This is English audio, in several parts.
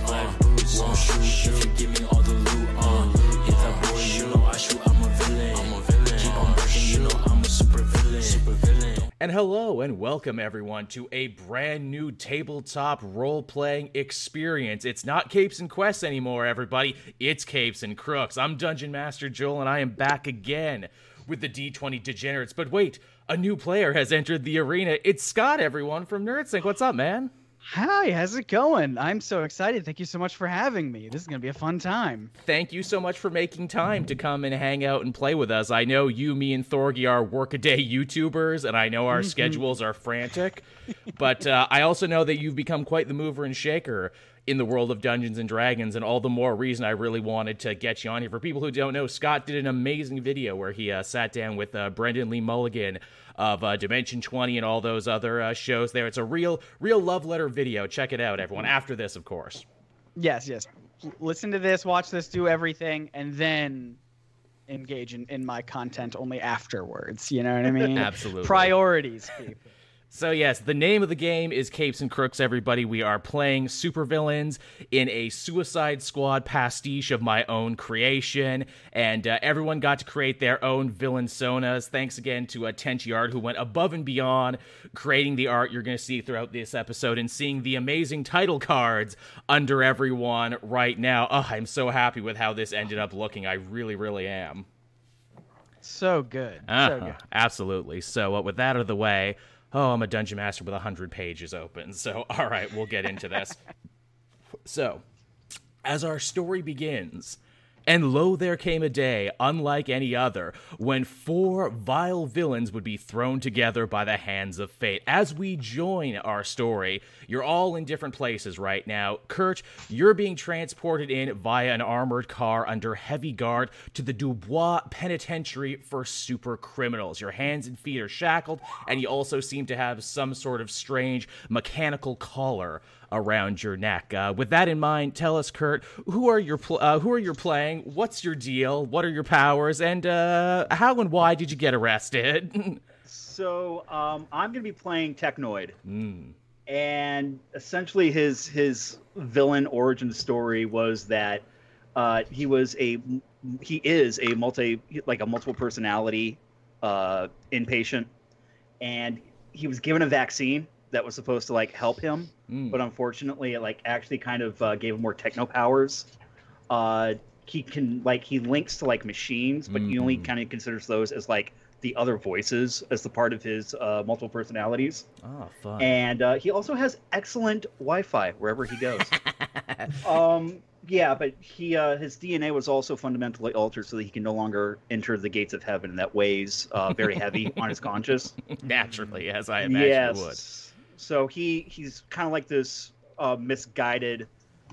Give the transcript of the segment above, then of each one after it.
boots. Won't shoot if you give me all the loot. Uh, hit that boy, you know I shoot. I'm a villain. I'm a villain. Keep on working, you know I'm a super villain. Super villain. And hello and welcome everyone to a brand new tabletop role playing experience. It's not Capes and Quests anymore, everybody. It's Capes and Crooks. I'm Dungeon Master Joel and I am back again with the D20 Degenerates. But wait, a new player has entered the arena. It's Scott, everyone, from NerdSync. What's up, man? Hi, how's it going? I'm so excited. Thank you so much for having me. This is going to be a fun time. Thank you so much for making time to come and hang out and play with us. I know you, me, and Thorgy are workaday YouTubers, and I know our schedules are frantic, but uh, I also know that you've become quite the mover and shaker in the world of Dungeons and Dragons, and all the more reason I really wanted to get you on here. For people who don't know, Scott did an amazing video where he uh, sat down with uh, Brennan Lee Mulligan of uh, Dimension 20 and all those other uh, shows there. It's a real, real love letter video. Check it out, everyone. After this, of course. Yes, yes. Listen to this, watch this, do everything, and then engage in, in my content only afterwards. You know what I mean? Absolutely. Priorities, people. So yes, the name of the game is Capes and Crooks. Everybody, we are playing supervillains in a Suicide Squad pastiche of my own creation, and uh, everyone got to create their own villain sonas. Thanks again to uh, Tenchi Art, who went above and beyond creating the art you're going to see throughout this episode and seeing the amazing title cards under everyone right now. Oh, I'm so happy with how this ended up looking. I really, really am. So good. Uh-huh, good. Absolutely. So, uh, with that out of the way, oh, I'm a dungeon master with 100 pages open. So, all right, we'll get into this. so, as our story begins, and lo, there came a day, unlike any other, when four vile villains would be thrown together by the hands of fate. As we join our story, you're all in different places right now. Kurt, you're being transported in via an armored car under heavy guard to the Dubois Penitentiary for super criminals. Your hands and feet are shackled, and you also seem to have some sort of strange mechanical collar around your neck. Uh, with that in mind, tell us, Kurt, who are your pl- uh, who are you playing? What's your deal? What are your powers? And uh, how and why did you get arrested? So um, I'm going to be playing Technoid, and essentially his his villain origin story was that uh, he was a he is a multi like a multiple personality uh, inpatient, and he was given a vaccine that was supposed to like help him, but unfortunately it like actually kind of uh, gave him more techno powers. Uh, he can like he links to like machines, but he only kind of considers those as like the other voices as the part of his uh, multiple personalities. oh, fun. And uh, he also has excellent Wi-Fi wherever he goes. um, yeah, but he uh, his DNA was also fundamentally altered so that he can no longer enter the gates of heaven. And that weighs uh, very heavy on his conscience. Naturally, as I imagine yes. it would. So he he's kind of like this uh, misguided.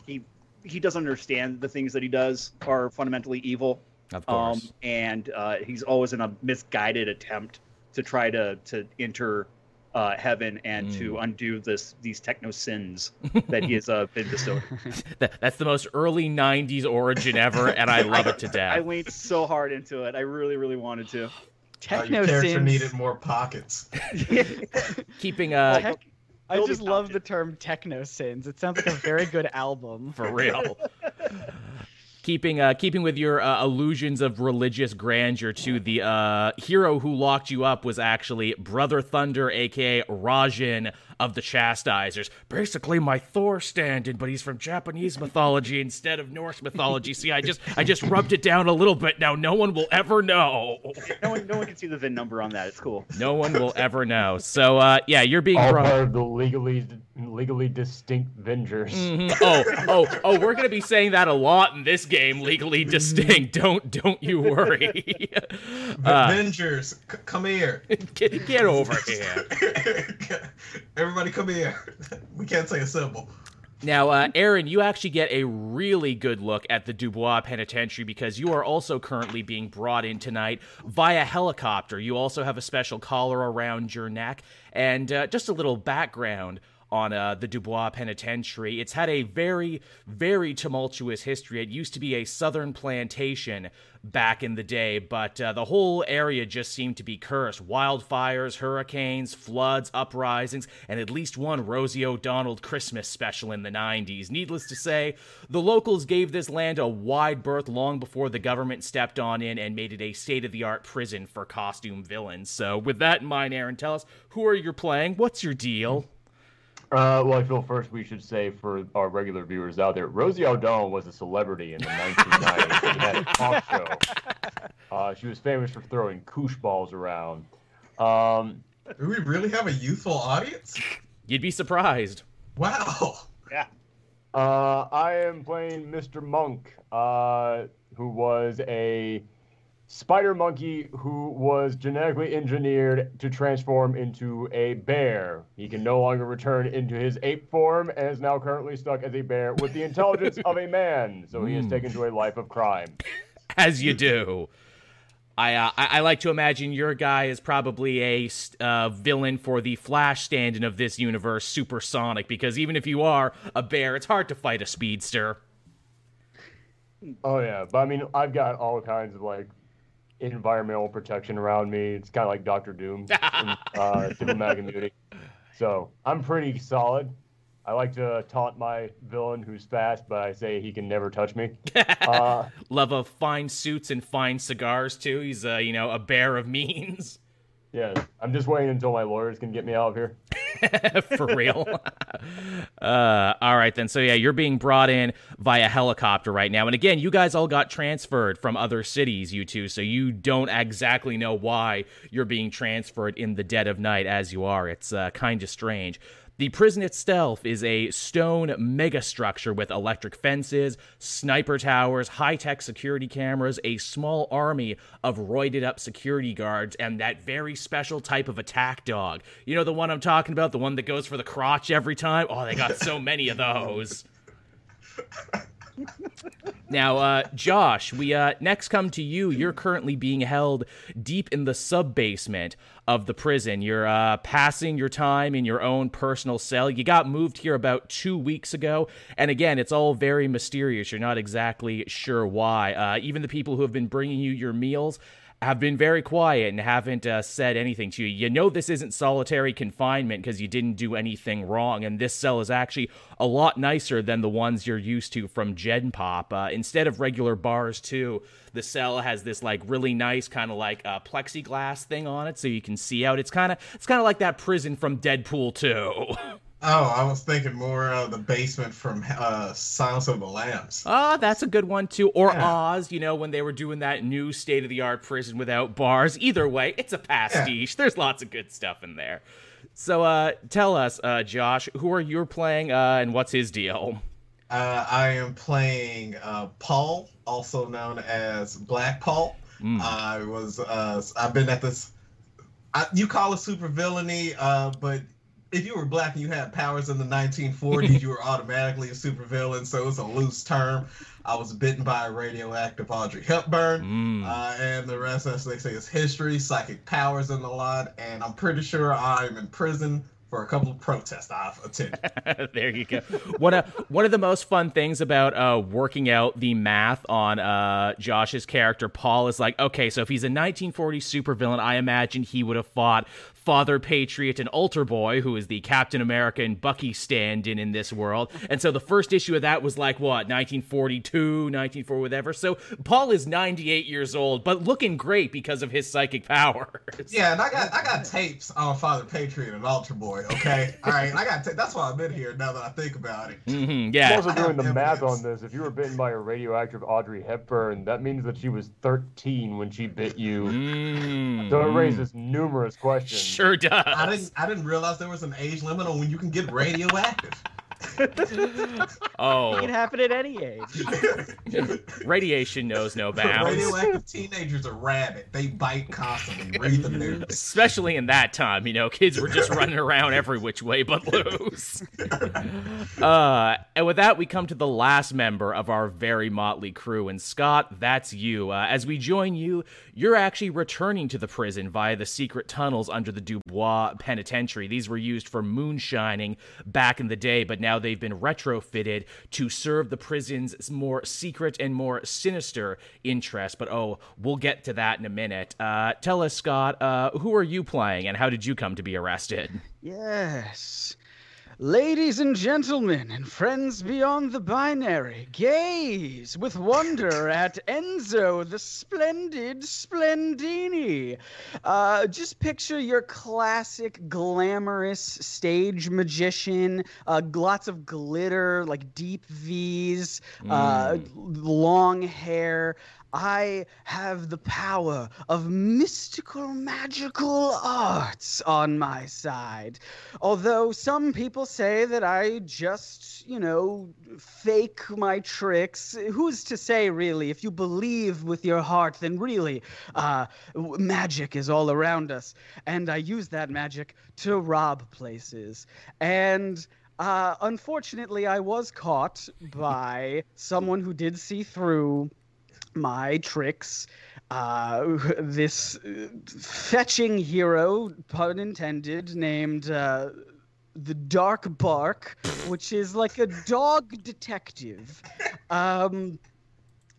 He he doesn't understand the things that he does are fundamentally evil. Of Um, course. and uh, he's always in a misguided attempt to try to to enter uh, heaven and to Mm. undo this these techno sins that he has uh, been bestowed. That's the most early '90s origin ever, and I love it to death. I leaned so hard into it. I really, really wanted to. Uh, Techno your character sins. needed more pockets. Keeping uh, Tech- I just love the term techno sins. It sounds like a very good album. for real. keeping uh, keeping with your uh, illusions of religious grandeur to the uh, hero who locked you up was actually Brother Thunder, aka Raijin of the Chastisers. Basically, my Thor stand-in, but he's from Japanese mythology instead of Norse mythology. See, I just I just rubbed it down a little bit. Now, no one will ever know. No one, no one can see the VIN number on that. It's cool. No one will ever know. So, uh, yeah, you're being all brought. part of the legally legally distinct Vengers. Mhm. Oh, oh, oh! We're gonna be saying that a lot in this game. Legally distinct. Don't, don't you worry. Uh, Avengers, c- come here. get, get over here. Everybody, come here. We can't say a symbol. Now, uh, Aaron, you actually get a really good look at the Dubois Penitentiary because you are also currently being brought in tonight via helicopter. You also have a special collar around your neck. And uh, just a little background on uh, the Dubois Penitentiary. It's had a very, very tumultuous history. It used to be a southern plantation back in the day, but uh, the whole area just seemed to be cursed. Wildfires, hurricanes, floods, uprisings, and at least one Rosie O'Donnell Christmas special in the 90s. Needless to say, the locals gave this land a wide berth long before the government stepped on in and made it a state of the art prison for costume villains. So, with that in mind, Aaron, tell us who are you playing? What's your deal? Uh, well, I feel first we should say for our regular viewers out there, Rosie O'Donnell was a celebrity in the 1990s. she had a talk show. Uh, she was famous for throwing koosh balls around. Um, Do we really have a youthful audience? You'd be surprised. Wow. Yeah. Uh, I am playing Mr. Monk, uh, who was a spider monkey who was genetically engineered to transform into a bear. He can no longer return into his ape form and is now currently stuck as a bear with the intelligence of a man. So he is taken to a life of crime. as you do. I, uh, I I like to imagine your guy is probably a uh, villain for the Flash stand-in of this universe, Supersonic, because even if you are a bear, it's hard to fight a speedster. Oh yeah, but I mean, I've got all kinds of like environmental protection around me. It's kind of like Doctor Doom, in, uh, Immunity. So I'm pretty solid. I like to taunt my villain who's fast, but I say he can never touch me. Uh, Love of fine suits and fine cigars too. He's uh, you know a bear of means. Yeah, I'm just waiting until my lawyers can get me out of here. for real. uh, all right, then. So, yeah, you're being brought in via helicopter right now. And again, you guys all got transferred from other cities, you two. So, you don't exactly know why you're being transferred in the dead of night as you are. It's uh, kind of strange. The prison itself is a stone megastructure with electric fences, sniper towers, high tech security cameras, a small army of roided up security guards, and that very special type of attack dog. You know the one I'm talking about? The one that goes for the crotch every time? Oh, they got so many of those. Now, uh, Josh, we uh, next come to you. You're currently being held deep in the sub basement of the prison. You're uh, passing your time in your own personal cell. You got moved here about two weeks ago. And again, it's all very mysterious. You're not exactly sure why. Uh, even the people who have been bringing you your meals have been very quiet and haven't uh, said anything to you. You know this isn't solitary confinement because you didn't do anything wrong, and this cell is actually a lot nicer than the ones you're used to from Gen Pop. Uh, instead of regular bars, too, the cell has this like really nice kind of like uh, plexiglass thing on it, so you can see out. It's kind of it's kind of like that prison from Deadpool 2. Oh, I was thinking more of the basement from uh, Silence of the Lambs. Ah, that's a good one too. Or Yeah. Oz, you know, when they were doing that new state of the art prison without bars. Either way, it's a pastiche. There's lots of good stuff in there. So, uh, tell us, uh, Josh, who are you playing, uh, and what's his deal? Uh, I am playing uh, Paul, also known as Black Paul. Mm. I was uh, I've been at this. I, you call it super villainy, uh, but if you were black and you had powers in the 1940s, you were automatically a supervillain. So it's a loose term. I was bitten by a radioactive Audrey Hepburn, Mm. uh, and the rest, as they say, is history, psychic powers, and a lot. And I'm pretty sure I'm in prison for a couple of protests I've attended. there you go. One of one of the most fun things about uh, working out the math on uh, Josh's character Paul is like, okay, so if he's a 1940s supervillain, I imagine he would have fought Father Patriot and Altar Boy, who is the Captain America and Bucky stand-in in this world. And so the first issue of that was like what 1942, 1940, whatever. So Paul is 98 years old, but looking great because of his psychic powers. Yeah, and I got I got tapes on Father Patriot and Altar Boy. Okay, all right, I got ta- that's why I'm in here now that I think about it. hmm I'm yeah. also doing the Yeah, math on this. If you were bitten by a radioactive Audrey Hepburn, that means that she was 13 when she bit you. Mm. So it raises numerous questions. Sure does. I didn't I didn't realize there was an age limit on when you can get radioactive. Oh, It can happen at any age. radiation knows no bounds. Radioactive teenagers are rabid. They bite constantly. Read the news. Especially in that time, you know, kids were just running around every which way but loose. uh, and with that, we come to the last member of our very motley crew. And Scott, that's you. Uh, as we join you, you're actually returning to the prison via the secret tunnels under the Dubois Penitentiary. These were used for moonshining back in the day, but now they've been retrofitted to serve the prison's more secret and more sinister interests. But oh, we'll get to that in a minute. Uh, tell us, Scott, uh, who are you playing and how did you come to be arrested? Yes. Ladies and gentlemen, and friends beyond the binary, gaze with wonder at Enzo, the splendid Splendini. Uh, just picture your classic glamorous stage magician, uh, lots of glitter, like deep V's, uh, long hair. I have the power of mystical, magical arts on my side. Although some people say that I just, you know, fake my tricks. Who's to say, really? If you believe with your heart, then really, uh, magic is all around us. And I use that magic to rob places. And. Uh, unfortunately, I was caught by someone who did see through my tricks. Uh, this uh, fetching hero, pun intended, named uh, the Dark Bark, which is like a dog detective. Um,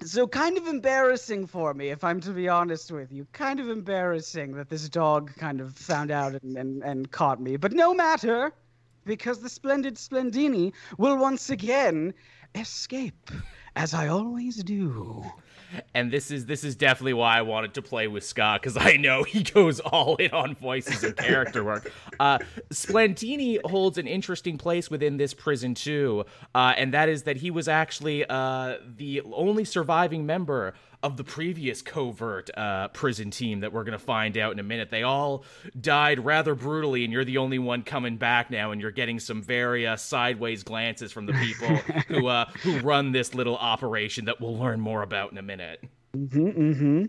so kind of embarrassing for me, if I'm to be honest with you. Kind of embarrassing that this dog kind of found out and, and, and caught me. But no matter, because the splendid Splendini will once again escape, as I always do. And this is this is definitely why I wanted to play with Scott because I know he goes all in on voices and character work. Uh, Splendini holds an interesting place within this prison too, uh, and that is that he was actually uh, the only surviving member of the previous covert uh, prison team that we're going to find out in a minute. They all died rather brutally, and you're the only one coming back now, and you're getting some very uh, sideways glances from the people who uh, who run this little operation that we'll learn more about in a minute. Mm-hmm, mm-hmm.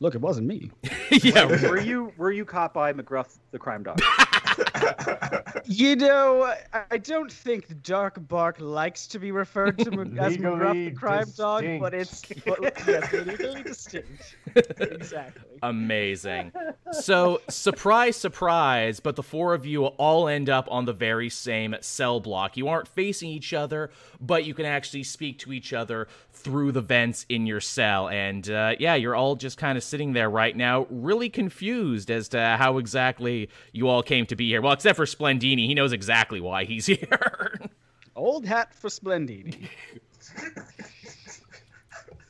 Look, it wasn't me. yeah, were you were you caught by McGruff the crime dog? You know, I- I don't think Dark Bark likes to be referred to as McGruff the Legally Crime Dog, but it's but, yes, legally distinct. exactly. Amazing. So, surprise, surprise, but the four of you all end up on the very same cell block. You aren't facing each other, but you can actually speak to each other through the vents in your cell. And uh, yeah, you're all just kind of sitting there right now, really confused as to how exactly you all came to be here. Well, except for Splendini, he knows exactly why he's here. Old hat for Splendini.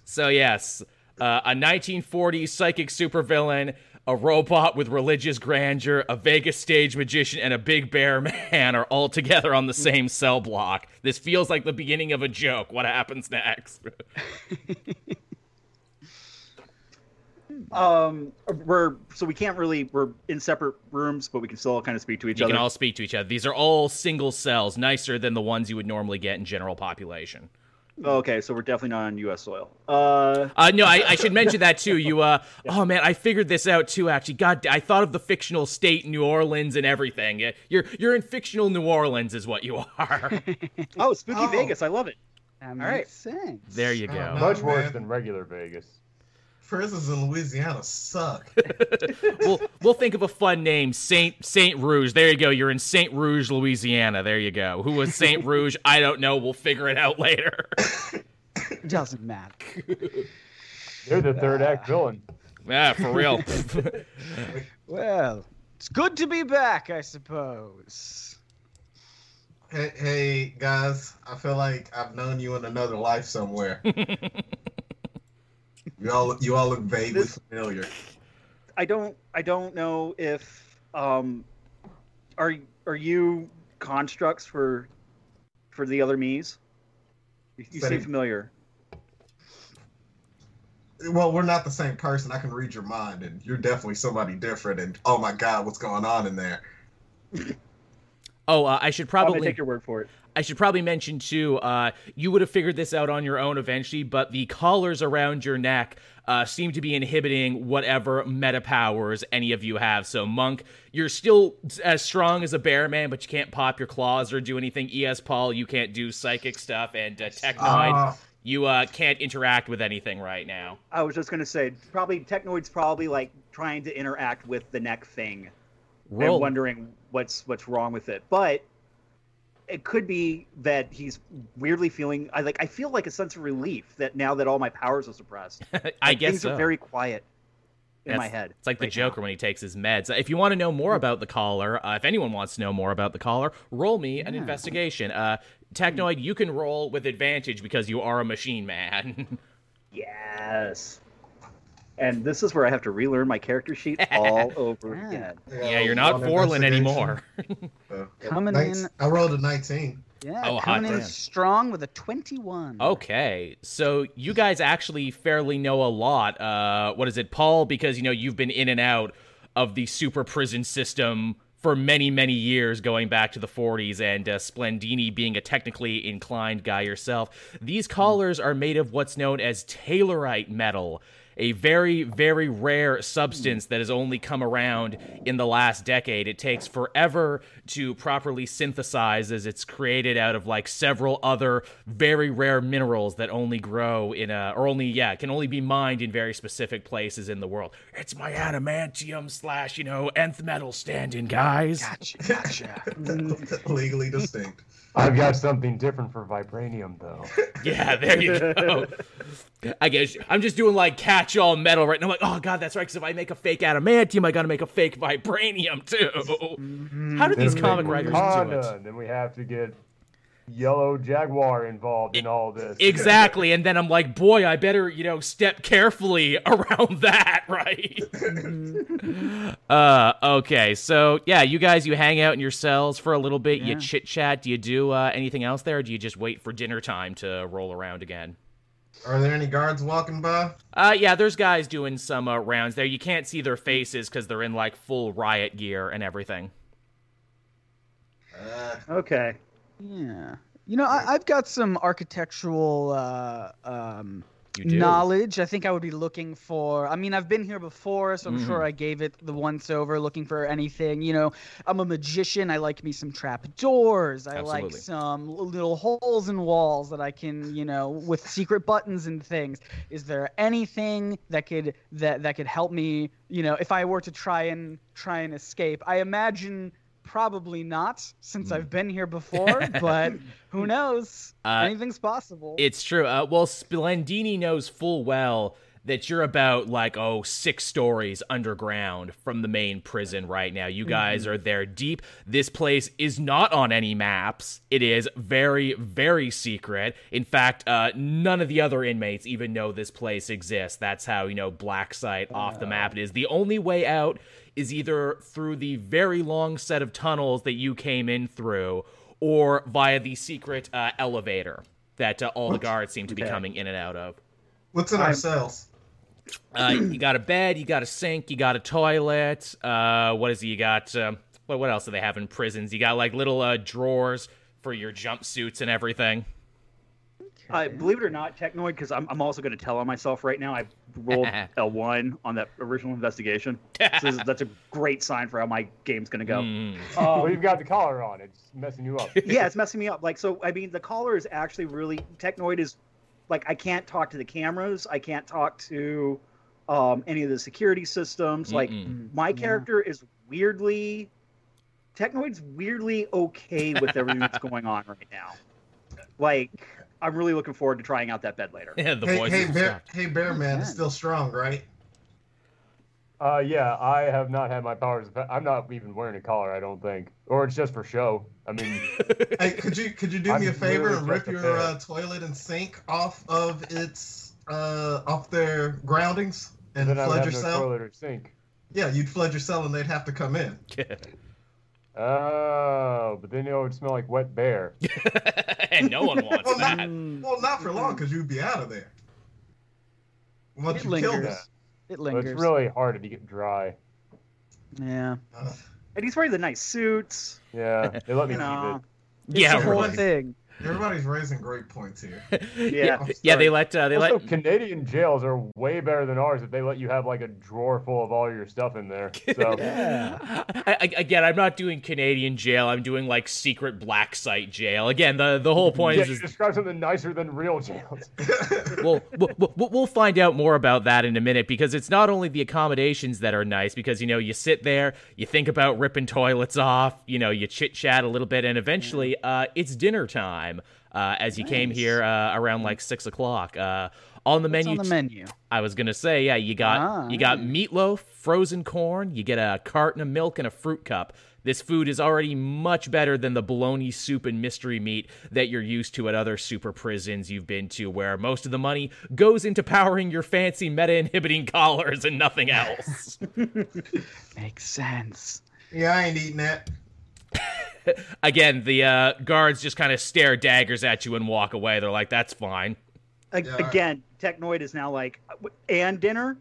So yes, uh, a 1940s psychic supervillain, a robot with religious grandeur, a Vegas stage magician, and a big bear man are all together on the same cell block. This feels like the beginning of a joke. What happens next? um, we're so we can't really we're in separate rooms, but we can still kind of speak to each you other. You can all speak to each other. These are all single cells, nicer than the ones you would normally get in general population. Okay, so we're definitely not on U.S. soil. Uh, Uh, no, I, I should mention that too. You, uh, oh man, I figured this out too. Actually, God, I thought of the fictional state, New Orleans, and everything. Uh, You're you're in fictional New Orleans, is what you are. oh, spooky Oh. Vegas, I love it. That right. makes sense. there you Oh, go. no. Much worse man. than regular Vegas. Prisons in Louisiana suck. we'll we'll think of a fun name, Saint Saint Rouge. There you go. You're in Saint Rouge, Louisiana. There you go. Who was Saint Rouge? I don't know. We'll figure it out later. Doesn't matter. They're the third act ah. villain. yeah, for real. Well, it's good to be back, I suppose. hey, hey, guys, I feel like I've known you in another life somewhere. You all, you all look vaguely This- familiar. I don't I don't know if um are are you constructs for for the other me's? You, you seem familiar. Well, we're not the same person. I can read your mind, and you're definitely somebody different. And oh my God, what's going on in there? oh, uh, I should I'm probably take your word for it. I should probably mention too. Uh, you would have figured this out on your own eventually, but the collars around your neck uh, seem to be inhibiting whatever meta powers any of you have. So, Monk, you're still as strong as a bear man, but you can't pop your claws or do anything. Es Paul, you can't do psychic stuff, and uh, Technoid, Ah. you uh, can't interact with anything right now. I was just gonna say, probably Technoid's probably like trying to interact with the neck thing Roll. and wondering what's what's wrong with it. But it could be that he's weirdly feeling. I like. I feel like a sense of relief that now that all my powers are suppressed, I like, guess things so. are very quiet in my head. It's like the right now. Joker when he takes his meds. If you want to know more about the collar, uh, if anyone wants to know more about the collar, roll me an investigation. Uh, Technoid, you can roll with advantage because you are a machine man. Yes. And this is where I have to relearn my character sheet all over Yeah. again. yeah, you're not on Forlin anymore. So, Coming thanks. in- I rolled a 19. Yeah, Oh, hot coming in damn. strong with a 21. Okay, so you guys actually fairly know a lot. Uh, what is it, Paul? Because you know you've been in and out of the super prison system for many, many years, going back to the 40s, and uh, Splendini being a technically inclined guy yourself. These collars are made of what's known as Taylorite metal. A very, very rare substance that has only come around in the last decade. It takes forever to properly synthesize as it's created out of like several other very rare minerals that only grow in a, or only, yeah, can only be mined in very specific places in the world. It's my adamantium slash, you know, nth metal stand-in, guys. Gotcha, gotcha. Legally distinct. I've got something different for vibranium, though. Yeah, there you go. I guess I'm just doing like catch-all metal right now. I'm like, oh god, that's right. Because if I make a fake adamantium, I gotta make a fake vibranium too. How do these comic writers Honda, do it? Then we have to get Yellow Jaguar involved in all this. Exactly, and then I'm like, boy, I better you know step carefully around that, right? uh, okay, so yeah, you guys, you hang out in your cells for a little bit, you chit chat. Do you do uh, anything else there? Or do you just wait for dinner time to roll around again? Are there any guards walking by? Uh, yeah, there's guys doing some uh, rounds there. You can't see their faces because they're in like full riot gear and everything. Uh, Okay. Yeah. You know, I, I've got some architectural uh, um, You do. knowledge. I think I would be looking for. I mean, I've been here before, so I'm Mm-hmm. sure I gave it the once over, looking for anything. You know, I'm a magician. I like me some trap doors. I like some little holes in walls that I can, you know, with secret buttons and things. Is there anything that could that that could help me? You know, if I were to try and try and escape, I imagine. Probably not, since I've been here before. but who knows? Uh, Anything's possible. It's true. Uh, well, Splendini knows full well that you're about like oh six stories underground from the main prison right now. You guys are there deep. This place is not on any maps. It is very very secret. In fact, uh, none of the other inmates even know this place exists. That's how you know Black Site off the map it is. The only way out is either through the very long set of tunnels that you came in through or via the secret uh, elevator that uh, all the guards seem to be Okay. coming in and out of. what's in our I'm- cells? Uh, you got a bed, you got a sink, you got a toilet. Uh, what is it? You got um, what? What else do they have in prisons? You got like little uh, drawers for your jumpsuits and everything. Uh, believe it or not, Technoid, because I'm, I'm also going to tell on myself right now. I rolled a one on that original investigation. so this is- that's a great sign for how my game's going to go. Mm. well, Um, you've got the collar on. It's messing you up. yeah, it's messing me up. Like, so I mean, the collar is actually really Technoid is like I can't talk to the cameras. I can't talk to um, any of the security systems. Like, Mm-mm. my Yeah. character is weirdly Technoid's weirdly okay with everything that's going on right now. Like, I'm really looking forward to trying out that bed later. Yeah, the hey, voice hey, is bear, hey, bear man is man. still strong, right? Uh, yeah, I have not had my powers. I'm not even wearing a collar. I don't think, or it's just for show. I mean, Hey, could you could you do I'm me a favor and rip your uh, toilet and sink off of its uh off their groundings and then flood have your no cell? toilet or sink. Yeah, you'd flood your cell and they'd have to come in. Oh, but then it would smell like wet bear. and no one wants Well, that. Mm, Well, not for long because you'd be out of there. Once It you kill lingers. This. it But lingers. it's really hard if you get dry. Yeah. Uh, And he's wearing the nice suits. Yeah, they let me You keep it. It's Yeah, the whole right. thing. Everybody's raising great points here. Yeah. Yeah, they sorry. let uh, they also, let Canadian jails are way better than ours if they let you have like a drawer full of all your stuff in there. So Yeah. I, I, again, I'm not doing Canadian jail. I'm doing like secret black site jail. Again, the the whole point yeah, is, you is describe something nicer than real jails. we'll, we'll we'll we'll find out more about that in a minute because it's not only the accommodations that are nice because you know you sit there, you think about ripping toilets off, you know, you chit chat a little bit, and eventually uh, it's dinner time. Uh, as you came here uh, around like six o'clock, uh, on the What's menu on the menu? I was gonna say, yeah, you got Ah, you got mm. meatloaf, frozen corn, you get a carton of milk and a fruit cup. This food is already much better than the bologna soup and mystery meat that you're used to at other super prisons you've been to, where most of the money goes into powering your fancy meta inhibiting collars and nothing else. Makes sense. yeah, I ain't eating that. Again, the uh, guards just kind of stare daggers at you and walk away. They're like, "That's fine." A- Yeah. Again, Technoid is now like, and dinner.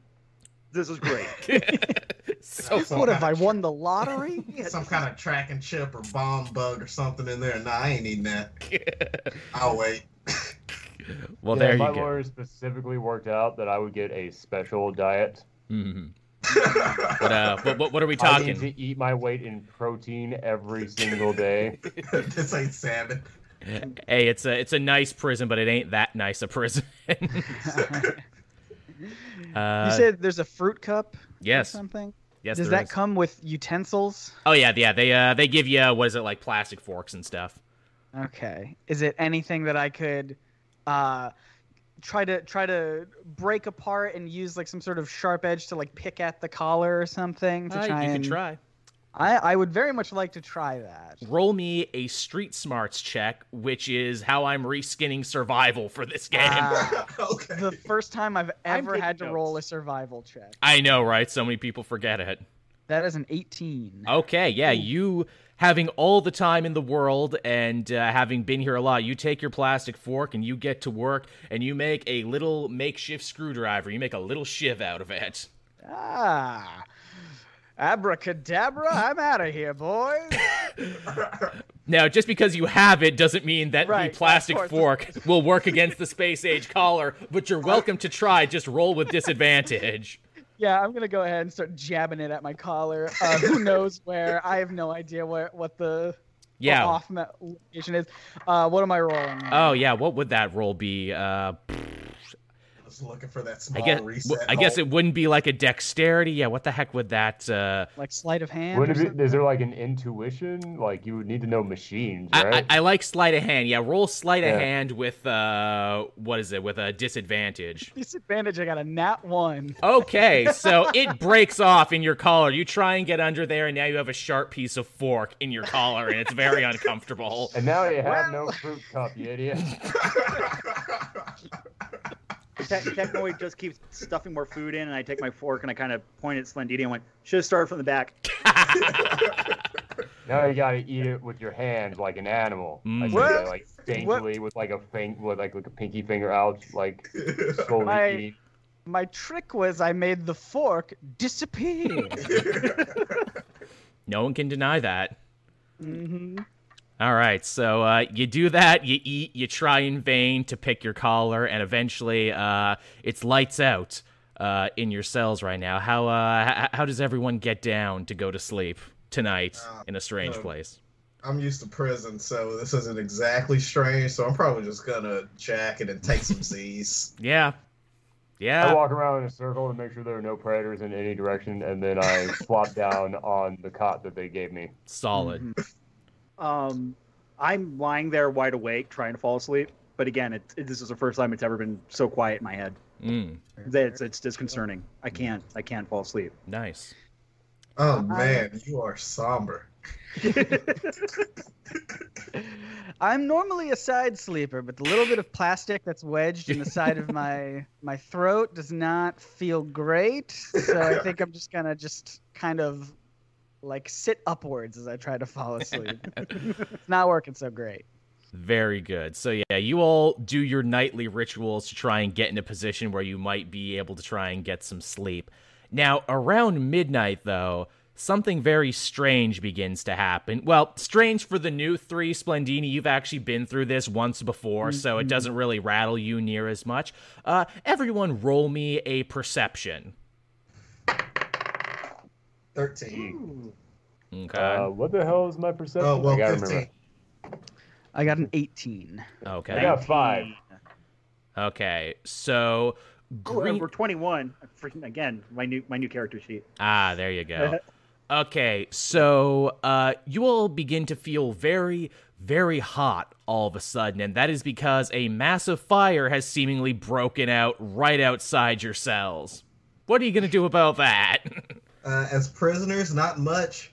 This is great. So Some What have I won the lottery? Some kind of track and chip or bomb bug or something in there. Nah, I ain't eating that. I'll wait. well, Yeah, there you my go. lawyer specifically worked out that I would get a special diet. Mhm. But uh, what, what what are we talking? I need talking? to eat my weight in protein every single day. this ain't salmon. Hey, it's a it's a nice prison, but it ain't that nice a prison. uh, you said there's a fruit cup or yes, something? yes. Does there that is. come with utensils? Oh yeah, yeah. They uh they give you uh, what is it like plastic forks and stuff. Okay. Is it anything that I could uh try to try to break apart and use like some sort of sharp edge to like pick at the collar or something to Uh, try you and can try. I I would very much like to try that. Roll me a street smarts check, which is how I'm reskinning survival for this game. Ah, okay. the first time I've ever had to roll a survival check. I know, right? So many people forget it. That is an 18. Okay, yeah, you having all the time in the world and uh, having been here a lot, you take your plastic fork and you get to work and you make a little makeshift screwdriver. You make a little shiv out of it. Ah. Abracadabra, I'm out of here, boys. Now, just because you have it doesn't mean that Right, the plastic fork will work against the space age collar, but you're welcome to try. Just roll with disadvantage. Yeah, I'm gonna go ahead and start jabbing it at my collar. Uh, who knows where? I have no idea what what the Yeah. off location is. Uh, what am I rolling? Oh, yeah. What would that roll be? Uh, was looking for that I guess reset. I guess it wouldn't be like a dexterity. Yeah. What the heck would that? Uh, like sleight of hand. or Wouldn't it be, is there like an intuition? Like you would need to know machines, I, right? I, I like sleight of hand. Yeah. Roll sleight of hand with uh, what is it? With a disadvantage. Disadvantage. I got a nat one. Okay, so it breaks off in your collar. You try and get under there, and now you have a sharp piece of fork in your collar, and it's very uncomfortable. and now you have no fruit cup, you idiot. Te- Technoid just keeps stuffing more food in, and I take my fork and I kind of point at Slendidia and went, should have started from the back. Now you gotta eat it with your hands like an animal. Mm. Like, What? you know, like daintily with like a fing with like, like a pinky finger out, like slowly My- eating. My trick was I made the fork disappear. No one can deny that. hmm All right, so uh, you do that, you eat, you try in vain to pick your collar, and eventually uh, it's lights out uh, in your cells right now. How uh, h- how does everyone get down to go to sleep tonight Uh, in a strange place? I'm used to prison, so this isn't exactly strange. So I'm probably just gonna jack it and take some Z's. Yeah, yeah. I walk around in a circle to make sure there are no predators in any direction, and then I flop down on the cot that they gave me. Solid. Um, I'm lying there wide awake trying to fall asleep. But again, it, it- this is the first time it's ever been so quiet in my head. Mm, That It's, it's disconcerting. I can't I can't fall asleep. nice. Oh man, you are somber. I'm normally a side sleeper, but the little bit of plastic that's wedged in the side of my my throat does not feel great. So I think I'm just gonna just kind of like sit upwards as I try to fall asleep. it's not working so great. Very good. So yeah, you all do your nightly rituals to try and get in a position where you might be able to try and get some sleep. Now, around midnight though, something very strange begins to happen. Well, strange for the new three, Splendini. You've actually been through this once before, so it doesn't really rattle you near as much. Uh, everyone, roll me a perception. 13. Okay. Uh, what the hell is my perception? Oh, well, I gotta 15. remember. I got an 18. Okay. I okay. got five. Okay. So Oh, green. we're 21. Freaking again, my new my new character sheet. Ah, there you go. Okay, so uh, you all begin to feel very, very hot all of a sudden, and that is because a massive fire has seemingly broken out right outside your cells. What are you gonna do about that? Uh, as prisoners, not much.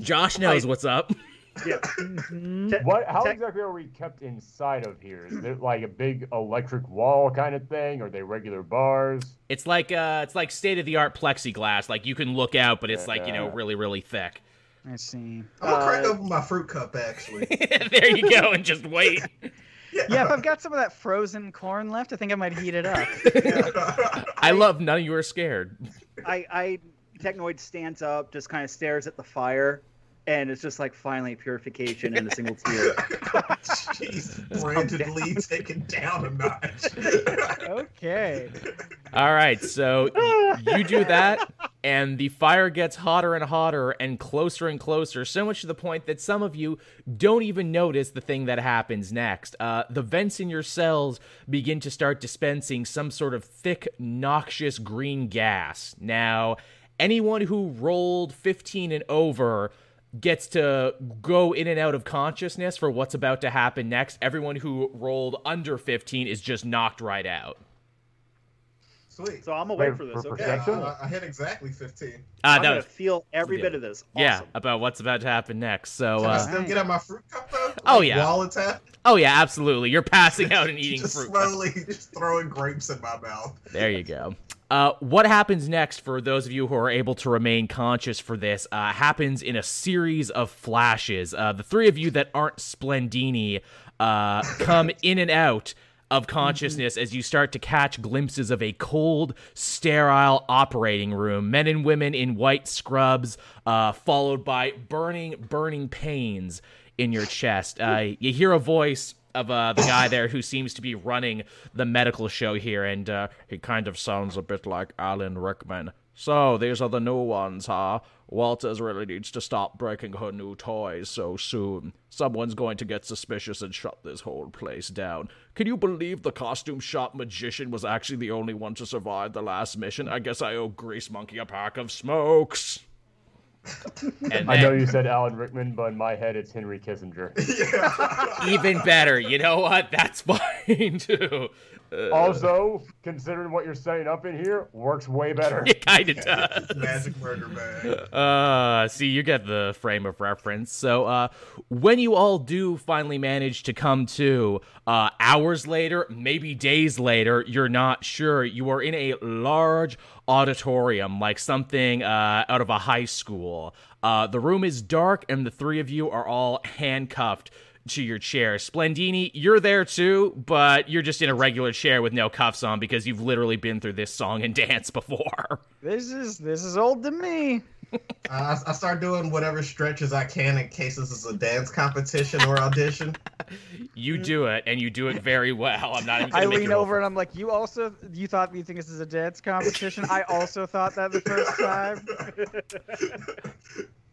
Josh knows what's up. Yeah. Mm-hmm. What? How exactly are we kept inside of here? Is it like a big electric wall kind of thing? Are they regular bars? It's like uh, it's like state of the art plexiglass. Like you can look out, but it's like you know Yeah. really, really thick. I see. I'm gonna crack Uh, open my fruit cup actually. there you go, and just wait. Yeah, if I've got some of that frozen corn left, I think I might heat it up. I love none of you are scared. I, I Technoid stands up, just kind of stares at the fire, and it's just like finally purification in a single tear. Jeez, Brennan Lee taken down a notch. okay. All right, so you do that, and the fire gets hotter and hotter and closer and closer, so much to the point that some of you don't even notice the thing that happens next. Uh, the vents in your cells begin to start dispensing some sort of thick, noxious green gas. Now, anyone who rolled 15 and over gets to go in and out of consciousness for what's about to happen next. Everyone who rolled under 15 is just knocked right out. Sweet. So I'm awake Wait, for this. for Okay. Yeah. I, I hit exactly 15. Uh, I'm that gonna was, feel every yeah. bit of this. yeah, about what's about to happen next. So, Can I uh, still get out my fruit cup though? Oh, Like, yeah. While it's happening? oh yeah, absolutely. You're passing out and eating just fruit. slowly just throwing grapes in my mouth. There you go. Uh, what happens next for those of you who are able to remain conscious for this uh, happens in a series of flashes. Uh, the three of you that aren't Splendini uh, come in and out of consciousness as you start to catch glimpses of a cold, sterile operating room. Men and women in white scrubs, uh, followed by burning, burning pains in your chest. Uh, you hear a voice of uh, the guy there who seems to be running the medical show here, and uh, he kind of sounds a bit like Alan Rickman. So these are the new ones, huh? Walters really needs to stop breaking her new toys so soon. Someone's going to get suspicious and shut this whole place down. Can you believe the costume shop magician was actually the only one to survive the last mission? I guess I owe Grease Monkey a pack of smokes. And I know then- you said Alan Rickman, but in my head it's Henry Kissinger. even better. You know what? That's fine too. Uh, also, considering what you're setting up in here, works way better. it kind of does. Magic murder bag. Uh, see, you get the frame of reference. So, uh, when you all do finally manage to come to, uh, hours later, maybe days later, you're not sure. You are in a large auditorium, like something uh, out of a high school. Uh, the room is dark, and the three of you are all handcuffed to your chair. Splendini, you're there too, but you're just in a regular chair with no cuffs on because you've literally been through this song and dance before. This is this is old to me. Uh, I, I start doing whatever stretches I can in case this is a dance competition or audition. You do it, and you do it very well. I'm not even I lean over and I'm like, you also you thought you think this is a dance competition? I also thought that the first time.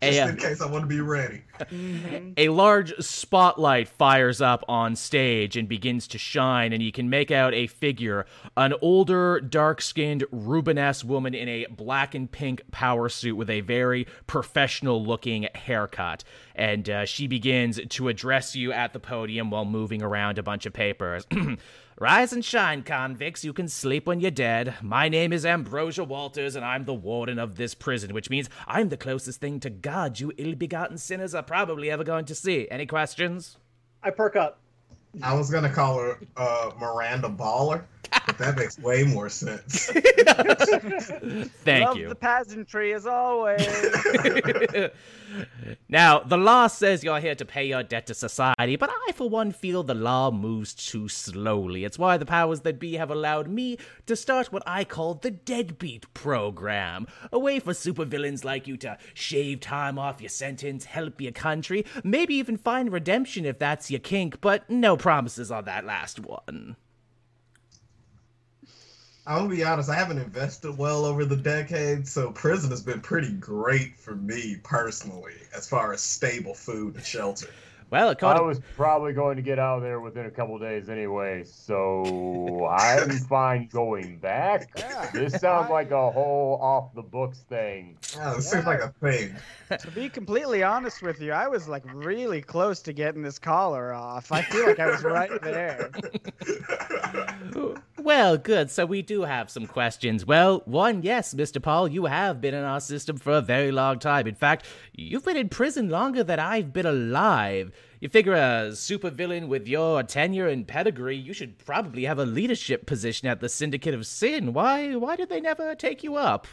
Just Hey, uh, in case I want to be ready. A large spotlight fires up on stage and begins to shine, and you can make out a figure an older, dark skinned, Rubenesque woman in a black and pink power suit with a very professional looking haircut. And uh, she begins to address you at the podium while moving around a bunch of papers. Rise and shine, convicts. You can sleep when you're dead. My name is Ambrosia Walters, and I'm the warden of this prison, which means I'm the closest thing to God you ill begotten sinners are probably ever going to see. Any questions? I perk up. I was gonna call her uh, Amanda Waller, but that makes way more sense. Thank Love you. the pageantry as always. now, the law says you're here to pay your debt to society, but I, for one, feel the law moves too slowly. It's why the powers that be have allowed me to start what I call the Deadbeat Program. A way for supervillains like you to shave time off your sentence, help your country, maybe even find redemption if that's your kink, but no promises on that last one. I'm gonna be honest, I haven't invested well over the decades, so prison has been pretty great for me personally, as far as stable food and shelter. Well, I according was probably going to get out of there within a couple days anyway, so I'm fine going back. Yeah. This sounds like a whole off the books thing. Oh, it seems like a thing. to be completely honest with you, I was like really close to getting this collar off. I feel like I was right there. Well, good. So we do have some questions. Well, one, yes, Mr. Paul, you have been in our system for a very long time. In fact, you've been in prison longer than I've been alive. You figure a supervillain with your tenure and pedigree, you should probably have a leadership position at the Syndicate of Sin. Why why did they never take you up?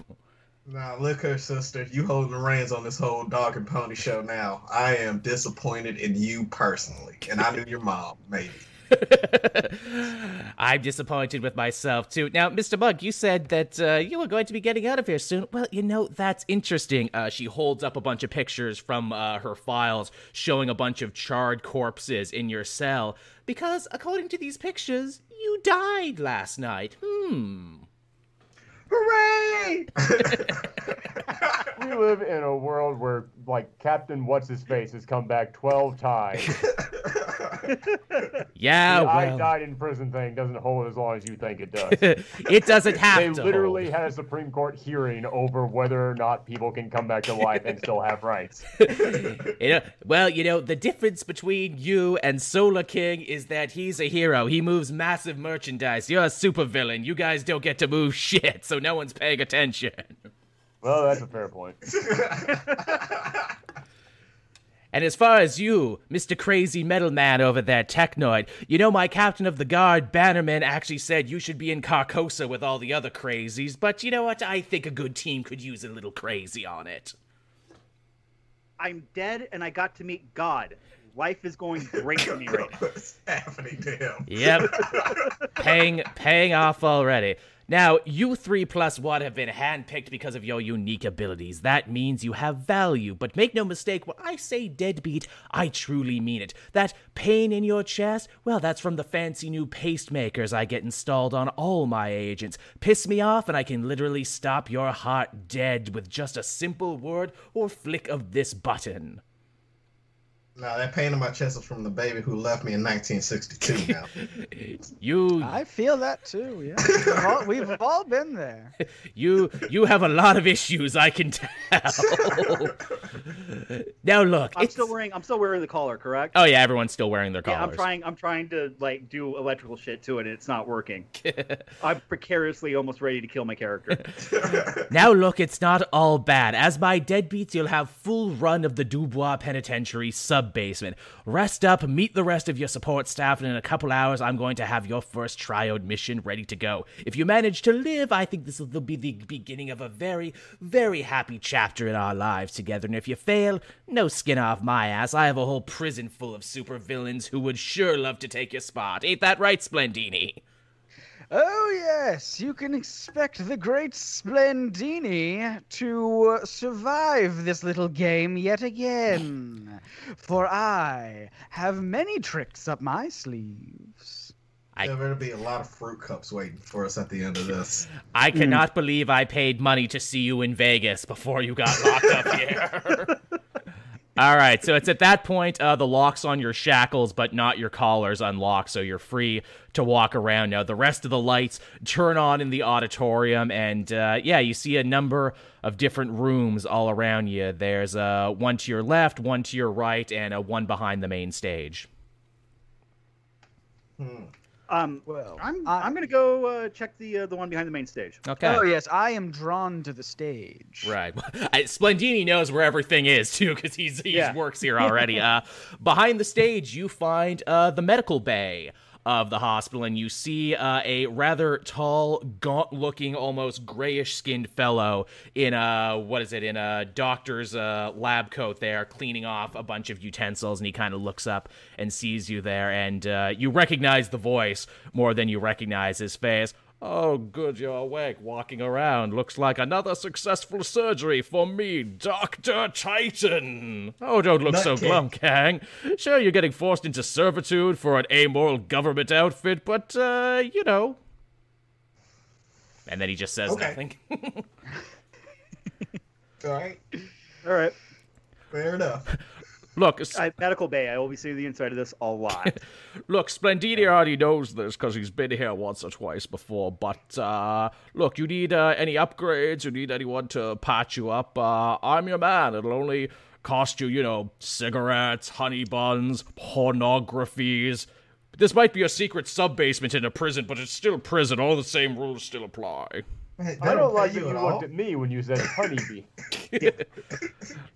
Now look here, sister. You holding the reins on this whole dog and pony show now. I am disappointed in you personally, and I knew your mom, maybe. I'm disappointed with myself too. Now, Mr. Mug, you said that uh, you were going to be getting out of here soon. Well, you know that's interesting. Uh, she holds up a bunch of pictures from uh, her files showing a bunch of charred corpses in your cell. Because according to these pictures, you died last night. Hmm. Hooray! We live in a world where, like, Captain What's His Face has come back 12 times. Yeah, the I died in prison thing doesn't hold as long as you think it does. it doesn't have They to. literally hold. had a Supreme Court hearing over whether or not people can come back to life and still have rights. You know, well, you know, the difference between you and Solar King is that he's a hero. He moves massive merchandise. You're a supervillain. You guys don't get to move shit, so no one's paying attention. Well, that's a fair point. And as far as you, Mr. Crazy Metal Man over there, Technoid, you know my captain of the guard, Bannerman, actually said you should be in Carcosa with all the other crazies, but you know what? I think a good team could use a little crazy on it. I'm dead and I got to meet God. Life is going great for me right now. What's happening to him? Yep. paying paying off already. Now, you three plus one have been handpicked because of your unique abilities. That means you have value. But make no mistake, when I say deadbeat, I truly mean it. That pain in your chest, well, that's from the fancy new pacemakers I get installed on all my agents. Piss me off, and I can literally stop your heart dead with just a simple word or flick of this button. No, that pain in my chest is from the baby who left me in 1962 now. You I feel that too. Yeah, we've all, we've all been there. You you have a lot of issues, I can tell. now look, I'm it's still wearing I'm still wearing the collar, correct? Oh yeah, everyone's still wearing their collars. Yeah, I'm trying. I'm trying to like do electrical shit to it, and it's not working. I'm precariously almost ready to kill my character. Now look, it's not all bad. As my deadbeats, you'll have full run of the Dubois Penitentiary sub basement. Rest up, meet the rest of your support staff, and in a couple hours, I'm going to have your first triode mission ready to go. If you manage to live, I think this will be the beginning of a very, very happy chapter in our lives together. And if you fail, no skin off my ass. I have a whole prison full of supervillains who would sure love to take your spot. Ain't that right, Splendini? Oh, yes, you can expect the great Splendini to uh, survive this little game yet again. For I have many tricks up my sleeves. I- There better be a lot of fruit cups waiting for us at the end of this. I cannot believe I paid money to see you in Vegas before you got locked up here. All right, so it's at that point uh, the locks on your shackles, but not your collars, unlock, so you're free to walk around now. The rest of the lights turn on in the auditorium, and uh, yeah, you see a number of different rooms all around you. There's uh, one to your left, one to your right, and uh, one behind the main stage. Um, Well, I'm I- I'm gonna go uh, check the uh, the one behind the main stage. Okay. Oh yes, I am drawn to the stage. Right. I, Splendini knows where everything is too, because he's he Yeah. works here already. uh, behind the stage, you find uh, the medical bay of the hospital, and you see uh, a rather tall, gaunt-looking, almost grayish-skinned fellow in a what is it? In a doctor's uh, lab coat, there, cleaning off a bunch of utensils, and he kind of looks up and sees you there, and uh, you recognize the voice more than you recognize his face. Oh, good, you're awake, walking around. Looks like another successful surgery for me, Dr. Titan. Oh, don't look so Nutcase. glum, Kang. Sure, you're getting forced into servitude for an amoral government outfit, but, uh, you know. And then he just says Okay. nothing. All right, All right, fair enough. Look, I, medical bay. I will be seeing the inside of this a lot. Look, Splendini already knows this because he's been here once or twice before. But uh, look, you need uh, any upgrades? You need anyone to patch you up? Uh, I'm your man. It'll only cost you, you know, cigarettes, honey buns, pornographies. This might be a secret sub basement in a prison, but it's still prison. All the same rules still apply. Hey, I don't like that you you at looked at me when you said honeybee.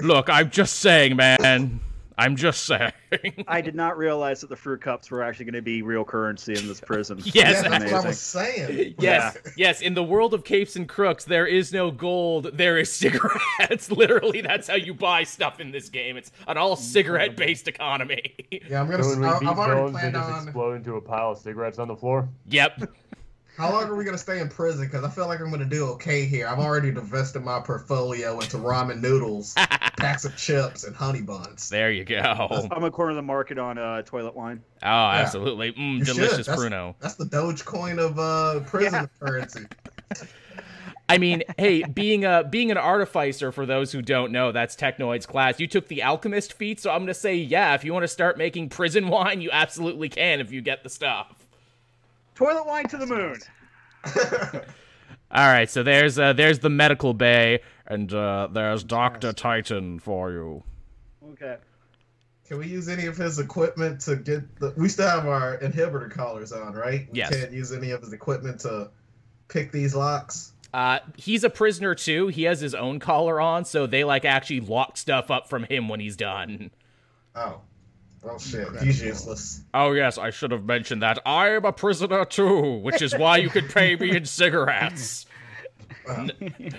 Look, I'm just saying, man. I'm just saying. I did not realize that the fruit cups were actually going to be real currency in this prison. Yes, Yeah, that's what I was saying. Yes, yes. In the world of capes and crooks, there is no gold. There is cigarettes. Literally, that's how you buy stuff in this game. It's an all cigarette-based economy. Yeah, I'm gonna. So when we I, beat I've already planned just on. explode into a pile of cigarettes on the floor. yep. How long are we gonna stay in prison? Because I feel like I'm gonna do okay here. I've already divested my portfolio into ramen noodles, packs of chips, and honey buns. There you go. I'm a corner of the market on uh, toilet wine. Oh, absolutely. Mm, delicious That's- pruno. That's the Dogecoin of uh, prison currency. I mean, hey, being a being an artificer for those who don't know, that's Technoid's class. You took the alchemist feat, so I'm gonna say, yeah, if you want to start making prison wine, you absolutely can if you get the stuff. Toilet wine to the moon. All right, so there's uh, there's the medical bay, and uh, there's Doctor Titan for you. Okay. Can we use any of his equipment to get the? We still have our inhibitor collars on, right? We Yes. can't use any of his equipment to pick these locks. Uh, he's a prisoner too. He has his own collar on, so they like actually lock stuff up from him when he's done. Oh, oh shit, he's useless. Oh yes, I should have mentioned that. I'm a prisoner too, which is why you could pay me in cigarettes. N-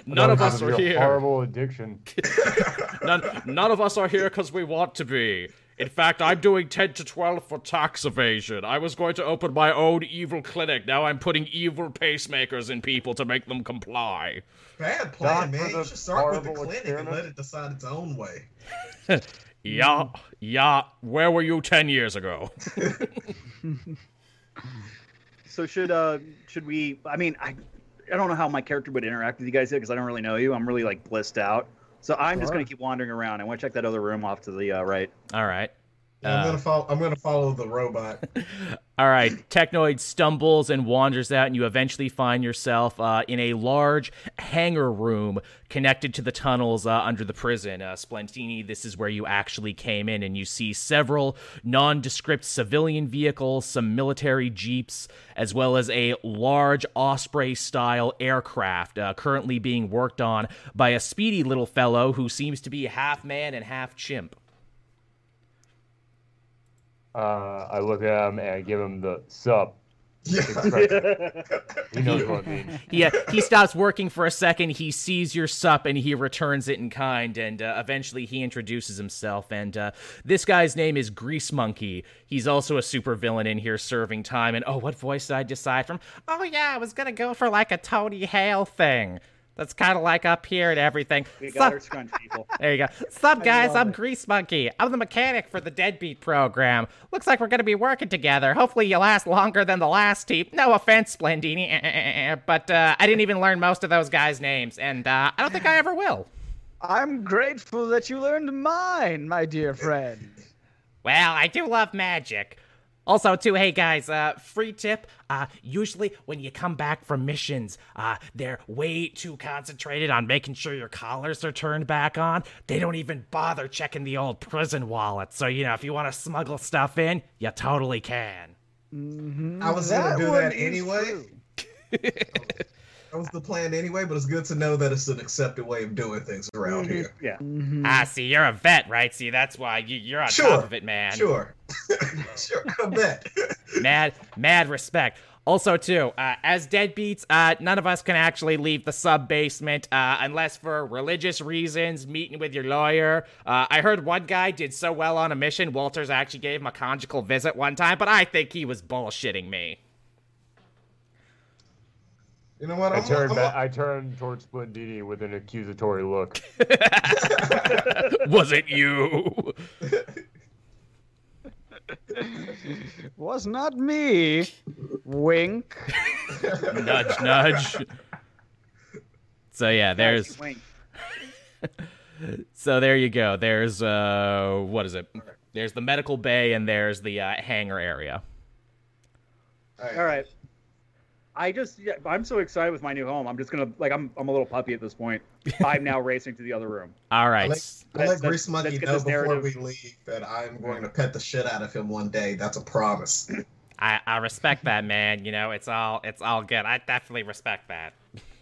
none of us are here. Horrible addiction. None, none of us are here because we want to be. In fact, I'm doing 10 to 12 for tax evasion. I was going to open my own evil clinic. Now I'm putting evil pacemakers in people to make them comply. Bad plan, Not man. for You should start with the horrible clinic and let it decide its own way. Yeah, yeah. Where were you 10 years ago? So should uh should we? I mean, I I don't know how my character would interact with you guys here because I don't really know you. I'm really like blissed out. So I'm just Sure. gonna keep wandering around. I want to check that other room off to the uh, right. All right. Yeah, I'm Uh, gonna follow. I'm gonna follow the robot. All right, Technoid stumbles and wanders out, and you eventually find yourself uh, in a large hangar room connected to the tunnels uh, under the prison. Uh, Splendini, this is where you actually came in, and you see several nondescript civilian vehicles, some military jeeps, as well as a large Osprey style aircraft uh, currently being worked on by a speedy little fellow who seems to be half man and half chimp. Uh, I look at him and I give him the sup. Yeah. He knows what I mean. he he stops working for a second. He sees your sup and he returns it in kind. And uh, eventually he introduces himself. And uh, this guy's name is Grease Monkey. He's also a supervillain in here serving time. And oh, what voice did I decide from? Oh yeah, I was gonna go for like a Tony Hale thing. That's kind of like up here and everything. We Sup- our scrunch people. there you go. Sup, guys? I'm it. Grease Monkey. I'm the mechanic for the Deadbeat program. Looks like we're going to be working together. Hopefully, you last longer than the last team. No offense, Splendini, but uh, I didn't even learn most of those guys' names, and uh, I don't think I ever will. I'm grateful that you learned mine, my dear friend. Well, I do love magic. Also, too, hey guys, uh, free tip. Uh, usually when you come back from missions, uh, they're way too concentrated on making sure your collars are turned back on. They don't even bother checking the old prison wallet. So, you know, if you want to smuggle stuff in, you totally can. Mhm. I was gonna do that anyway. true. That was the plan anyway, but it's good to know that it's an accepted way of doing things around here. Yeah. Mhm. Ah, see, you're a vet, right? See, that's why you, you're on Sure, top of it, man. Sure, sure, I bet. mad mad respect also too uh, as deadbeats uh, none of us can actually leave the sub basement uh, unless for religious reasons meeting with your lawyer uh, i heard one guy did so well on a mission walters actually gave him a conjugal visit one time but i think he was bullshitting me You know what? I I'm, turned I'm, back. I turned towards Splendini with an accusatory look. was it you Was not me. Wink. nudge nudge so yeah there's so there you go there's uh what is it there's the medical bay and there's the uh, hangar area All right. I just, yeah, I'm so excited with my new home. I'm just gonna, like, I'm, I'm a little puppy at this point. I'm now racing to the other room. all right I let, I let Let's- Grease let's Monkey get know this before narrative. we leave that I'm going to pet the shit out of him one day. That's a promise. I, I respect that, man. You know, it's all it's all good. I definitely respect that.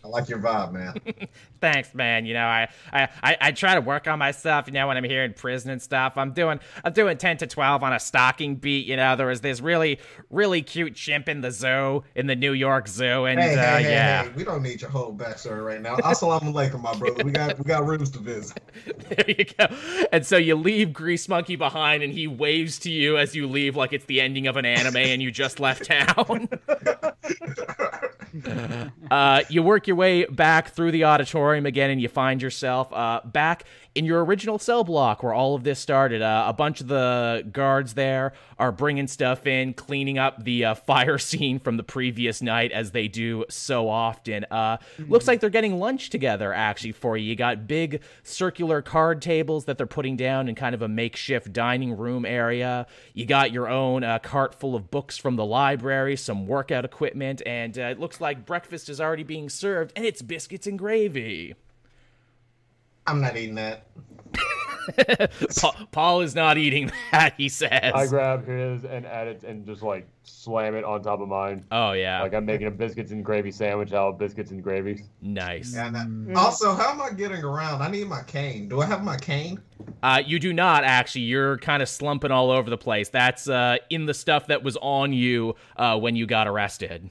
I like your vibe, man. Thanks, man. You know, I, I, I, try to work on myself. You know, when I'm here in prison and stuff, I'm doing I'm doing ten to twelve on a stalking beat. You know, there was this really really cute chimp in the zoo in the New York Zoo, and hey, uh, hey, hey, yeah, we don't need your whole backstory right now. Assalamu alaikum, my brother. We got we got rooms to visit. there you go. And so you leave Grease Monkey behind, and he waves to you as you leave, like it's the ending of an anime, and you just left town. uh, you work your way back through the auditorium again, and you find yourself uh, back in your original cell block where all of this started. Uh, a bunch of the guards there are bringing stuff in, cleaning up the uh, fire scene from the previous night, as they do so often. Uh, Looks like they're getting lunch together, actually, for you. You got big circular card tables that they're putting down in kind of a makeshift dining room area. You got your own uh, cart full of books from the library, some workout equipment, and uh, it looks like breakfast is already being served, and it's biscuits and gravy. I'm not eating that. Pa- Paul is not eating that, he says. I grab his and add it and just like slam it on top of mine. oh, yeah. Like I'm making a biscuits and gravy sandwich out of biscuits and gravy. nice. And that- also, how am I getting around? I need my cane. Do I have my cane? Uh, you do not, actually. You're kind of slumping all over the place. That's uh, in the stuff that was on you uh, when you got arrested.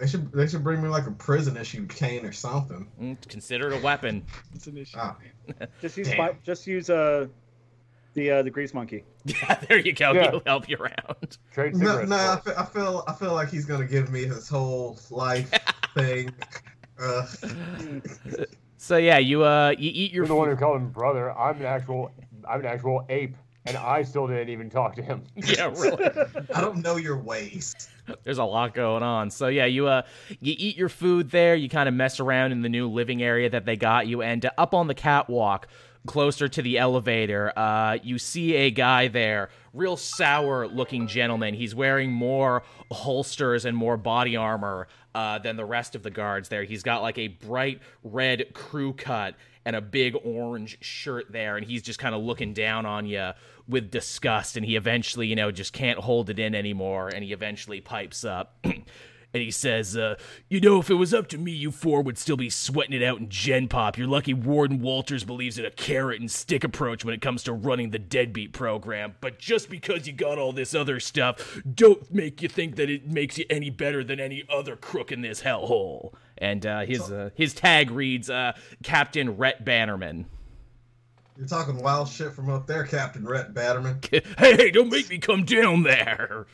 They should they should bring me like a prison issue cane or something. Mm, Consider it a weapon. It's an issue. Ah, Just use, Damn. just use, uh, the, uh, the grease monkey. Yeah, there you go. Yeah. He'll help you around. Trade no, no, I feel, I feel I feel like he's gonna give me his whole life thing. Uh, So yeah, you uh, you eat your You're the one who called him brother. I'm an actual, I'm an actual ape, and I still didn't even talk to him. Yeah, really. I don't know your ways. There's a lot going on. So yeah, you uh, you eat your food there. You kind of mess around in the new living area that they got you, and uh, up on the catwalk. Closer to the elevator, uh, you see a guy there, real sour looking gentleman. He's wearing more holsters and more body armor uh, than the rest of the guards there. He's got like a bright red crew cut and a big orange shirt there, and he's just kind of looking down on you with disgust. And he eventually, you know, just can't hold it in anymore, and he eventually pipes up. And he says, uh, you know, if it was up to me, you four would still be sweating it out in Gen Pop. You're lucky Warden Walters believes in a carrot and stick approach when it comes to running the deadbeat program. But just because you got all this other stuff, don't make you think that it makes you any better than any other crook in this hellhole. And uh, his uh, his tag reads uh, Captain Rhett Bannerman. You're talking wild shit from up there, Captain Rhett Bannerman. hey, hey, don't make me come down there.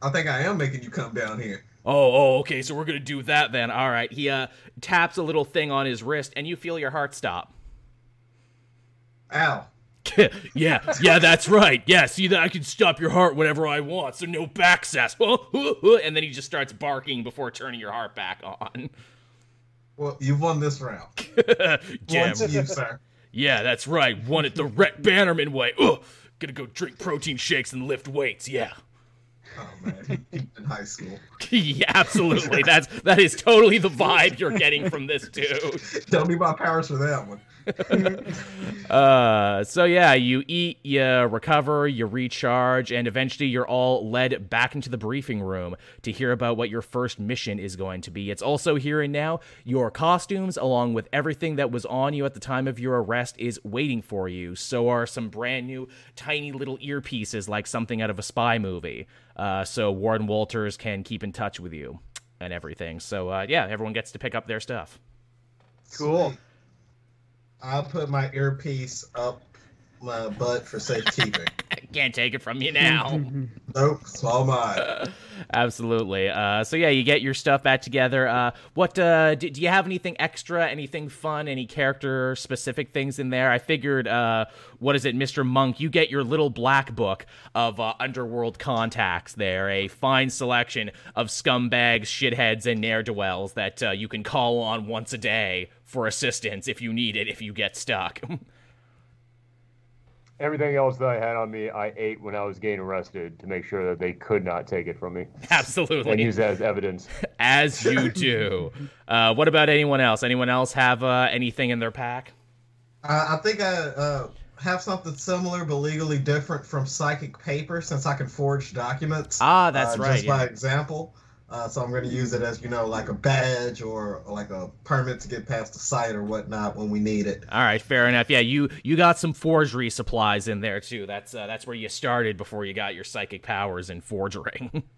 I think I am making you come down here. Oh, oh, okay. So we're gonna do that then. All right. He uh taps a little thing on his wrist, and you feel your heart stop. Ow. yeah, yeah, that's right. Yeah, see that I can stop your heart whenever I want, so no backsass. and then he just starts barking before turning your heart back on. Well, you've won this round. To you, sir. Yeah, that's right. Won it the Rhett Bannerman way. Ugh. Gonna go drink protein shakes and lift weights. Yeah. Oh man, in high school. yeah, absolutely. That's that is totally the vibe you're getting from this dude. Don't need my powers for that one. Uh, so yeah, you eat, you recover, you recharge, and eventually you're all led back into the briefing room to hear about what your first mission is going to be. It's also here and now. Your costumes, along with everything that was on you at the time of your arrest, is waiting for you. So are some brand new, tiny little earpieces, like something out of a spy movie. Uh, so Warden Walters can keep in touch with you and everything. So uh, yeah, everyone gets to pick up their stuff. Cool. I'll put my earpiece up my butt for safekeeping. Can't take it from you now. nope, it's all mine. Absolutely. Uh, so yeah, you get your stuff back together. Uh, what uh, do, do you have anything extra? Anything fun? Any character specific things in there? I figured. Uh, what is it, Mr. Monk? You get your little black book of uh, underworld contacts. There, a fine selection of scumbags, shitheads, and ne'er do wells that uh, you can call on once a day for assistance if you need it. If you get stuck. Everything else that I had on me, I ate when I was getting arrested to make sure that they could not take it from me Absolutely. and Absolutely. use that as evidence. As you do. uh, what about anyone else? Anyone else have uh, anything in their pack? Uh, I think I uh, have something similar but legally different from psychic paper since I can forge documents. Ah, that's uh, right, Just by example. Uh, so I'm going to use it as, you know, like a badge or like a permit to get past the site or whatnot when we need it. All right, fair enough. Yeah, you you got some forgery supplies in there too. That's uh, that's where you started before you got your psychic powers in forging.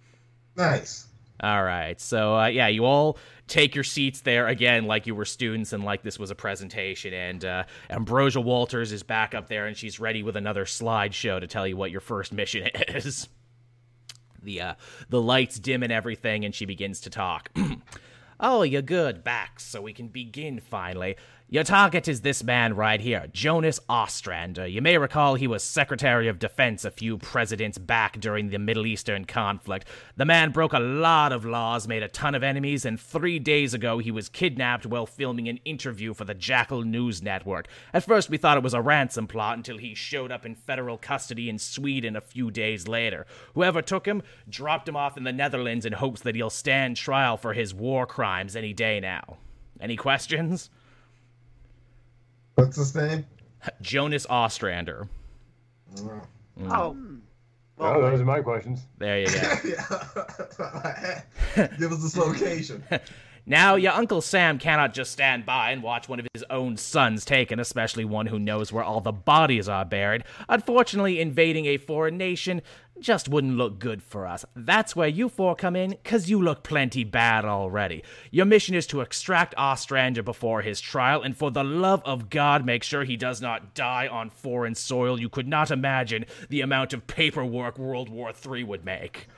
Nice. all right, so uh, yeah, you all take your seats there again, like you were students and like this was a presentation. And uh, Ambrosia Walters is back up there, and she's ready with another slideshow to tell you what your first mission is. The uh, the lights dim and everything, and she begins to talk. Oh, you're good. Back, so we can begin finally. Your target is this man right here, Jonas Ostrander. You may recall he was Secretary of Defense a few presidents back during the Middle Eastern conflict. The man broke a lot of laws, made a ton of enemies, and three days ago he was kidnapped while filming an interview for the Jackal News Network. At first we thought it was a ransom plot until he showed up in federal custody in Sweden a few days later. Whoever took him dropped him off in the Netherlands in hopes that he'll stand trial for his war crimes any day now. Any questions? What's his name? Jonas Ostrander. Mm. Oh. Oh. Oh, those are my questions. There you go. Give us this location. Now, your Uncle Sam cannot just stand by and watch one of his own sons taken, especially one who knows where all the bodies are buried. Unfortunately, invading a foreign nation just wouldn't look good for us. That's where you four come in, cause you look plenty bad already. Your mission is to extract Ostrander before his trial, and for the love of God, make sure he does not die on foreign soil. You could not imagine the amount of paperwork World War III would make.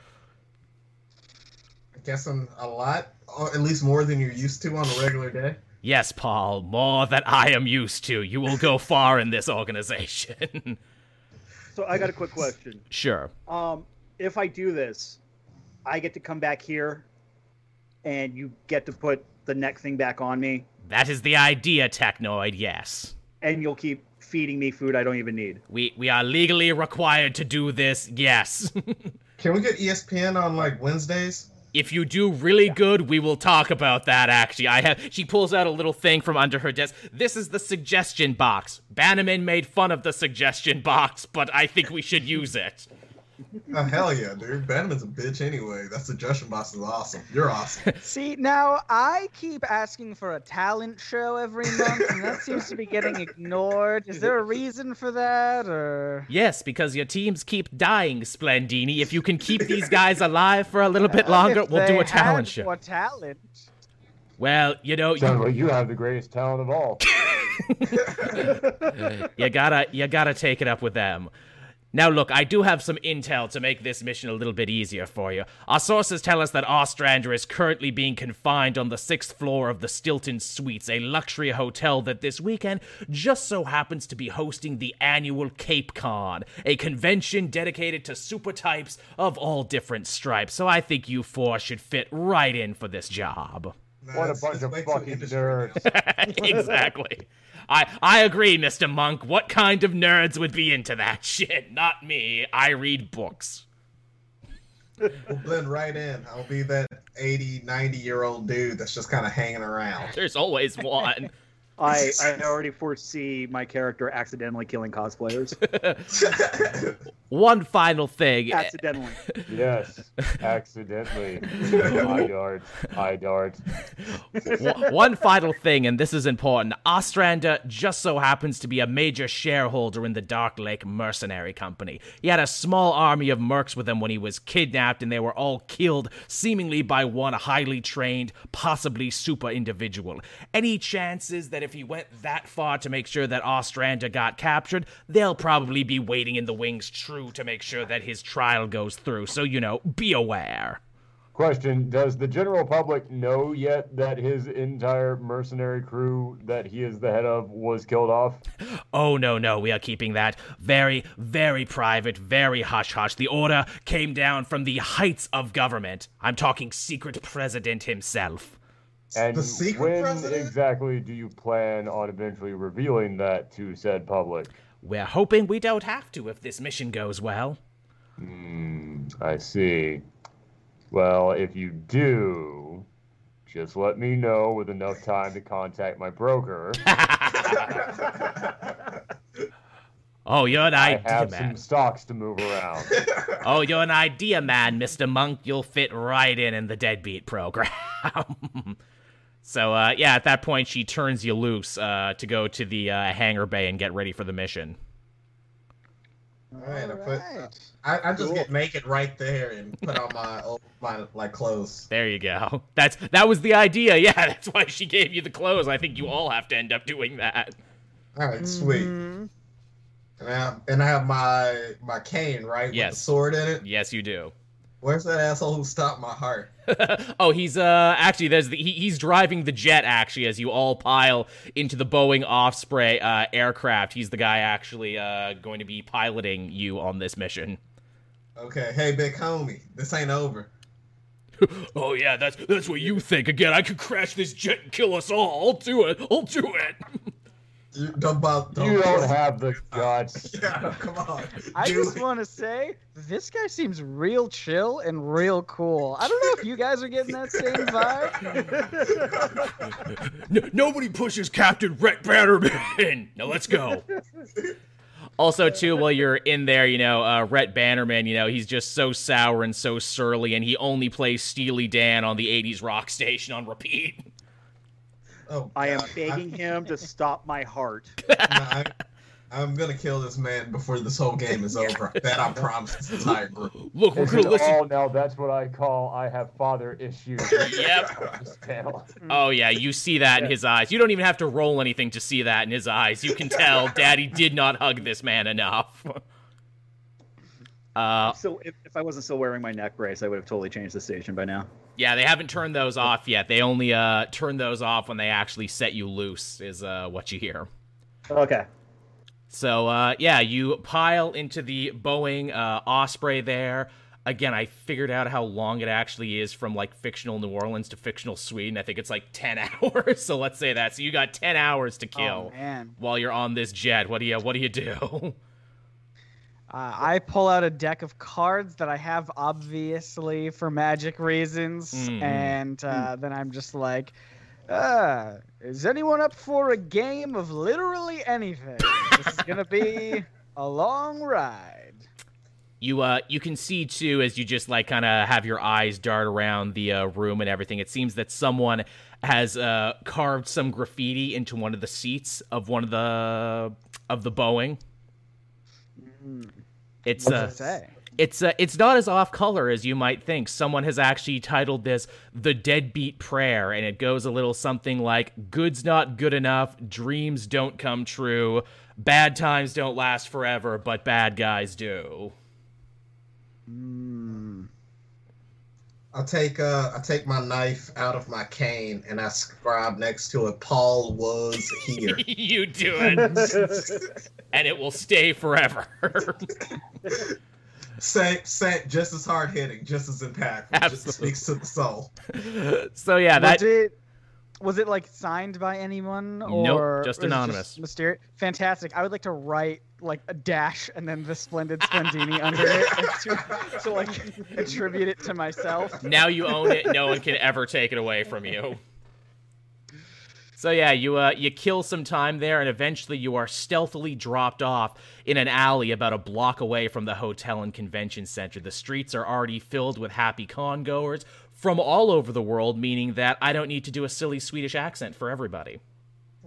I'm a lot, at least more than you're used to on a regular day. Yes, Paul, more than I am used to. You will go far in this organization. So I got a quick question. sure. Um, if I do this, I get to come back here, and you get to put the neck thing back on me, That is the idea, Technoid, yes. and you'll keep feeding me food I don't even need. We we are legally required to do this, yes. Can we get ESPN on like Wednesdays? If you do really good, we will talk about that actually. I have she pulls out a little thing from under her desk. This is the suggestion box. Bannerman made fun of the suggestion box, but I think we should use it. Oh hell yeah, dude! Bannerman's a bitch anyway. That suggestion box is awesome. You're awesome. See, now I keep asking for a talent show every month, and that seems to be getting ignored. Is there a reason for that, or? Yes, because your teams keep dying, Splendini. If you can keep these guys alive for a little bit longer, If we'll do a talent had show. More talent. Well, you know, you, Sounds like you have the greatest talent of all. you gotta you gotta take it up with them. Now look, I do have some intel to make this mission a little bit easier for you. Our sources tell us that Ostrander is currently being confined on the sixth floor of the Stilton Suites, a luxury hotel that this weekend just so happens to be hosting the annual Cape Con, a convention dedicated to super types of all different stripes. So I think you four should fit right in for this job. Nah, What a bunch of fucking industry nerds. exactly. I I agree, Mr. Monk. What kind of nerds would be into that shit? Not me. I read books. We'll blend right in. I'll be that 80, 90 year old dude that's just kind of hanging around. There's always one. I, I already foresee my character accidentally killing cosplayers. one final thing. accidentally. Yes, accidentally. eye darts, eye darts. One final thing, and this is important. Ostrander just so happens to be a major shareholder in the Dark Lake Mercenary Company. He had a small army of mercs with him when he was kidnapped, and they were all killed, seemingly by one highly trained, possibly super individual. Any chances that if he went that far to make sure that Ostrander got captured, they'll probably be waiting in the wings true to make sure that his trial goes through. So, you know, be aware. Question: Does the general public know yet that his entire mercenary crew that he is the head of was killed off? Oh, no, no, we are keeping that very, very private, very hush hush. The order came down from the heights of government. I'm talking secret president himself. And The secret when president? exactly do you plan on eventually revealing that to said public? We're hoping we don't have to if this mission goes well. Hmm, I see. Well, if you do, just let me know with enough time to contact my broker. Oh, you're an idea I have man. some stocks to move around. Oh, you're an idea man, Mr. Monk. You'll fit right in in the deadbeat program. So, uh, yeah, at that point, she turns you loose uh, to go to the uh, hangar bay and get ready for the mission. All right, I put. Alright. I, I just Cool. get naked right there and put on my old my like clothes. There you go. That's that was the idea. Yeah, that's why she gave you the clothes. I think you all have to end up doing that. All right, sweet. Mhm. And I, have, and I have my my cane right Yes. with the sword in it. Yes, you do. Where's that asshole who stopped my heart? oh, he's uh actually there's the, he, he's driving the jet actually as you all pile into the Boeing Osprey uh, aircraft. He's the guy actually uh going to be piloting you on this mission. Okay, hey big homie, this ain't over. Oh yeah, that's that's what you think. Again, I could crash this jet and kill us all. I'll do it. I'll do it. You don't bother. Don't You don't have the guts. Yeah, come on. I Do just want to say this guy seems real chill and real cool. I don't know if you guys are getting that same vibe. N- nobody pushes Captain Rhett Bannerman. Now let's go. Also, too, while you're in there, you know, uh, Rhett Bannerman, you know, he's just so sour and so surly, and he only plays Steely Dan on the 80s rock station on repeat. Oh, I am God. begging him to stop my heart. I, am gonna kill this man before this whole game is over. That I promise this entire group. Look, we're gonna listen. all now. That's what I call I have father issues. Yep. Mm-hmm. Oh, yeah, you see that in his eyes. You don't even have to roll anything to see that in his eyes. You can tell Daddy did not hug this man enough. Uh, So if, if I wasn't still wearing my neck brace, I would have totally changed the station by now. Yeah, they haven't turned those off yet. They only uh turn those off when they actually set you loose, is uh what you hear. Okay. So uh yeah, you pile into the Boeing uh Osprey there. Again, I figured out how long it actually is from like fictional New Orleans to fictional Sweden. I think it's like 10 hours. So let's say that. So you got 10 hours to kill Oh while you're on this jet. What do you what do you do? uh, I pull out a deck of cards that I have obviously for magic reasons, Mm. and uh, then I'm just like, uh, "Is anyone up for a game of literally anything? this is gonna be a long ride." You uh you can see too as you just like kind of have your eyes dart around the uh, room and everything. It seems that someone has uh carved some graffiti into one of the seats of one of the of the Boeing. It's What uh it say? it's uh, it's not as off color as you might think. Someone has actually titled this "The Deadbeat Prayer," and it goes a little something like "Good's not good enough, dreams don't come true, bad times don't last forever, but bad guys do." Hmm. I take uh I take my knife out of my cane and I scribe next to it. Paul was here. you do it, and it will stay forever. same, same, just as hard hitting, just as impactful. Absolutely. Just speaks to the soul. so yeah, What that did was it like signed by anyone Nope, or just was it anonymous. mysterious. Fantastic. I would like to write like a dash and then the splendid Splendini under it to, to like attribute it to myself. Now you own it. No one can ever take it away from you. So yeah, you uh, you kill some time there, and eventually you are stealthily dropped off in an alley about a block away from the hotel and convention center. The streets are already filled with happy con goers from all over the world, meaning that I don't need to do a silly Swedish accent for everybody.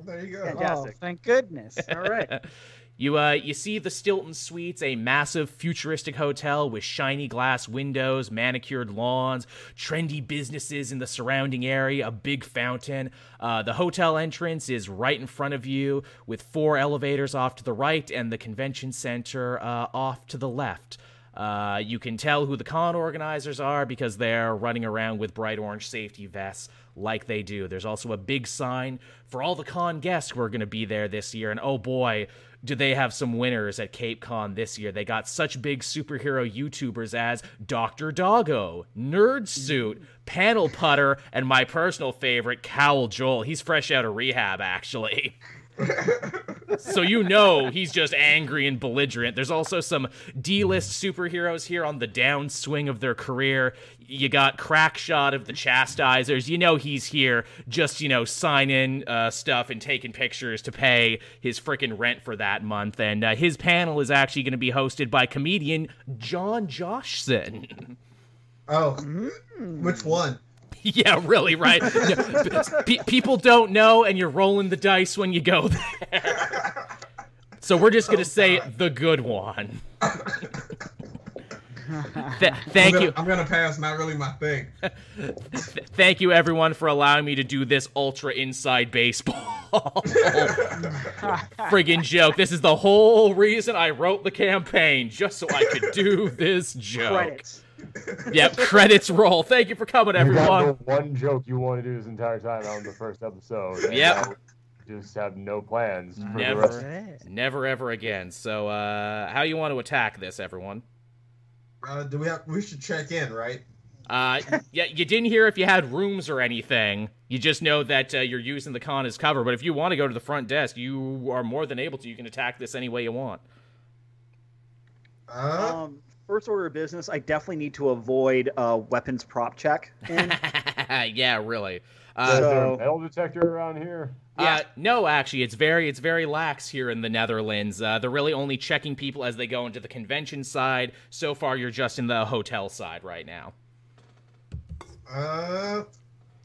There you go. Fantastic. Oh, thank goodness. All right. You uh you see the Stilton Suites, a massive futuristic hotel with shiny glass windows, manicured lawns, trendy businesses in the surrounding area, a big fountain. Uh, the hotel entrance is right in front of you, with four elevators off to the right and the convention center uh, off to the left. Uh, you can tell who the con organizers are because they're running around with bright orange safety vests like they do. There's also a big sign for all the con guests who are going to be there this year. And oh boy, do they have some winners at Cape Con this year. They got such big superhero YouTubers as Dr. Doggo, Nerd Suit, Panel Putter, and my personal favorite, Cowl Joel. He's fresh out of rehab, actually. so you know he's just angry and belligerent. There's also some D-list superheroes here on the downswing of their career. You got Crackshot of the Chastisers. You know he's here just, you know, signing uh, stuff and taking pictures to pay his freaking rent for that month. And uh, his panel is actually going to be hosted by comedian John Joshson. Oh, which one? yeah, really, right? Yeah, p- people don't know, and you're rolling the dice when you go there. So we're just gonna oh, say the good one. Th- thank I'm gonna, you, I'm gonna pass. Not really my thing. Th- thank you, everyone, for allowing me to do this ultra inside baseball. Friggin' joke. This is the whole reason I wrote the campaign, just so I could do this joke. Credits. Yep, credits roll. Thank you for coming, You got everyone. the one joke you want to do this entire time on the first episode. and Yep. Just have no plans. For Never. The rest. Never ever again. So, uh, how you want to attack this, everyone? Uh, do we have? We should check in, right? Uh, yeah, you didn't hear if you had rooms or anything. You just know that uh, you're using the con as cover. But if you want to go to the front desk, you are more than able to. You can attack this any way you want. Uh, Um, first order of business, I definitely need to avoid a weapons prop check. Yeah, really. Is Uh, there So- a metal detector around here? uh, no, actually, it's very it's very lax here in the Netherlands. Uh, they're really only checking people as they go into the convention side. So far, you're just in the hotel side right now. uh,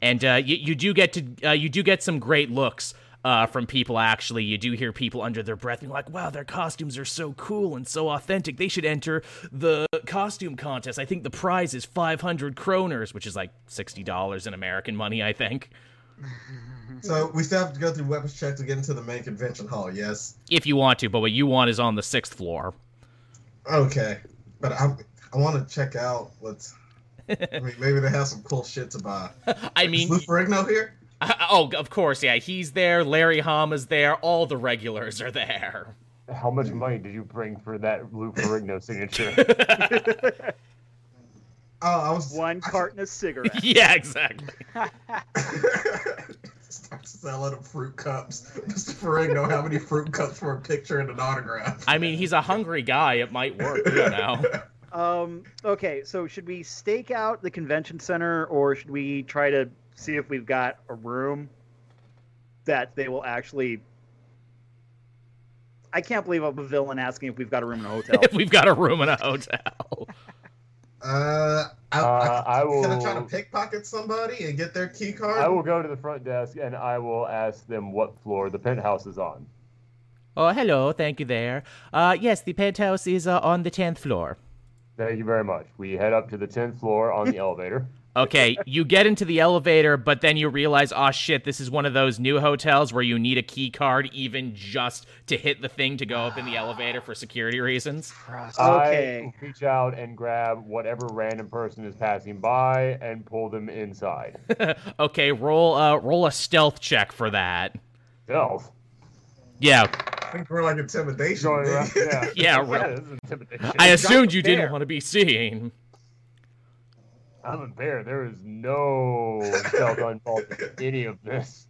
and uh, you, you do get to uh, you do get some great looks uh, from people. Actually, you do hear people under their breath being like, "Wow, their costumes are so cool and so authentic. They should enter the costume contest. I think the prize is 500 kroners, which is like sixty dollars in American money, I think. so we still have to go through weapons check to get into the main convention hall. Yes. If you want to, but what you want is on the sixth floor. Okay, but I I want to check out what's. I mean, maybe they have some cool shit to buy. I Is mean, Lou Ferrigno here? Oh, of course, yeah, he's there. Larry Hama's there. All the regulars are there. How much money did you bring for that Lou Ferrigno signature? Oh, I was One carton of cigarettes. yeah, exactly. Start selling them fruit cups. Mr. Ferrigno, how many fruit cups for a picture and an autograph? I mean, he's a hungry guy. It might work, you know. Um, okay, so should we stake out the convention center, or should we try to see if we've got a room that they will actually? I can't believe I'm a villain asking if we've got a room in a hotel. if we've got a room in a hotel. Uh, I, Uh, I Can I try to pickpocket somebody and get their key card? I will go to the front desk and I will ask them what floor the penthouse is on. Oh, hello. Thank you there. Uh, yes, the penthouse is uh, on the 10th floor. Thank you very much. We head up to the 10th floor on the elevator. Okay, you get into the elevator, but then you realize, oh shit, this is one of those new hotels where you need a key card even just to hit the thing to go up in the elevator for security reasons. Okay. I reach out and grab whatever random person is passing by and pull them inside. okay, roll uh roll a stealth check for that. Stealth. Yeah, I think we're like intimidation. Around, yeah. Yeah, yeah, right. intimidation. I assumed you didn't want to be seen. I'm a bear. There is no stealth involved in any of this.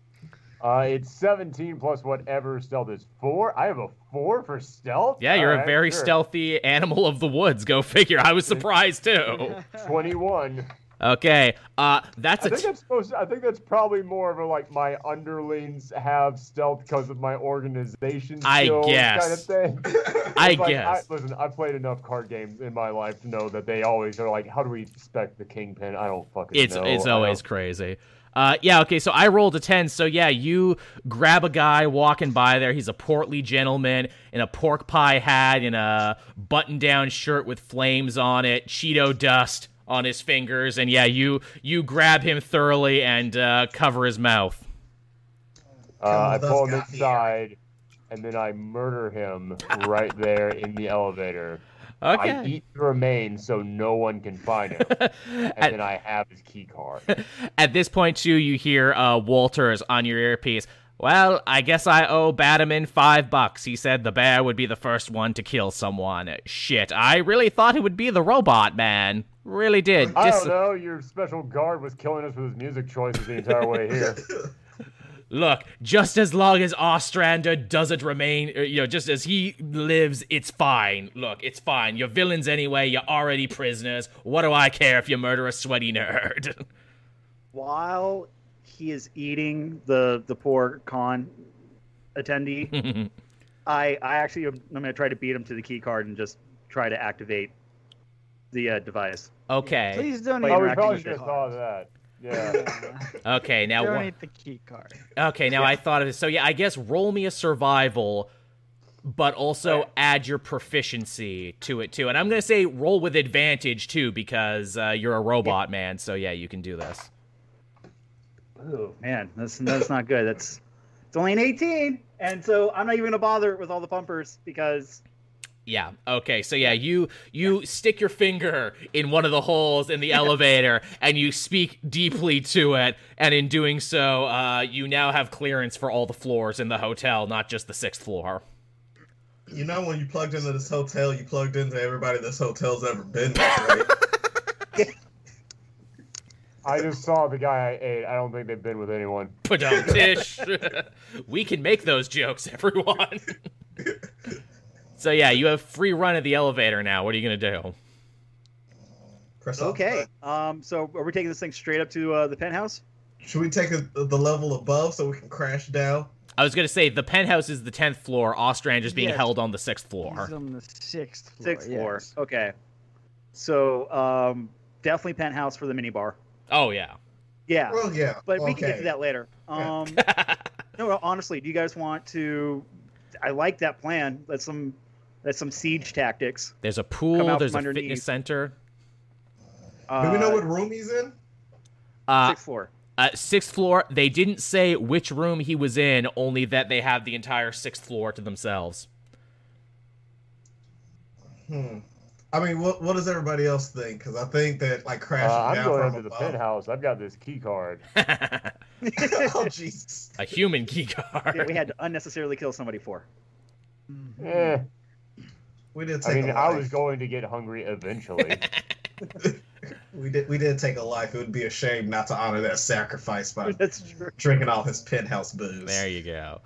Uh, it's 17 plus whatever stealth is. Four? I have a four for stealth? Yeah, you're a Alright, very sure. stealthy animal of the woods. Go figure. I was surprised too. 21. Okay, uh, that's I think t- that's supposed. To, I think that's probably more of a like my underlings have stealth because of my organization. I guess. kind of thing. I like, guess. I, listen, I've played enough card games in my life to know that they always are like, "How do we expect the kingpin?" I don't fucking It's know. it's always crazy. Uh, yeah, okay, so I rolled a 10. So, yeah, you grab a guy walking by there. He's a portly gentleman in a pork pie hat, in a button down shirt with flames on it, Cheeto dust on his fingers. And, yeah, you you grab him thoroughly and uh, cover his mouth. Uh, I pull him us, inside, and then I murder him right there in the elevator. Okay. I eat the remains so no one can find him, and At- then I have his key card. At this point, too, you hear uh, Walters on your earpiece. Well, I guess I owe Bannerman five bucks. He said the bear would be the first one to kill someone. Shit, I really thought it would be the robot man. Really did. I Dis- don't know. Your special guard was killing us with his music choices the entire way here. Look, just as long as Ostrander doesn't remain, uh, you know, just as he lives, it's fine. Look, it's fine. You're villains anyway. You're already prisoners. What do I care if you murder a sweaty nerd? While he is eating the the poor con attendee, I I actually am, I'm gonna try to beat him to the key card and just try to activate the uh, device. okay. Please don't Wait, eat Oh, we interacting probably with should have it. that. Yeah. Yeah. Okay, now Don't wha- eat the key card. Okay, now I thought of it. So yeah, I guess roll me a survival, but also add your proficiency to it too. And I'm gonna say roll with advantage too because uh, you're a robot man. So yeah, you can do this. Oh man, that's that's not good. That's it's only an 18, and so I'm not even gonna bother with all the bumpers because Yeah. Okay. So yeah, you you stick your finger in one of the holes in the elevator and you speak deeply to it, and in doing so, uh, you now have clearance for all the floors in the hotel, not just the sixth floor. You know, when you plugged into this hotel, you plugged into everybody this hotel's ever been with, right? I just saw the guy I ate. I don't think they've been with anyone. Tish. we can make those jokes, everyone. so yeah, you have free run of the elevator now. What are you gonna do? Press okay. Um, so are we taking this thing straight up to uh, the penthouse? Should we take it the level above so we can crash down? I was gonna say the penthouse is the tenth floor. Ostrander's being Yes. held on the sixth floor. He's on the sixth floor. Sixth floor. yes. Okay. So um, definitely penthouse for the minibar. Oh yeah. Yeah, Well, yeah. but we can get to that later. Yeah. Um, no, honestly, do you guys want to? I like that plan. That's some that's some siege tactics. There's a Come pool. out There's a from fitness underneath. center. Do we know Uh, what room he's in? Uh, sixth floor? uh, sixth floor. They didn't say which room he was in, only that they have the entire sixth floor to themselves. Hmm. I mean, what what does everybody else think? Because I think that like Uh, crashing I'm down going from up to the above. penthouse. I've got this key card. oh Jesus! a human key card. Yeah, we had to unnecessarily kill somebody for. Mhm. Eh, We did I take mean, a I life. was going to get hungry eventually. we did we did take a life. It would be a shame not to honor that sacrifice by That's true. drinking all his penthouse booze. There you go.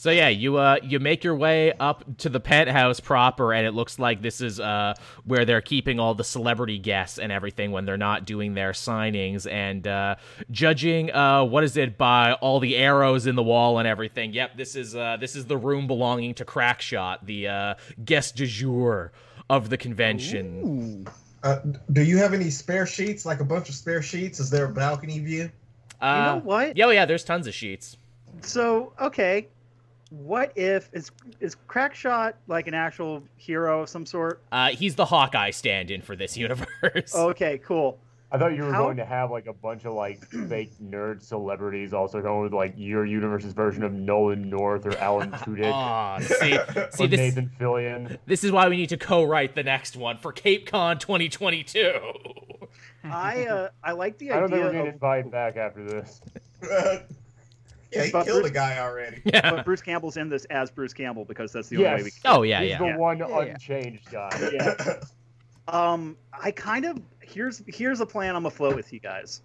So yeah, you uh you make your way up to the penthouse proper, and it looks like this is uh where they're keeping all the celebrity guests and everything when they're not doing their signings. And uh, judging uh what is it by all the arrows in the wall and everything. Yep, this is uh this is the room belonging to Crackshot, the uh guest du jour of the convention. Ooh. Uh, do you have any spare sheets? Like a bunch of spare sheets? Is there a balcony view? Uh, you know what? Yeah, oh, yeah. There's tons of sheets. So okay, what if is is Crackshot like an actual hero of some sort? Uh, he's the Hawkeye stand-in for this universe. Okay, cool. I thought you were How- going to have like a bunch of like fake nerd celebrities also going with like your universe's version of Nolan North or Alan Tudyk Aw, see, see or this. Nathan Fillion. This is why we need to co-write the next one for Cape Con 2022. I uh I like the idea. I don't think we're going to of invited back after this. Yeah, he But killed Bruce- a guy already. yeah. but Bruce Campbell's in this as Bruce Campbell because that's the only way we can. Oh yeah, He's yeah. the Yeah. one Yeah, yeah. unchanged guy. Yeah. Um, I kind of here's here's a plan I'm afloat with you guys.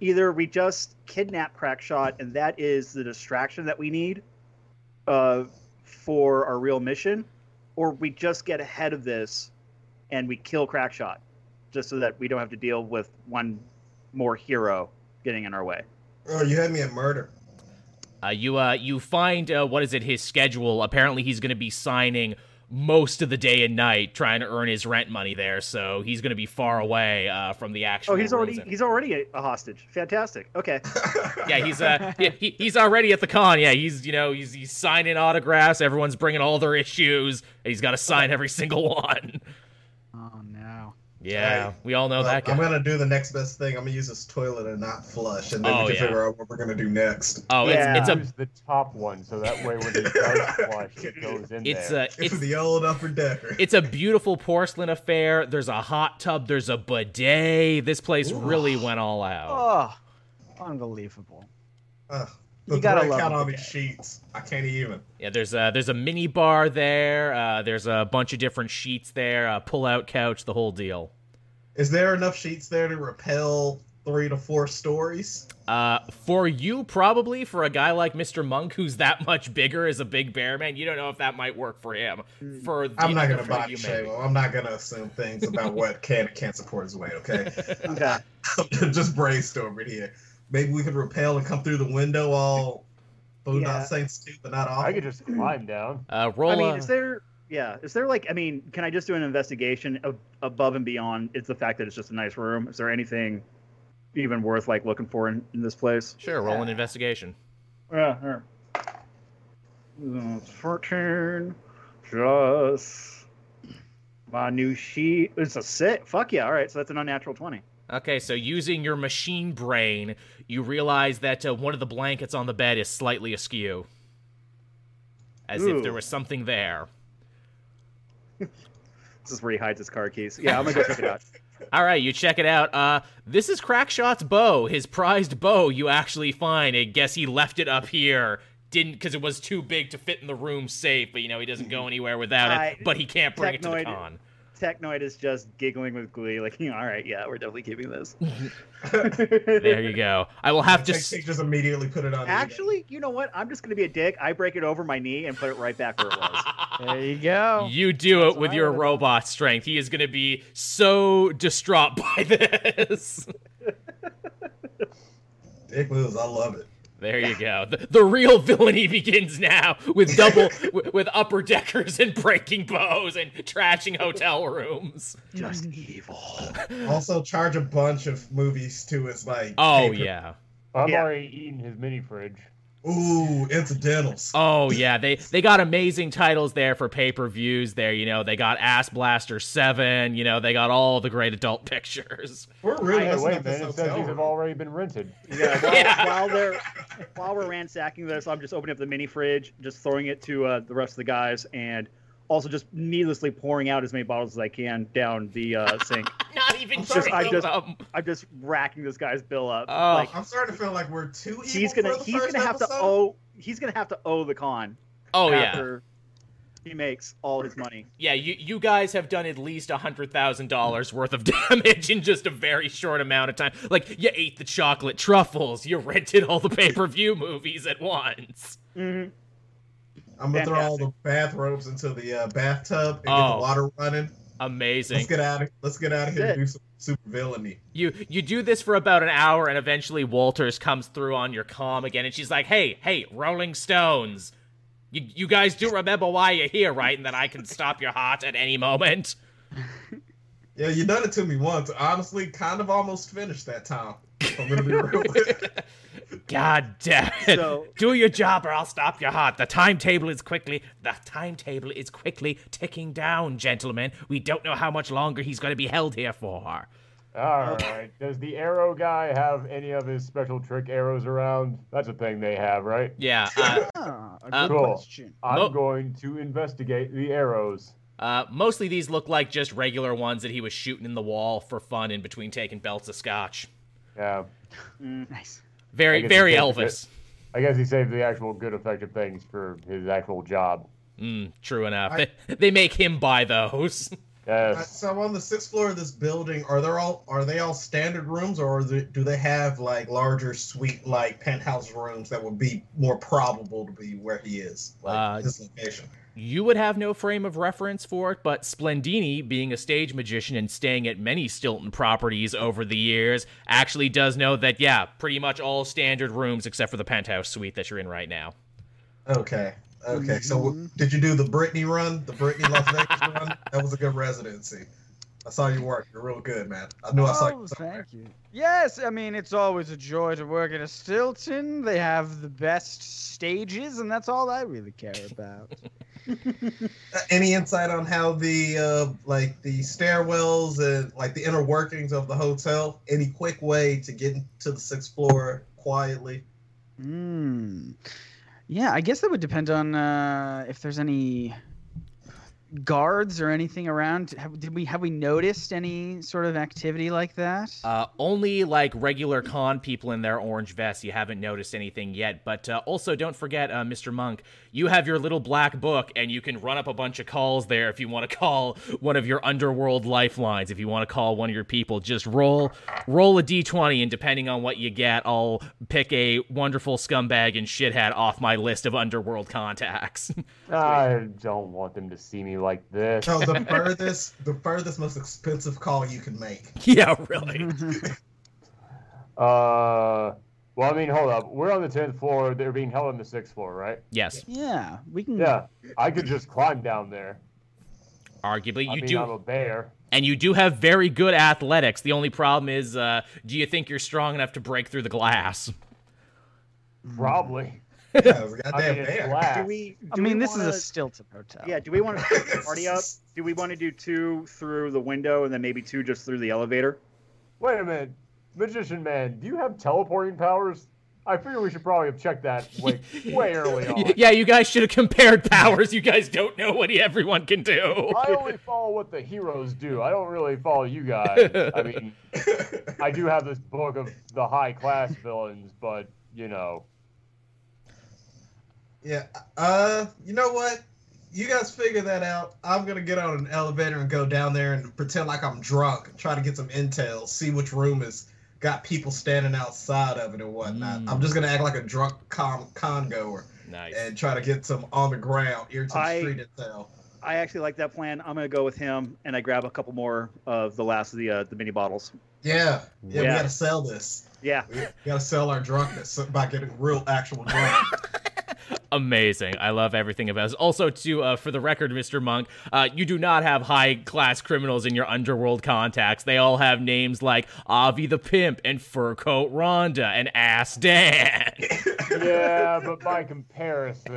Either we just kidnap Crackshot, and that is the distraction that we need, uh, for our real mission, or we just get ahead of this, and we kill Crackshot, just so that we don't have to deal with one more hero getting in our way. Oh, you had me at murder. Uh, you uh, you find uh, what is it? His schedule. Apparently, he's going to be signing most of the day and night trying to earn his rent money there. So he's going to be far away uh, from the actual. Oh, he's already rooms. he's already a, a hostage. Fantastic. Okay. yeah, he's uh, yeah, he, he's already at the con. Yeah, he's you know he's he's signing autographs. Everyone's bringing all their issues. He's got to sign every single one. Oh no. Yeah, Right. we all know Well, that guy. I'm gonna do the next best thing. I'm gonna use this toilet and not flush, and then Oh, we can yeah. figure out what we're gonna do next. Oh, Yeah. it's it's a the top one so that way when it does flush, it goes in it's there. a It's, it's the old upper decker. it's a beautiful porcelain affair. There's a hot tub. There's a bidet. This place really went all out. Oh, unbelievable. Ugh. You gotta bread love count on these sheets. I can't even. Yeah, there's a there's a mini bar there. Uh, there's a bunch of different sheets there. A pull out couch. The whole deal. Is there enough sheets there to repel three to four stories? Uh, for you, probably for a guy like Mr. Monk, who's that much bigger as a big bear man, you don't know if that might work for him. For the, I'm not gonna for buy you, the maybe. shame. I'm not gonna assume things about what can and can't support his weight. Okay, Okay. just brainstorming here. Maybe we could repel and come through the window all Boondock Yeah. Saints too, but not awful. I could just climb down. Uh, roll. I mean, a- is there? Yeah, is there like? I mean, can I just do an investigation ab- above and beyond? It's the fact that it's just a nice room. Is there anything even worth like looking for in, in this place? sure, roll an investigation. Yeah, here. Uh, Fourteen plus my new sheet. It's a sit. Fuck yeah! All right, so that's an unnatural twenty. Okay, so using your machine brain, you realize that uh, one of the blankets on the bed is slightly askew, as if there was something there. This is where he hides his car keys. Yeah, I'm gonna go check it out. All right, you check it out. Uh, this is Crackshot's bow, his prized bow. You actually find. I guess he left it up here. Didn't because it was too big to fit in the room safe. But you know he doesn't go anywhere without I- it. But he can't bring it to the con. Technoid is just giggling with glee, like, all right, yeah, we're definitely keeping this. There you go. I will have to. Take s- pictures immediately put it on. Actually, you know what? I'm just gonna be a dick. I break it over my knee and put it right back where it was. There you go. You do it with your would've robot strength. He is going to be so distraught by this. dick moves. I love it. There you go. The, the real villainy begins now with double with, with upper deckers and breaking bows and trashing hotel rooms. just evil. Also, charge a bunch of movies to his like. Oh paper. yeah. I'm Yeah. already eating his mini fridge. Ooh, incidentals. Oh yeah. They they got amazing titles there for pay-per-views there, you know. They got Ass Blaster 7, you know, they got all the great adult pictures. We're really Hey, messing wait, up this man, it says these have already been rented. Yeah, while, Yeah. while they're while we're ransacking this, I'm just opening up the mini fridge, just throwing it to uh, the rest of the guys, and also just needlessly pouring out as many bottles as I can down the uh, sink. Not even just, I'm I just- them. I'm just racking this guy's bill up. Oh. like I'm starting to feel like we're too evil he's gonna for the he's first gonna have to owe he's gonna have to owe the con. Oh yeah. he makes all his money. Yeah, you you guys have done at least a hundred thousand dollars worth of damage in just a very short amount of time. Like you ate the chocolate truffles, you rented all the pay per view movies at once. Mm-hmm. I'm gonna throw all the bathrobes into the uh, bathtub and get Oh. the water running. Amazing. Let's get out of let's get out of here and do some super villainy. You you do this for about an hour, and eventually Walters comes through on your comm again, and she's like, "Hey, hey, Rolling Stones, you you guys do remember why you're here, right? And that I can stop your heart at any moment." Yeah, you done it to me once. Honestly, kind of almost finished that time. I'm gonna be real with you. God damn it! So- Do your job, or I'll stop your heart. The timetable is quickly the timetable is quickly ticking down, gentlemen. We don't know how much longer he's going to be held here for. All right. Does the arrow guy have any of his special trick arrows around? That's a thing they have, right? Yeah. Uh, Ah, a Uh, good Cool. question. I'm Mo- going to investigate the arrows. uh, mostly these look like just regular ones that he was shooting in the wall for fun in between taking belts of scotch. Yeah. Nice. I Very, very he saved Elvis. I guess he saved the actual good effective things for his actual job. Mm, true enough. I- They, they make him buy those. Yes. so on the sixth floor of this building, are there all are they all standard rooms, or they, do they have like larger suite like penthouse rooms that would be more probable to be where he is, like Uh, his location? You would have no frame of reference for it, but Splendini, being a stage magician and staying at many Stilton properties over the years, actually does know that, yeah, pretty much all standard rooms except for the penthouse suite that you're in right now. Okay, okay. So w- Mhm. did you do the Britney run, the Britney Las Vegas run? That was a good residency. I saw you work. You're real good, man. I knew I saw Oh, you. somewhere. thank you. Yes, I mean it's always a joy to work at a Stilton. They have the best stages, and that's all I really care about. Any insight on how the uh, like the stairwells and like the inner workings of the hotel? Any quick way to get to the sixth floor quietly? Hmm. Yeah, I guess that would depend on uh, if there's any guards or anything around. Have, did we have we noticed any sort of activity like that? Uh, only like regular con people in their orange vests. You haven't noticed anything yet. But uh, also, don't forget, uh, Mr. Monk, you have your little black book, and you can run up a bunch of calls there if you want to call one of your underworld lifelines. If you want to call one of your people, just roll roll a d20, and depending on what you get, I'll pick a wonderful scumbag and shithead off my list of underworld contacts. I don't want them to see me like this. So the furthest, the furthest, most expensive call you can make. yeah, really. Uh, well, I mean, hold up. We're on the tenth floor. They're being held on the sixth floor, right? Yes, yeah, we can. Yeah. I could just climb down there. arguably I you mean, do. I'm a bear. And you do have very good athletics. The only problem is, uh, do you think you're strong enough to break through the glass? Probably. Yeah, it was a I goddamn mean, it's bear. glass. Do we? I mean, we this wanna, is a Stilton hotel. Yeah. Do we want to split the party up? Do we want to do two through the window and then maybe two just through the elevator? Wait a minute, magician man. Do you have teleporting powers? I figure we should probably have checked that way, way early on. Yeah, you guys should have compared powers. You guys don't know what everyone can do. I only follow what the heroes do. I don't really follow you guys. I mean, I do have this book of the high class villains, but you know, Yeah. Uh, you know what? You guys figure that out. I'm gonna get on an elevator and go down there and pretend like I'm drunk, and try to get some intel, see which room has got people standing outside of it and whatnot. Mm. I'm just gonna act like a drunk con con goer Nice. and try to get some on the ground, ear to the I- street intel. I actually like that plan. I'm gonna go with him, and I grab a couple more of the last of the uh, the mini bottles. Yeah, yeah, we gotta sell this. Yeah. We gotta sell our drunkenness by getting real, actual drunk. Amazing. I love everything about this. Also, to uh, for the record, Mr. Monk, uh, you do not have high class criminals in your underworld contacts. They all have names like Avi the Pimp and Fur Coat Rhonda and Ass Dan. yeah, but by comparison,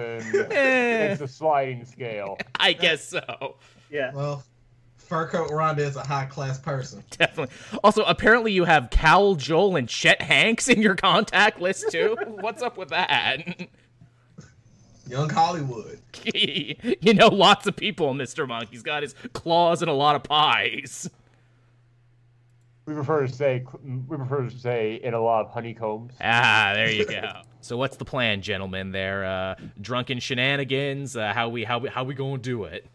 Eh, it's a sliding scale. I guess so. Yeah. well, Fur Coat Rhonda is a high class person. Definitely. Also, apparently, you have Cal Joel and Chet Hanks in your contact list too. What's up with that? Young Hollywood. you know, lots of people, Mr. Monk. He's got his claws in a lot of pies. We prefer to say we prefer to say in a lot of honeycombs. Ah, there you go. So what's the plan, gentlemen? There, uh, drunken shenanigans. Uh, how we how we how we gonna do it?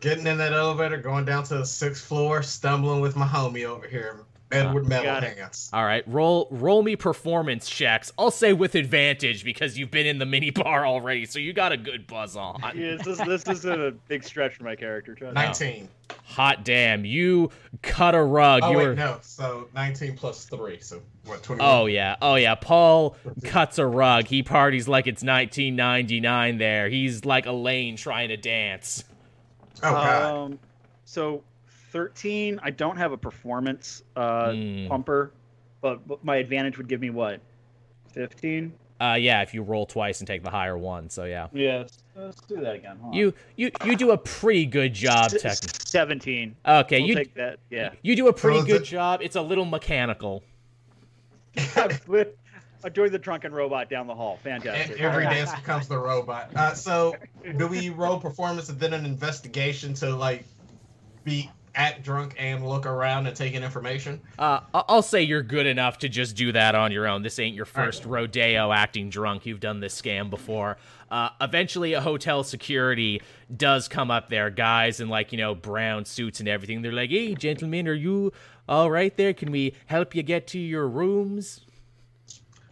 Getting in that elevator, going down to the sixth floor, stumbling with my homie over here, Edward Metal got it. Hands. All right, roll roll me performance checks. I'll say with advantage because you've been in the mini bar already, so you got a good buzz on. Yeah, this, this is a big stretch for my character. Trust me. 19. Hot damn, you cut a rug. Oh, you wait, were no. So 19 plus 3. So what, 21? Oh yeah, oh yeah. Paul cuts a rug. He parties like it's 1999. There, he's like Elaine trying to dance. Oh, God. Um, so 13. I don't have a performance uh, Hmm. pumper, but, but my advantage would give me what? 15. Uh, yeah, if you roll twice and take the higher one. So yeah, Yeah, Let's do that again. Hold on. you you you do a pretty good job. S- Technically, 17. okay, We'll you take that. Yeah. you do a pretty Oh, good it- job. It's a little mechanical. I joined the drunken robot down the hall. Fantastic. Every dance becomes the robot. Uh, so do we roll performance and then an investigation to like be act drunk and look around and take in information? Uh, I- I'll say you're good enough to just do that on your own. This ain't your first rodeo acting drunk. You've done this scam before. Uh, eventually, a hotel security does come up there, guys in like you know brown suits and everything. They're like, "Hey, gentlemen, are you all right there? Can we help you get to your rooms?"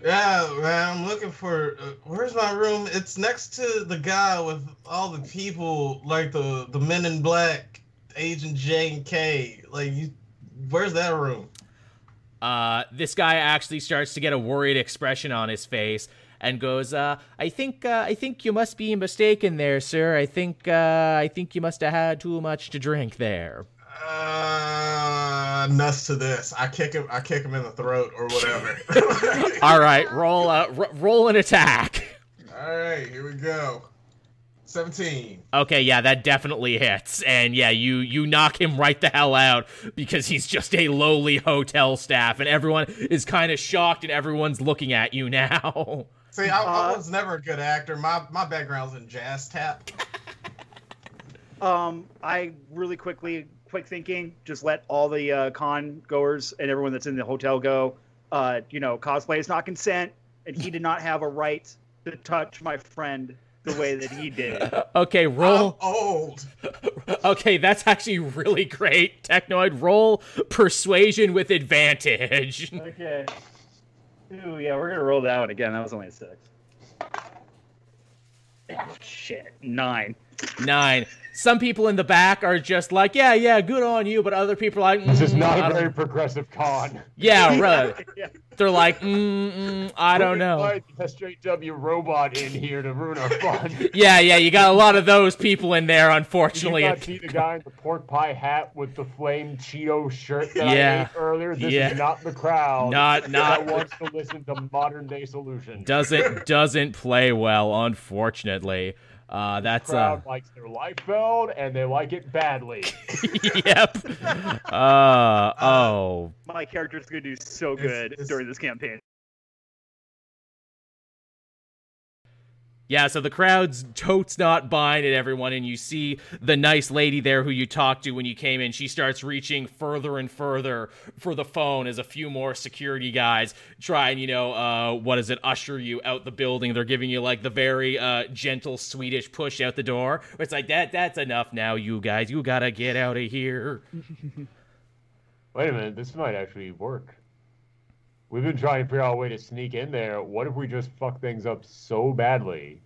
Yeah, man, I'm looking for. Uh, where's my room? It's next to the guy with all the people, like the the Men in Black, Agent J and K. Like, you, where's that room? Uh, this guy actually starts to get a worried expression on his face and goes, uh, "I think, uh, I think you must be mistaken there, sir. I think, uh, I think you must have had too much to drink there." Uh, nuts to this. I kick him. I kick him in the throat or whatever. All right, roll, uh, r- roll an attack. All right, here we go. Seventeen. Okay, yeah, that definitely hits, and yeah, you you knock him right the hell out because he's just a lowly hotel staff, and everyone is kind of shocked, and everyone's looking at you now. See, I, I Uh, was never a good actor. My my background's in jazz tap. Um, I really quickly, quick thinking, just let all the uh, con goers and everyone that's in the hotel go. Uh, you know, cosplay is not consent, and he did not have a right to touch my friend the way that he did. Okay, I'm roll. old. Okay, that's actually really great. Technoid, roll persuasion with advantage. Okay. Ooh, yeah, we're gonna roll that one again. That was only a six. Oh, shit, nine. Nine. Some people in the back are just like, yeah, yeah, good on you, but other people are like, This is "Mm, not I a don't- very progressive con. yeah, right. Yeah. They're like, mm, mm, I don't know. Why the straight W robot in here to ruin our fun? Yeah, yeah, you got a lot of those people in there, Did you unfortunately. not see the guy in the pork pie hat with the flame Cheeto shirt that Yeah. I ate earlier? This Yeah. is not the crowd Not- that not- wants to listen to modern day solutions. doesn't doesn't play well, unfortunately. Uh, that's uh, crowd likes their Liefeld and they like it badly. yep. Uh oh. My character's gonna do so It's- good it's- during this campaign. Yeah, so the crowd's totes not buying it, everyone, and you see the nice lady there who you talked to when you came in. She starts reaching further and further for the phone as a few more security guys try and, you know, uh, what is it, usher you out the building. They're giving you like the very uh, gentle Swedish push out the door. It's like that. That's enough now, you guys. You gotta get out of here. Wait a minute, this might actually work. We've been trying to figure out a way to sneak in there. What if we just fuck things up so badly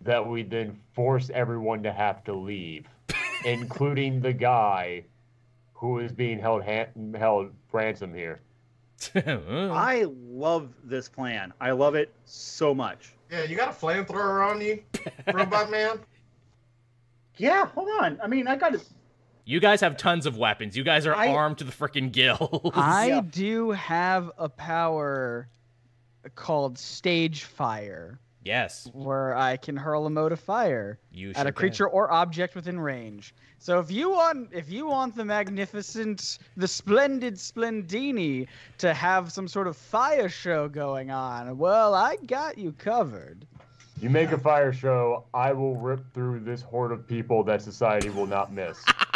that we then force everyone to have to leave, including the guy who is being held ha- held ransom here? I love this plan. I love it so much. Yeah, you got a flamethrower on you, Robot Man? Yeah, hold on. I mean, I got to. You guys have tons of weapons. You guys are I- armed to the freaking gills. I Yeah. do have a power called Stage Fire, yes, where I can hurl a mode of fire you at sure a can. creature or object within range. So if you want, if you want the magnificent, the splendid Splendini to have some sort of fire show going on, well, I got you covered. You make a fire show, I will rip through this horde of people that society will not miss.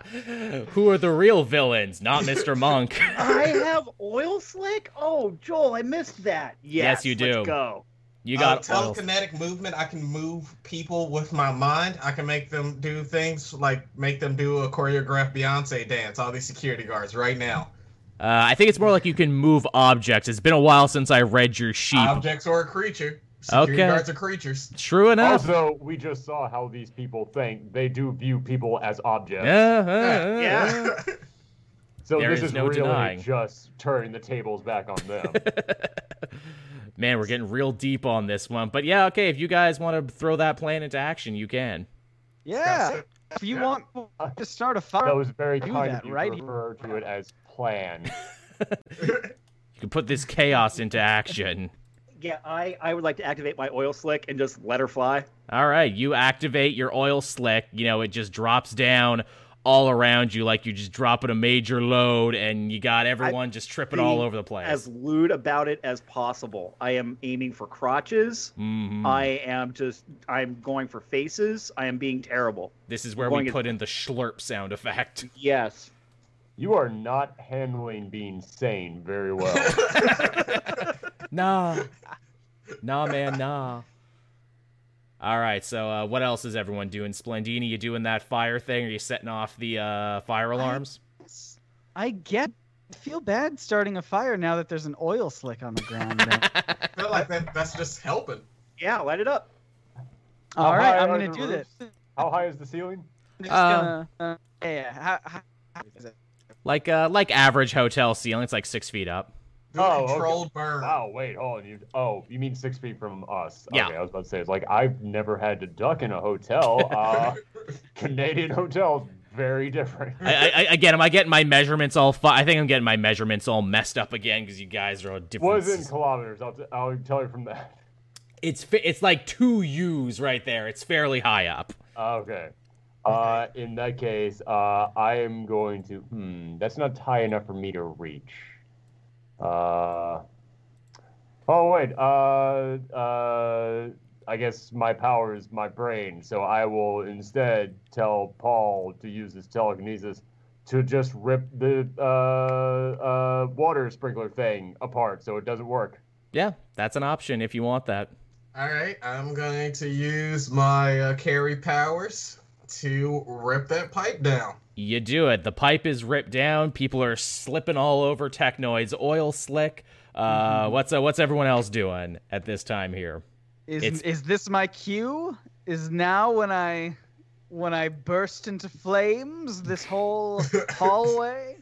Who are the real villains? Not Mr. Monk. I have oil slick. Oh, Joel, I missed that. Yes, you do. Let's go. You got uh, oil. telekinetic movement. I can move people with my mind. I can make them do things like make them do a choreographed Beyonce dance. All these security guards right now. Uh, I think it's more like you can move objects. It's been a while since I read your sheep. Objects or a creature. Security Okay. guards are creatures. True enough. Also, we just saw how these people think. They do view people as objects. Uh, uh, uh, Yeah. uh. So There this is is no really denying. just turning the tables back on them. Man, we're getting real deep on this one. But yeah, okay, if you guys want to throw that plan into action, you can. Yeah. If you want to start a that fire, was very Do kind that, of you right? refer to it as plan. You can put this chaos into action. Yeah, I, I would like to activate my oil slick and just let her fly. All right, you activate your oil slick. You know, it just drops down all around you like you're just dropping a major load and you got everyone just tripping all over the place. as lewd about it as possible. I am aiming for crotches. Mhm. I am just I'm going for faces. I am being terrible. this is where going we as- put in the schlurp sound effect. Yes. You are not handling being sane very well. Nah. Nah, man, nah. All right, so uh, what else is everyone doing? Splendini, Are you doing that fire thing? Are you setting off the uh, fire alarms? I get. Feel bad starting a fire now that there's an oil slick on the ground. there. I feel like that, that's just helping. Yeah, light it up. All right, I'm gonna the do this. How high is the ceiling? Uh, gonna, uh, yeah, yeah. How, how, how is it? like uh, like average hotel ceiling, it's like six feet up. Do a Oh, okay. burn. Wow, wait, hold on. You, oh, you mean six feet from us? Yeah. Okay, I was about to say, it's like I've never had to duck in a hotel. Uh, Canadian hotels, very different. I, I, again, am I getting my measurements all? Fu- I think I'm getting my measurements all messed up again because you guys are all different. was in kilometers. I'll, t- I'll tell you from that. It's fi- it's like two U's right there. It's fairly high up. Okay. Uh, in that case, uh, I am going to. Hmm, that's not high enough for me to reach. Uh. Oh wait. Uh. Uh. I guess my power is my brain, so I will instead tell Paul to use his telekinesis to just rip the uh, uh, water sprinkler thing apart, so it doesn't work. Yeah, that's an option if you want that. All right, I'm going to use my uh, carry powers to rip that pipe down. You do it. The pipe is ripped down. People are slipping all over Technoid's oil slick. Uh, what's uh, what's everyone else doing at this time here? Is It's- is this my cue? Is now when I when I burst into flames this whole hallway?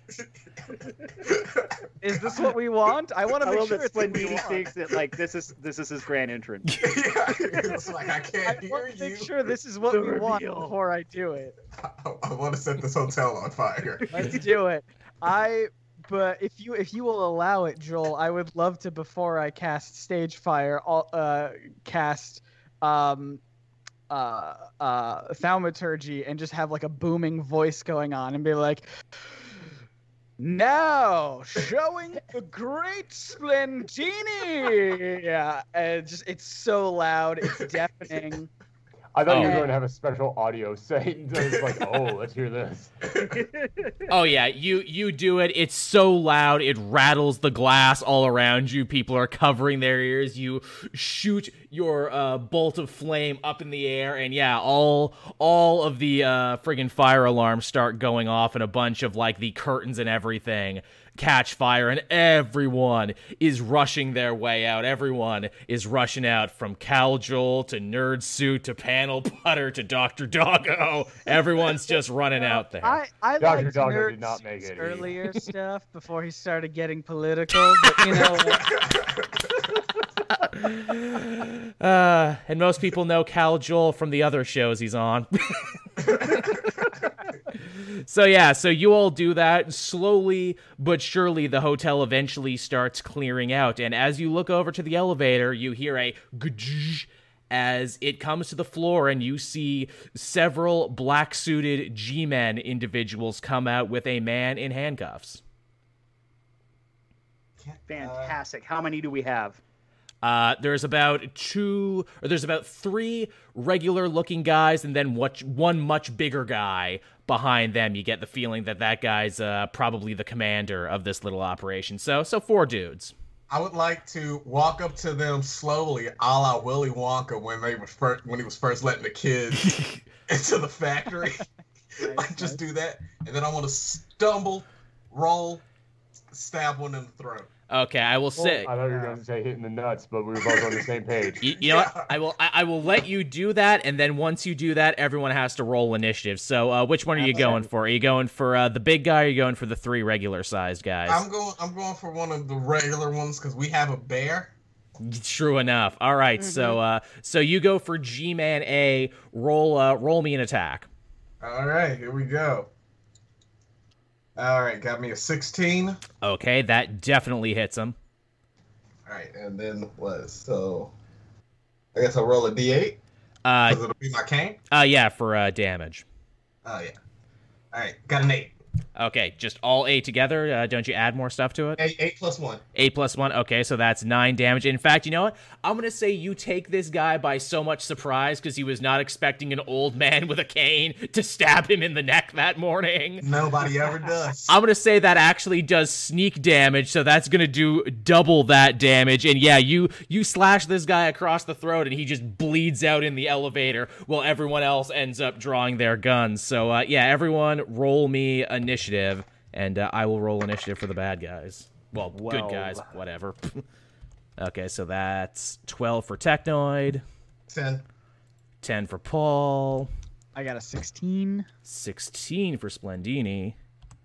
Is this what we want? I want to make sure that it's what we want. thinks that like this is this is his grand entrance. yeah, it's like I I can't hear want to you. make sure this is what The we want before I do it. I, I want to set this hotel on fire. Let's do it. I but if you if you will allow it, Joel, I would love to before I cast stage fire, all uh cast um uh uh thaumaturgy and just have like a booming voice going on and be like now showing the great Splendini. Yeah, and just it's so loud, it's deafening. I thought you were Oh. going to have a special audio say. It's like, oh, let's hear this. Oh yeah, you you do it. It's so loud it rattles the glass all around you. People are covering their ears. You shoot your uh, bolt of flame up in the air, and yeah, all all of the uh, friggin' fire alarms start going off, and a bunch of like the curtains and everything catch fire, and everyone is rushing their way out. Everyone is rushing out from Cal Joel to Nerd Suit to Panel Putter to Doctor Doggo. Everyone's just running out there. I I Dr. liked Doggo Nerd did not make Suit's it either. earlier stuff before he started getting political, but you know Uh, and most people know Cal Joel from the other shows he's on. so yeah, so you all do that slowly but surely. The hotel eventually starts clearing out, and as you look over to the elevator, you hear a gzz as it comes to the floor, and you see several black-suited G-men individuals come out with a man in handcuffs. Uh, Fantastic. How many do we have? Uh, there's about two, or there's about three regular looking guys, and then what, one much bigger guy behind them. You get the feeling that that guy's uh, probably the commander of this little operation. So, so four dudes. I would like to walk up to them slowly, a la Willy Wonka when they was first when he was first letting the kids into the factory. like just do that, and then I want to stumble, roll, stab one in the throat. Okay, I will say. I thought you were going to say hitting the nuts, but we were both on the same page. You, you know what? I will. I, I will let you do that, and then once you do that, everyone has to roll initiative. So, uh, which one are you going for? Are you going for uh, the big guy? Or are you going for the three regular sized guys? I'm going. I'm going for one of the regular ones because we have a bear. True enough. All right, so uh, so you go for G Man A. Roll uh, roll me an attack. All right, here we go. All right, got me a 16. Okay, that definitely hits him. All right, and then what? So I guess I'll roll a d8 Uh, it'll be my cane. uh yeah, for uh, damage. Oh yeah. All right, got an eight. Okay, just all eight together. Uh, don't you add more stuff to it? Eight, eight plus one. Eight plus one. Okay, so that's nine damage. In fact, you know what? I'm gonna say you take this guy by so much surprise because he was not expecting an old man with a cane to stab him in the neck that morning. Nobody ever does. I'm gonna say that actually does sneak damage, so that's gonna do double that damage. And yeah, you you slash this guy across the throat, and he just bleeds out in the elevator, while everyone else ends up drawing their guns. So uh, yeah, everyone roll me initiative, and uh, I will roll initiative for the bad guys. Well, good guys, whatever. okay, so that's 12 for Technoid, Ten. 10 for Paul, I got a 16. 16 for Splendini.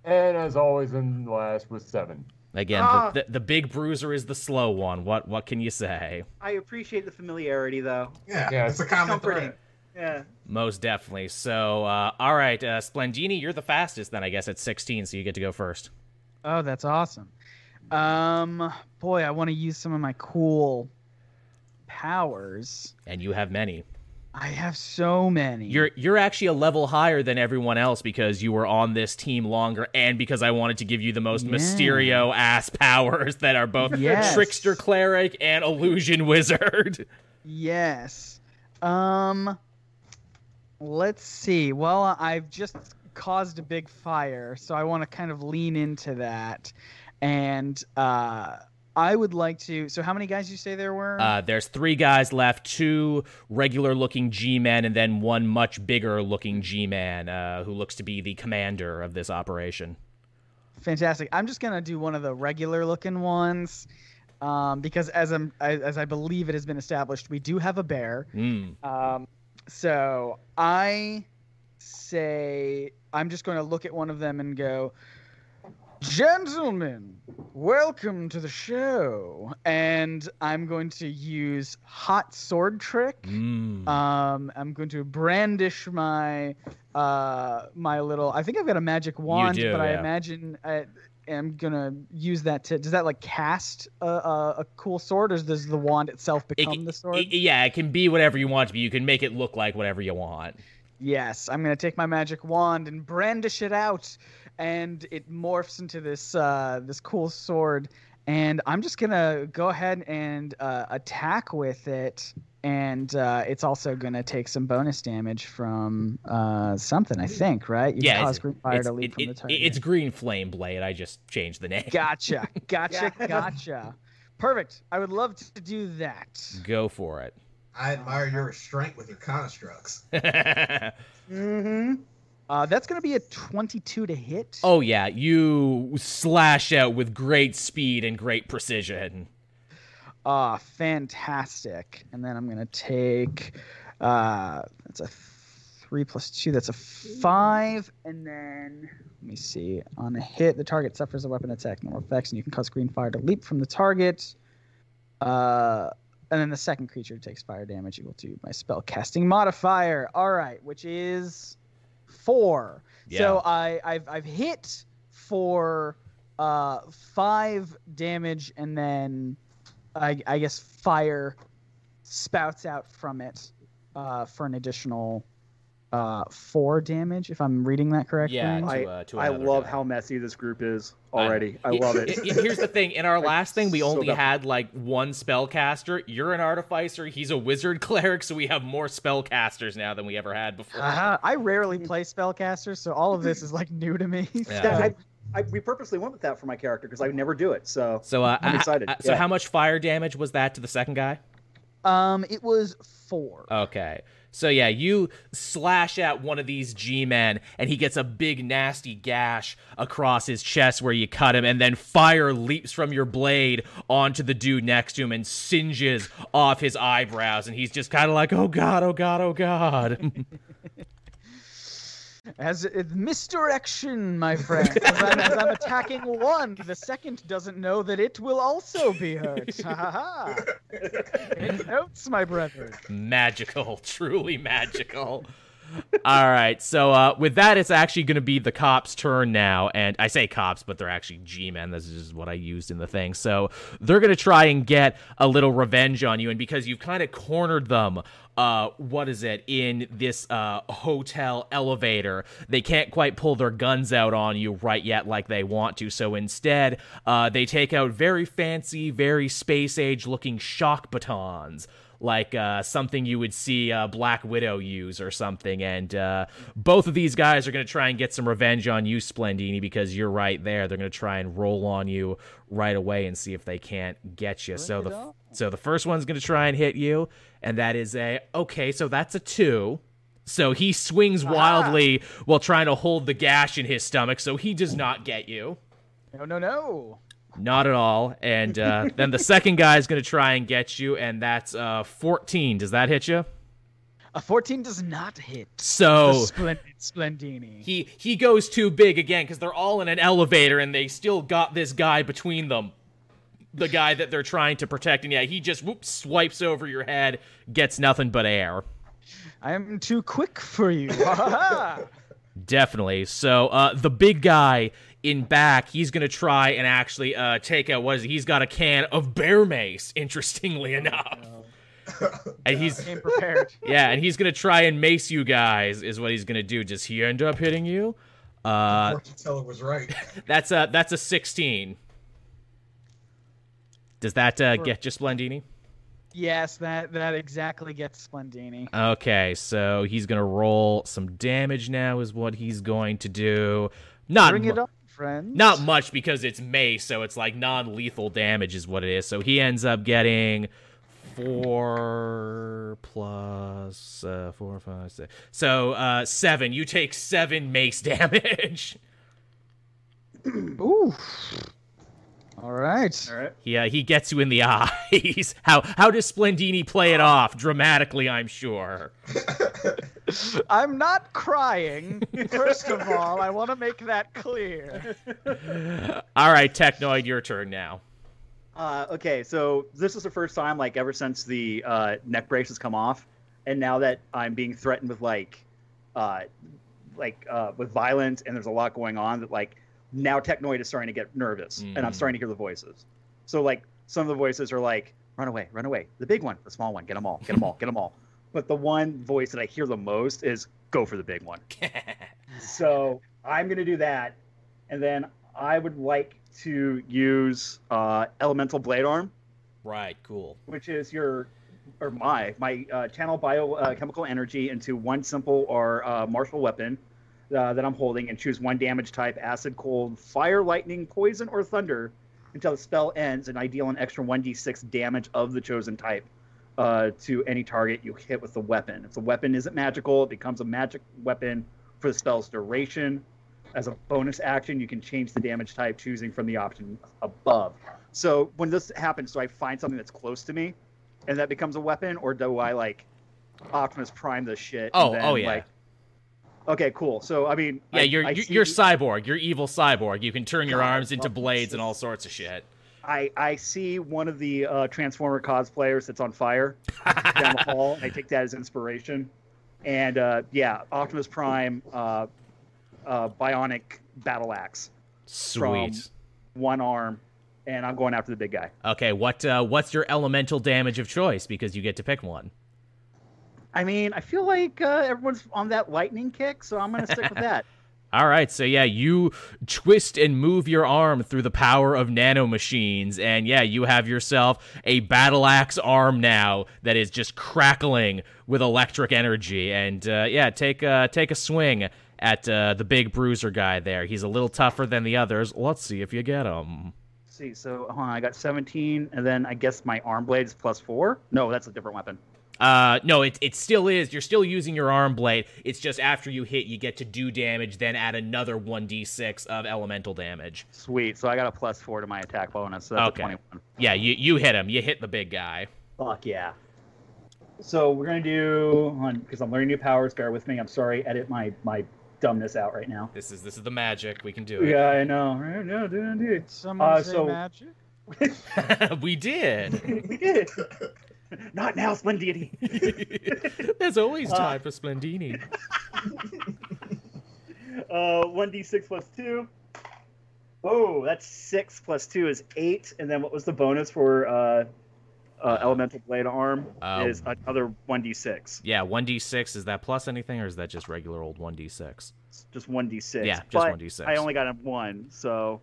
And as always, in last with seven. Again, Ah. the, the, the big bruiser is the slow one. What what can you say? I appreciate the familiarity, though. Yeah, Yeah, it's a common comforting. thread. Yeah. Most definitely. So, uh, all right, uh, Splendini, you're the fastest then, I guess, at 16, so you get to go first. Oh, that's awesome. Um, boy, I want to use some of my cool powers. And you have many. I have so many. You're you're actually a level higher than everyone else because you were on this team longer, and because I wanted to give you the most Yeah. Mysterio ass powers that are both Yes. trickster cleric and illusion wizard. Yes. Um let's see. Well, I've just caused a big fire, so I want to kind of lean into that. And uh I would like to So how many guys you say there were? Uh, there's three guys left, two regular looking G men, and then one much bigger looking G man uh, who looks to be the commander of this operation. Fantastic. I'm just gonna do one of the regular looking ones, um, because as I'm as as I believe it has been established, we do have a bear. Mm. Um, so I say I'm just going to look at one of them and go, "Gentlemen, welcome to the show." And I'm going to use hot sword trick. Mm. Um, I'm going to brandish my uh my little. I think I've got a magic wand, do, but I imagine I am gonna use that to. Does that like cast a, a, a cool sword, or does the wand itself It become can- the sword? it- yeah, it can be whatever you want to be. You can make it look like whatever you want. Yes, I'm gonna take my magic wand and brandish it out, and it morphs into this uh, this cool sword. And I'm just gonna go ahead and uh, attack with it, and uh, it's also gonna take some bonus damage from uh, something. I think, right? You yeah, cause it's, green fire to leap it- from the it- target. it's green flame blade. I just changed the name. gotcha, gotcha, Yeah. gotcha. Perfect. I would love to do that. Go for it. I admire your restraint with your constructs. Mm-hmm. Uh, that's gonna be a 22 to hit. oh yeah, you slash out with great speed and great precision. Ah, fantastic. And then I'm gonna take uh that's a three plus two, that's a five, and then let me see. On a hit, the target suffers a weapon attack, normal effects, and you can cause green fire to leap from the target. Uh and then the second creature takes fire damage equal to my spell casting modifier. Alright, which is four. So I, I've I've hit for uh five damage and then I, I guess fire spouts out from it uh, for an additional uh, four damage, if I'm reading that correctly. Yeah, to, I- uh, to I another love guy. how messy this group is I- already. I, He- love it. he- Here's the thing: in our last thing, we only dumb. had like one spellcaster. You're an artificer. He's a wizard cleric, so we have more spellcasters now than we ever had before. Uh-huh. I rarely play spellcasters, so all of this is like new to me. Yeah. Yeah, I, I, we purposely went with that for my character because I would never do it. So So uh, I'm uh, excited, uh, so yeah. how much fire damage was that to the second guy? Um, it was four. Okay. So yeah, you slash at one of these G-men and he gets a big nasty gash across his chest where you cut him and then fire leaps from your blade onto the dude next to him and singes off his eyebrows and he's just kind of like, "Oh god, oh god, oh god." As it's misdirection, my friend. As I'm, as I'm attacking one, the second doesn't know that it will also be hurt. Ha ha ha. It notes, my brethren. magical, truly magical. All right. So uh, with that, it's actually going to be the cops' turn now, and I say cops, but they're actually G-men. This is what I used in the thing. So they're going to try and get a little revenge on you, and because you've kind of cornered them. Uh, what is it in this uh, hotel elevator? They can't quite pull their guns out on you right yet, like they want to. So instead, uh, they take out very fancy, very space age looking shock batons like uh, something you would see uh, Black Widow use or something. And uh, both of these guys are going to try and get some revenge on you, Splendini, because you're right there. They're going to try and roll on you right away and see if they can't get you. so the so the first one's going to try and hit you, and that is a okay. So that's a two. So he swings wildly while trying to hold the gash in his stomach, so he does not get you. No, no, no. Not at all. And uh, then the second guy is going to try and get you, and that's uh, 14. Does that hit you? A 14 does not hit. So splendid Splendini. he he goes too big again because they're all in an elevator and they still got this guy between them. The guy that they're trying to protect, and yeah, he just whoops swipes over your head, gets nothing but air. I am too quick for you. Definitely. So uh, the big guy in back, he's gonna try and actually uh, take out what is it? He's got a can of bear mace. Interestingly enough, and he's Came prepared. yeah, and he's gonna try and mace you guys. Is what he's gonna do. Does he end up hitting you? Uh, Fortune teller was right. that's a that's a sixteen. Does that uh, get you, Splendini? Yes, that that exactly gets Splendini. Okay, so he's gonna roll some damage now. Is what he's going to do. Not Bring it mu- up, friends. Not much because it's mace, so it's like non-lethal damage is what it is. So he ends up getting four plus uh, four, five, six. So uh, seven. You take seven mace damage. Ooh. All right. All right. yeah, he gets you in the eyes. how how does Splendini play it off? Dramatically, I'm sure. I'm not crying. First of all, I want to make that clear. All right, Technoid, your turn now. Uh, okay, so this is the first time, like, ever since the uh, neck brace has come off, and now that I'm being threatened with like, uh, like uh, with violence, and there's a lot going on, that like now Technoid is starting to get nervous, and I'm Mm. starting to hear the voices. So like, some of the voices are like, "Run away, run away!" The big one, the small one, get them all, get them all, get them all. But the one voice that I hear the most is, "Go for the big one." so I'm gonna do that, and then I would like to use uh, Elemental Blade Arm, Right, cool. which is your or my my uh, channel biochemical energy into one simple or uh, martial weapon uh, that I'm holding, and choose one damage type: acid, cold, fire, lightning, poison, or thunder, until the spell ends, and I deal an extra 1d6 damage of the chosen type uh, to any target you hit with the weapon. If the weapon isn't magical, it becomes a magic weapon for the spell's duration. As a bonus action, you can change the damage type choosing from the option above. So when this happens, do I find something that's close to me, and that becomes a weapon, or do I like Optimus Prime the shit? and Oh, then, oh yeah. Like, okay, cool. So I mean, yeah, I, you're I you're, see- cyborg. You're evil cyborg. You can turn your God, arms into blades and all sorts of shit. I, I see one of the uh, Transformer cosplayers that's on fire down the hall. I take that as inspiration. And uh, yeah, Optimus Prime, uh, uh, bionic battle axe, Sweet. one arm, and I'm going after the big guy. Okay, what uh, what's your elemental damage of choice? Because you get to pick one. I mean, I feel like uh, everyone's on that lightning kick, so I'm going to stick with that. All right, so yeah, you twist and move your arm through the power of nanomachines, and yeah, you have yourself a battle axe arm now that is just crackling with electric energy. And uh, yeah, take uh, take a swing at uh, the big bruiser guy there. He's a little tougher than the others. Let's see if you get him. Let's see, so hold on, I got 17, and then I guess my arm blade is plus four. No, that's a different weapon. Uh, no, it it still is. You're still using your arm blade. It's just after you hit, you get to do damage, then add another one d six of elemental damage. Sweet. So I got a plus four to my attack bonus. So that's Okay. a 21. Yeah, you you hit him. You hit the big guy. Fuck yeah. So we're gonna do because I'm learning new powers. Bear with me. I'm sorry. Edit my my dumbness out right now. This is this is the magic. We can do it. Yeah, I know. Right? No, dude, dude. Someone Uh, say so- magic? we did. we did. Not now, Splendini. There's always time for Splendini. Uh, one d six plus two. Oh, that's six plus two is eight, and then what was the bonus for uh, uh, elemental blade arm? Uh, is another one d six. Yeah, 1d6. Is that plus anything, or is that just regular old 1d6? Just one d six. Yeah, just but 1d6. I only got a one, so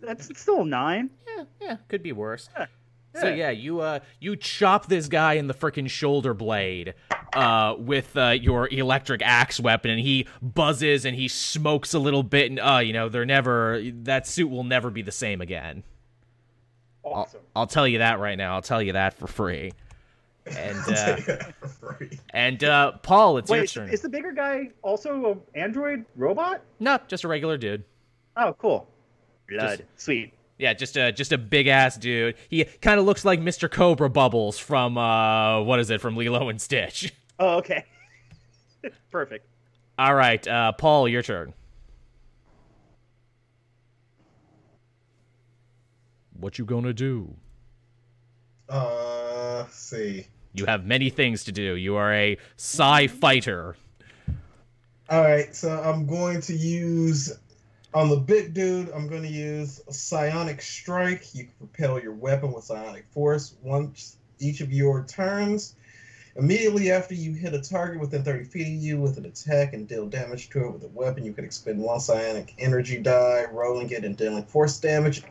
that's still nine. Yeah, yeah, could be worse. Yeah, So yeah. yeah, you uh you chop this guy in the freaking shoulder blade uh with uh, your electric axe weapon and he buzzes and he smokes a little bit and uh you know they're never that suit will never be the same again. I'll, Awesome. I'll tell you that right now. I'll tell you that for free. And uh, Right. and uh Paul, it's your turn. is the bigger guy also an android robot? No, just a regular dude. Oh, cool. Blood. Sweet. Yeah, just a just a big ass dude. He kind of looks like Mr. Cobra Bubbles from uh what is it from Lilo and Stitch. Oh, okay. Perfect. All right, uh Paul, your turn. What you gonna do? Uh, see. You have many things to do. You are a psi fighter. All right, so I'm going to use on the big dude. I'm going to use psionic strike. You can propel your weapon with psionic force once each of your turns. Immediately after you hit a target within 30 feet of you with an attack and deal damage to it with a weapon, you can expend one psionic energy die, rolling it and dealing force damage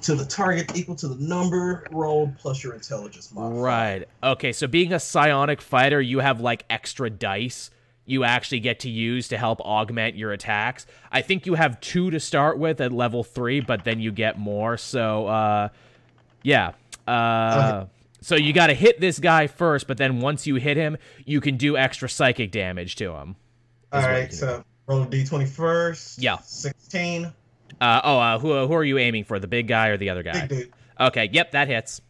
to the target equal to the number rolled plus your intelligence modifier. Right. Okay, so being a psionic fighter, you have like extra dice you actually get to use to help augment your attacks. I think you have two to start with at level three, but then you get more. So, uh, yeah. Uh, so you got to hit this guy first, but then once you hit him, you can do extra psychic damage to him. All right, so roll a d20 first. Yeah. 16. Uh, oh, uh, who who are you aiming for? The big guy or the other guy? Big dude. Okay, yep, that hits.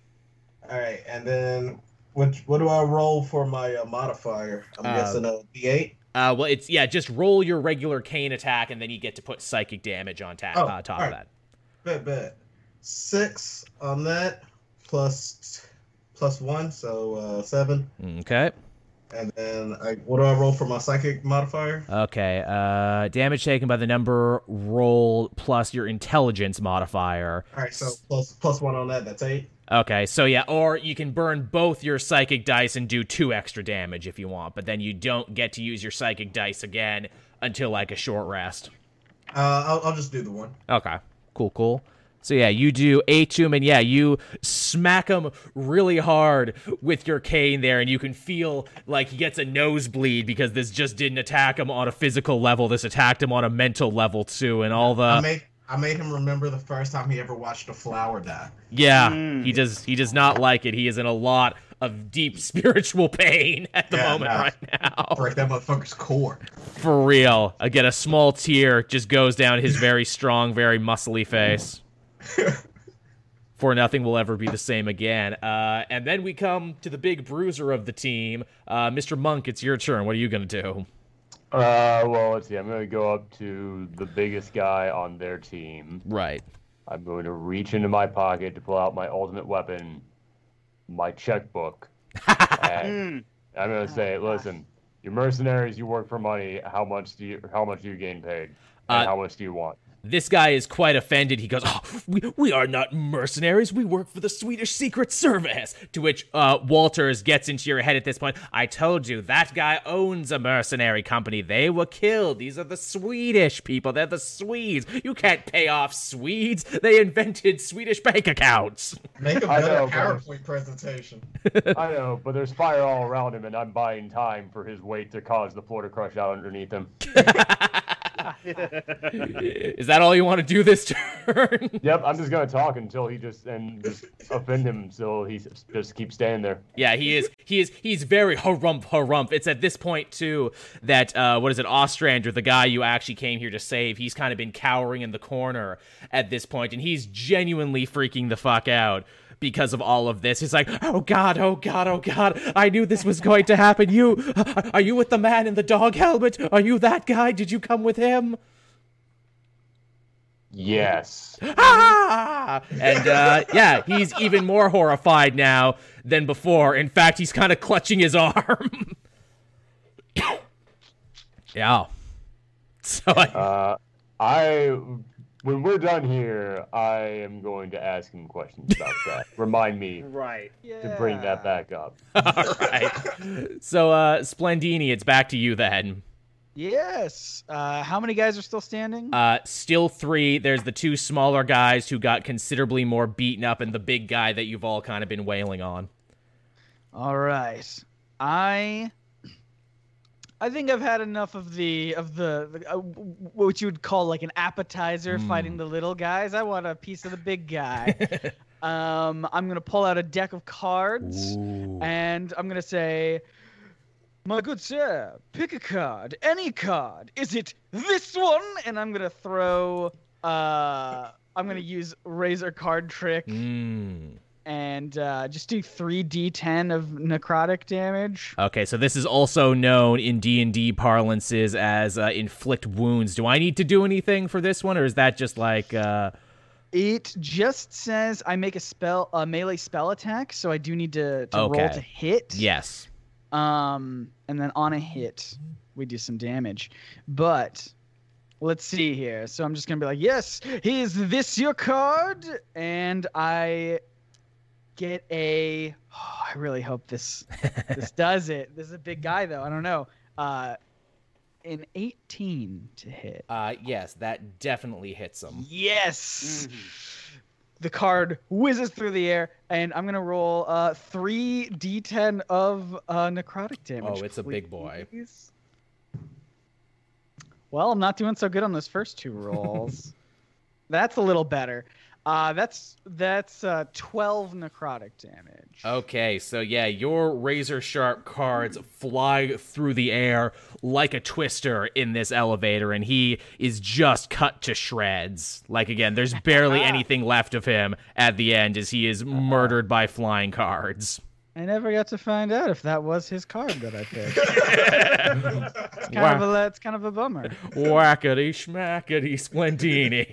All right, and then what? What do I roll for my uh, modifier? I'm Uh, guessing a D8. Uh, well, it's yeah, just roll your regular cane attack, and then you get to put psychic damage on ta- Oh, uh, top alright. of that. Bet, bet. Six on that, plus plus one, so uh, seven. Okay. And then I, what do I roll for my psychic modifier? Okay. Uh, damage taken by the number roll plus your intelligence modifier. All right, so plus plus one on that. That's eight. Okay, so yeah, or you can burn both your psychic dice and do two extra damage if you want, but then you don't get to use your psychic dice again until like a short rest. Uh, I'll, I'll just do the one. Okay, cool, cool. So yeah, you do to him, and yeah, you smack him really hard with your cane there, and you can feel like he gets a nosebleed because this just didn't attack him on a physical level. This attacked him on a mental level too, and all I the made I made him remember the first time he ever watched a flower die. yeah, Mm. he does he does not like it. He is in a lot of deep spiritual pain at the Yeah, moment nah. right now. Break that motherfucker's core. For real. Again, a small tear just goes down his very strong, very muscly face. For nothing will ever be the same again. Uh, and then we come to the big bruiser of the team. Uh, Mr. Monk, it's your turn. What are you going to do? Uh, well, let's see. I'm going to go up to the biggest guy on their team. Right. I'm going to reach into my pocket to pull out my ultimate weapon, my checkbook. and I'm going to say, listen, you mercenaries, you work for money. How much do you? How much do you gain paid? And Uh, how much do you want? This guy is quite offended. He goes, oh, we, we are not mercenaries. We work for the Swedish Secret Service. To which uh, Walters gets into your head at this point. I told you, that guy owns a mercenary company. They were killed. These are the Swedish people. They're the Swedes. You can't pay off Swedes. They invented Swedish bank accounts. Make a I better know, but- PowerPoint presentation. I know, but there's fire all around him, and I'm buying time for his weight to cause the floor to crush out underneath him. is that all you want to do this turn? Yep, I'm just gonna talk until he just and just offend him, so he just keeps standing there. Yeah, he is. He is. He's very harump harump. It's at this point too that uh, what is it? Ostrander, the guy you actually came here to save, he's kind of been cowering in the corner at this point, and he's genuinely freaking the fuck out because of all of this. He's like, "Oh God, oh God, oh God! I knew this was going to happen. You are you with the man in the dog helmet? Are you that guy? Did you come with him?" Yes. Ah! and uh, yeah, he's even more horrified now than before. In fact, he's kind of clutching his arm. yeah. So I, Uh, I, when we're done here, I am going to ask him questions about that. Remind me Right. to bring that back up. all right. So uh, Splendini, it's back to you then. Yes. Uh, how many guys are still standing? Uh, still three. There's the two smaller guys who got considerably more beaten up, and the big guy that you've all kind of been wailing on. All right. I I think I've had enough of the of the, the uh, what you would call like an appetizer fighting the little guys. I want a piece of the big guy. um, I'm gonna pull out a deck of cards and I'm gonna say, "My good sir, pick a card, any card. Is it this one?" And I'm gonna throw. Uh, I'm gonna use razor card trick Mm. And uh, just do three d10 of necrotic damage. Okay, so this is also known in D and D parlances as uh, inflict wounds. Do I need to do anything for this one, or is that just like? Uh... It just says I make a spell, a melee spell attack, so I do need to, to roll to hit. Yes. Um, and then on a hit, we do some damage. But let's see here. So I'm just gonna be like, yes, is this your card? And I get a. Oh, I really hope this this does it. This is a big guy though. I don't know. Uh, an 18 to hit. Uh, yes, that definitely hits him. Yes. The card whizzes through the air, and I'm gonna roll uh three d10 of uh, necrotic damage. Oh, it's a big boy. Well, I'm not doing so good on those first two rolls. that's a little better. Uh, that's that's uh, 12 necrotic damage. Okay, so yeah, your razor sharp cards fly through the air like a twister in this elevator, and he is just cut to shreds. Like again, there's barely anything left of him at the end as he is murdered by flying cards. I never got to find out if that was his card that I picked. it's kind of a it's kind of a bummer. Whackety schmackety splendini.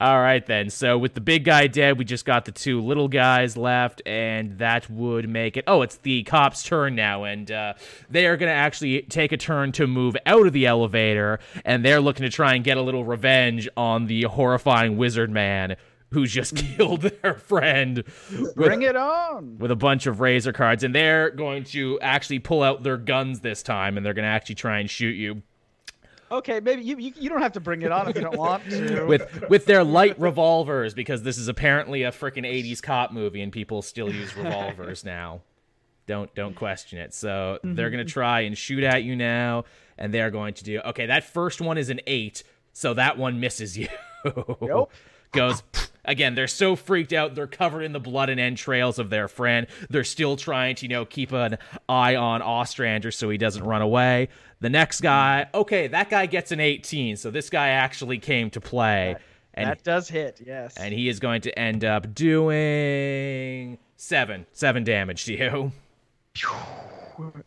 All right then. So with the big guy dead, we just got the two little guys left, and that would make it. Oh, it's the cops' turn now, and uh, they are gonna actually take a turn to move out of the elevator, and they're looking to try and get a little revenge on the horrifying wizard man who just mm. killed their friend. with- Bring it on. with a bunch of razor cards, and they're going to actually pull out their guns this time, and they're going to actually try and shoot you Okay, maybe you, you you don't have to bring it on if you don't want to. with with their light revolvers because this is apparently a freaking 80s cop movie, and people still use revolvers now. Don't don't question it. So mm-hmm, they're going to mm-hmm. try and shoot at you now, and they're going to do okay. That first one is an eight, so that one misses you. Nope. Goes again they're so freaked out they're covered in the blood and entrails of their friend they're still trying to you know keep an eye on ostrander so he doesn't run away the next guy okay that guy gets an 18 so this guy actually came to play and that does hit, yes. and he is going to end up doing seven seven damage to you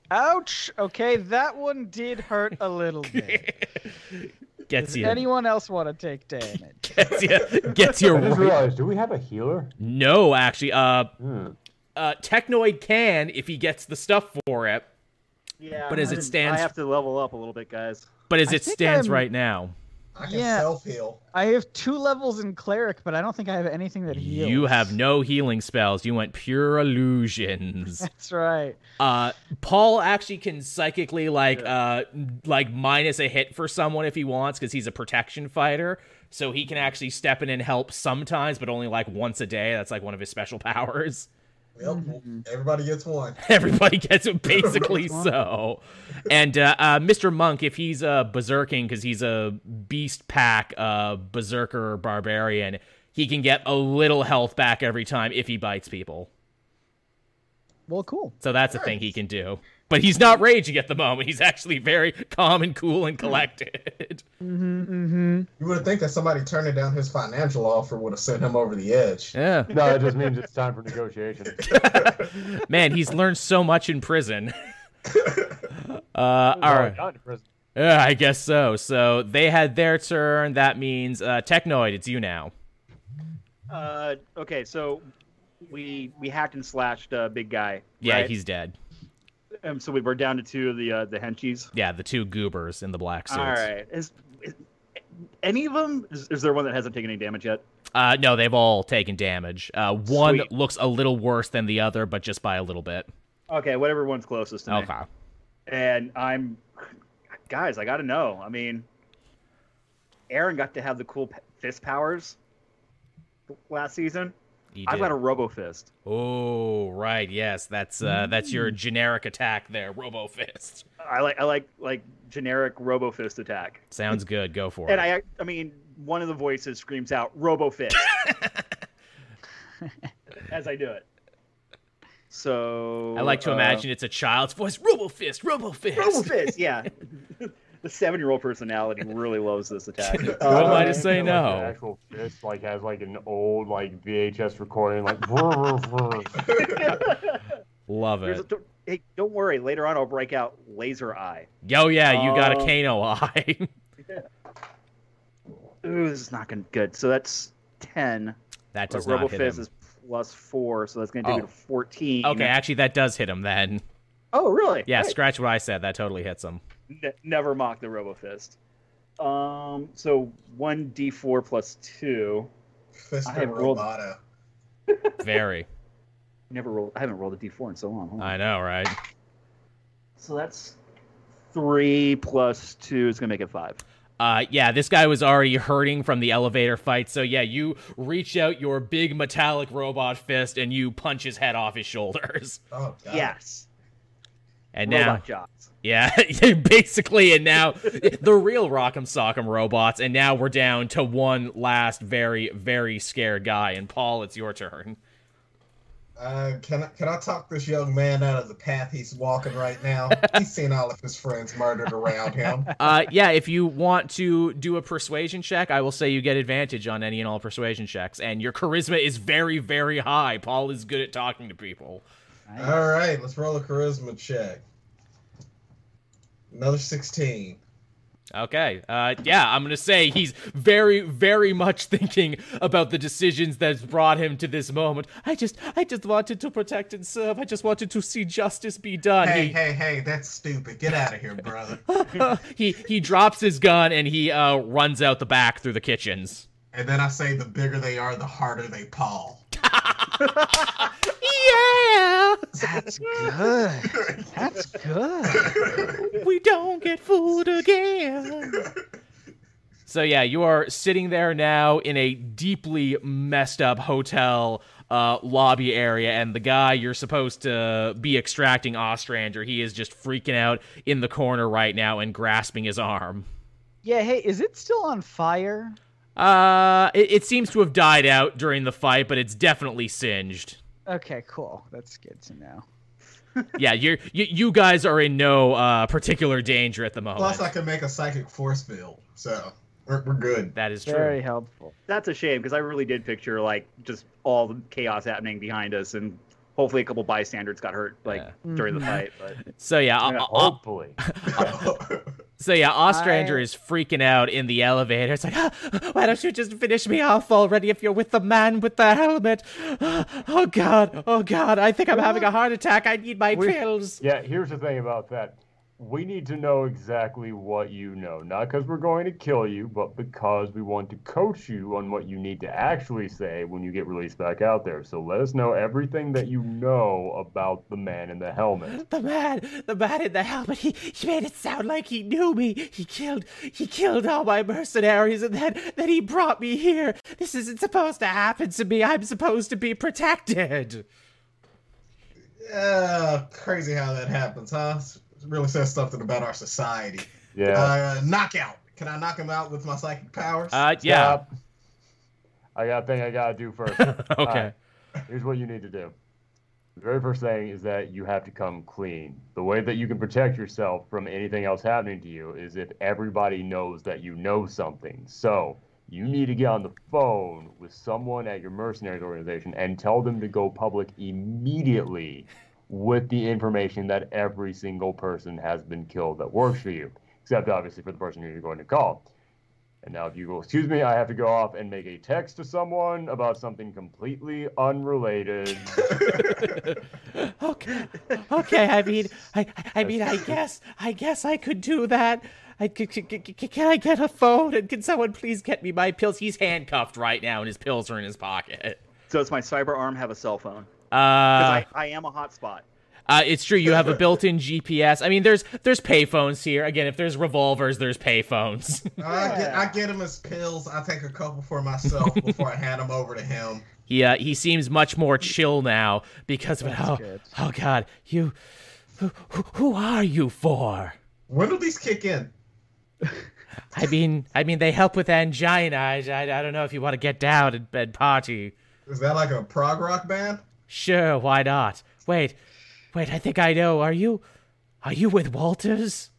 Ouch. Okay, that one did hurt a little bit. gets Does you anyone else want to take damage? gets you gets you I just right- realized, do we have a healer? no actually uh Hmm. uh technoid can if he gets the stuff for it Yeah. But as I it stands- I have to level up a little bit, guys. But as I it stands I'm- right now, I can Yeah. self heal. I have two levels in cleric, but I don't think I have anything that heals. you have no healing spells. You went pure illusions. That's right. Uh, Paul actually can psychically like uh like minus a hit for someone if he wants because he's a protection fighter. So he can actually step in and help sometimes, but only like once a day. That's like one of his special powers. Yep, everybody gets one. Everybody gets it basically so. And uh, uh, Mr. Monk, if he's uh, berserking because he's a beast pack uh, berserker barbarian, he can get a little health back every time if he bites people. Well, cool. So that's a thing he can do. But he's not raging at the moment. He's actually very calm and cool and collected. Mm-hmm. You would think that somebody turning down his financial offer would have sent him over the edge. Yeah. No, it just means it's time for negotiation. Man, he's learned so much in prison. uh, all No, right. not in prison. Yeah, I guess so. So they had their turn. That means uh, Technoid, it's you now. Uh, okay, so we we hacked and slashed uh, big guy. Yeah, right? he's dead. Um, so we were down to two of the uh, the henchies. Yeah, the two goobers in the black suits. All right. Is, is any of them? Is, is there one that hasn't taken any damage yet? Uh, no, they've all taken damage. Uh, one Sweet. looks a little worse than the other, but just by a little bit. Okay, whatever one's closest to me. Okay. And I'm, guys, I got to know. I mean, Aaron got to have the cool fist powers last season. He I've got a Robo Fist. Oh, right. Yes, that's uh, that's your generic attack there, Robo Fist. I like I like like generic Robo Fist attack. Sounds good. Go for And it. And I I mean, one of the voices screams out Robo Fist as I do it. So I like to uh, imagine it's a child's voice. Robo Fist, Robo Fist. Robo Fist. Yeah, the seven-year-old personality really loves this attack. Who am I to Uh, say no? The actual fist like has like an old like VHS recording, like. "Vrr, vrr, vrr." Love it. a, hey, don't worry. Later on, I'll break out Laser Eye. Yo, yeah, you got a Oh. Kano eye. Ooh, this is not gonna good. So that's ten. that does Robo not hit Fist him. is plus four, so that's gonna take Oh. me to fourteen. Okay, actually, that does hit him then. Oh, really? Yeah, Great. scratch what I said. That totally hits him. Ne- never mock the Robo Fist. Um, so one D four plus two. Fist I of have rolled- Roboto. Very. Never rolled. I haven't rolled a D four in so long. Hold. I know, right? So that's three plus two is gonna make it five. Uh, yeah, this guy was already hurting from the elevator fight. So yeah, you reach out your big metallic robot fist and you punch his head off his shoulders. Oh, God. Yes. And now, Robot jobs. yeah, basically, and now the real Rock'em Sock'em robots. And now we're down to one last very, very scared guy. And Paul, it's your turn. Uh, can I, can I talk this young man out of the path he's walking right now? he's seen all of his friends murdered around him. Uh, yeah, if you want to do a persuasion check, I will say you get advantage on any and all persuasion checks, and your charisma is very, very high. Paul is good at talking to people. All right, let's roll a charisma check. Another 16. Okay. Uh, yeah, I'm gonna say he's very, very much thinking about the decisions that's brought him to this moment. I just, I just wanted to protect and serve. I just wanted to see justice be done. Hey, he, hey, hey, that's stupid. Get out of here, brother. he, he drops his gun and he uh, runs out the back through the kitchens. And then I say the bigger they are, the harder they paw. Yeah, That's good. That's good. we don't get fooled again. So yeah, you are sitting there now in a deeply messed up hotel uh, lobby area, and the guy you're supposed to be extracting Ostrander, he is just freaking out in the corner right now and grasping his arm. Yeah, hey, is it still on fire? Uh, it, it seems to have died out during the fight, but it's definitely singed. Okay, cool. That's good to know. Yeah, you're you, you guys are in no uh, particular danger at the moment. Plus, I can make a psychic force field. So, we're, we're good. that is true. Very helpful. That's a shame because I really did picture like just all the chaos happening behind us, and hopefully a couple bystanders got hurt like Yeah. during the Mhm. fight. But So yeah, Yeah, uh, uh, Hopefully. So yeah, Ostrander I- is freaking out in the elevator. It's like, "Ah, why don't you just finish me off already if you're with the man with the helmet? Oh god, oh god, I think I'm having a heart attack. I need my We- pills. Yeah, here's the thing about that. We need to know exactly what you know. Not because we're going to kill you, but because we want to coach you on what you need to actually say when you get released back out there. So let us know everything that you know about the man in the helmet. The man, the man in the helmet, he, he made it sound like he knew me. He killed, he killed all my mercenaries, and then, then he brought me here. This isn't supposed to happen to me. I'm supposed to be protected. Yeah, crazy how that happens, huh? It really says something about our society. Yeah. Uh, knockout. Can I knock him out with my psychic powers? Uh, yeah. Stop. I got a thing I gotta do first. okay. Alright, here's what you need to do. The very first thing is that you have to come clean. The way that you can protect yourself from anything else happening to you is if everybody knows that you know something. So you need to get on the phone with someone at your mercenaries organization and tell them to go public immediately with the information that every single person has been killed that works for you. except obviously for the person you're going to call. And now, if you will excuse me, I have to go off and make a text to someone about something completely unrelated. okay, okay. I mean, I, I mean, I guess, I guess I could do that. I, can I get a phone? And can someone please get me my pills? He's handcuffed right now, and his pills are in his pocket. So does my cyber arm have a cell phone? Uh, Because I, I am a hotspot. uh, it's true. You have a built-in GPS. I mean, there's there's payphones here. Again, if there's revolvers, there's payphones. I get I get him his pills. I take a couple for myself before I hand them over to him. he uh, he seems much more chill now because of it. Oh, good. oh God, you, who, who- who are you for? When do these kick in? I mean, I mean, they help with angina. I, I, I don't know if you want to get down and, and party. Is that like a prog rock band? Sure, why not? Wait, wait, I think I know. Are you, are you with Walters?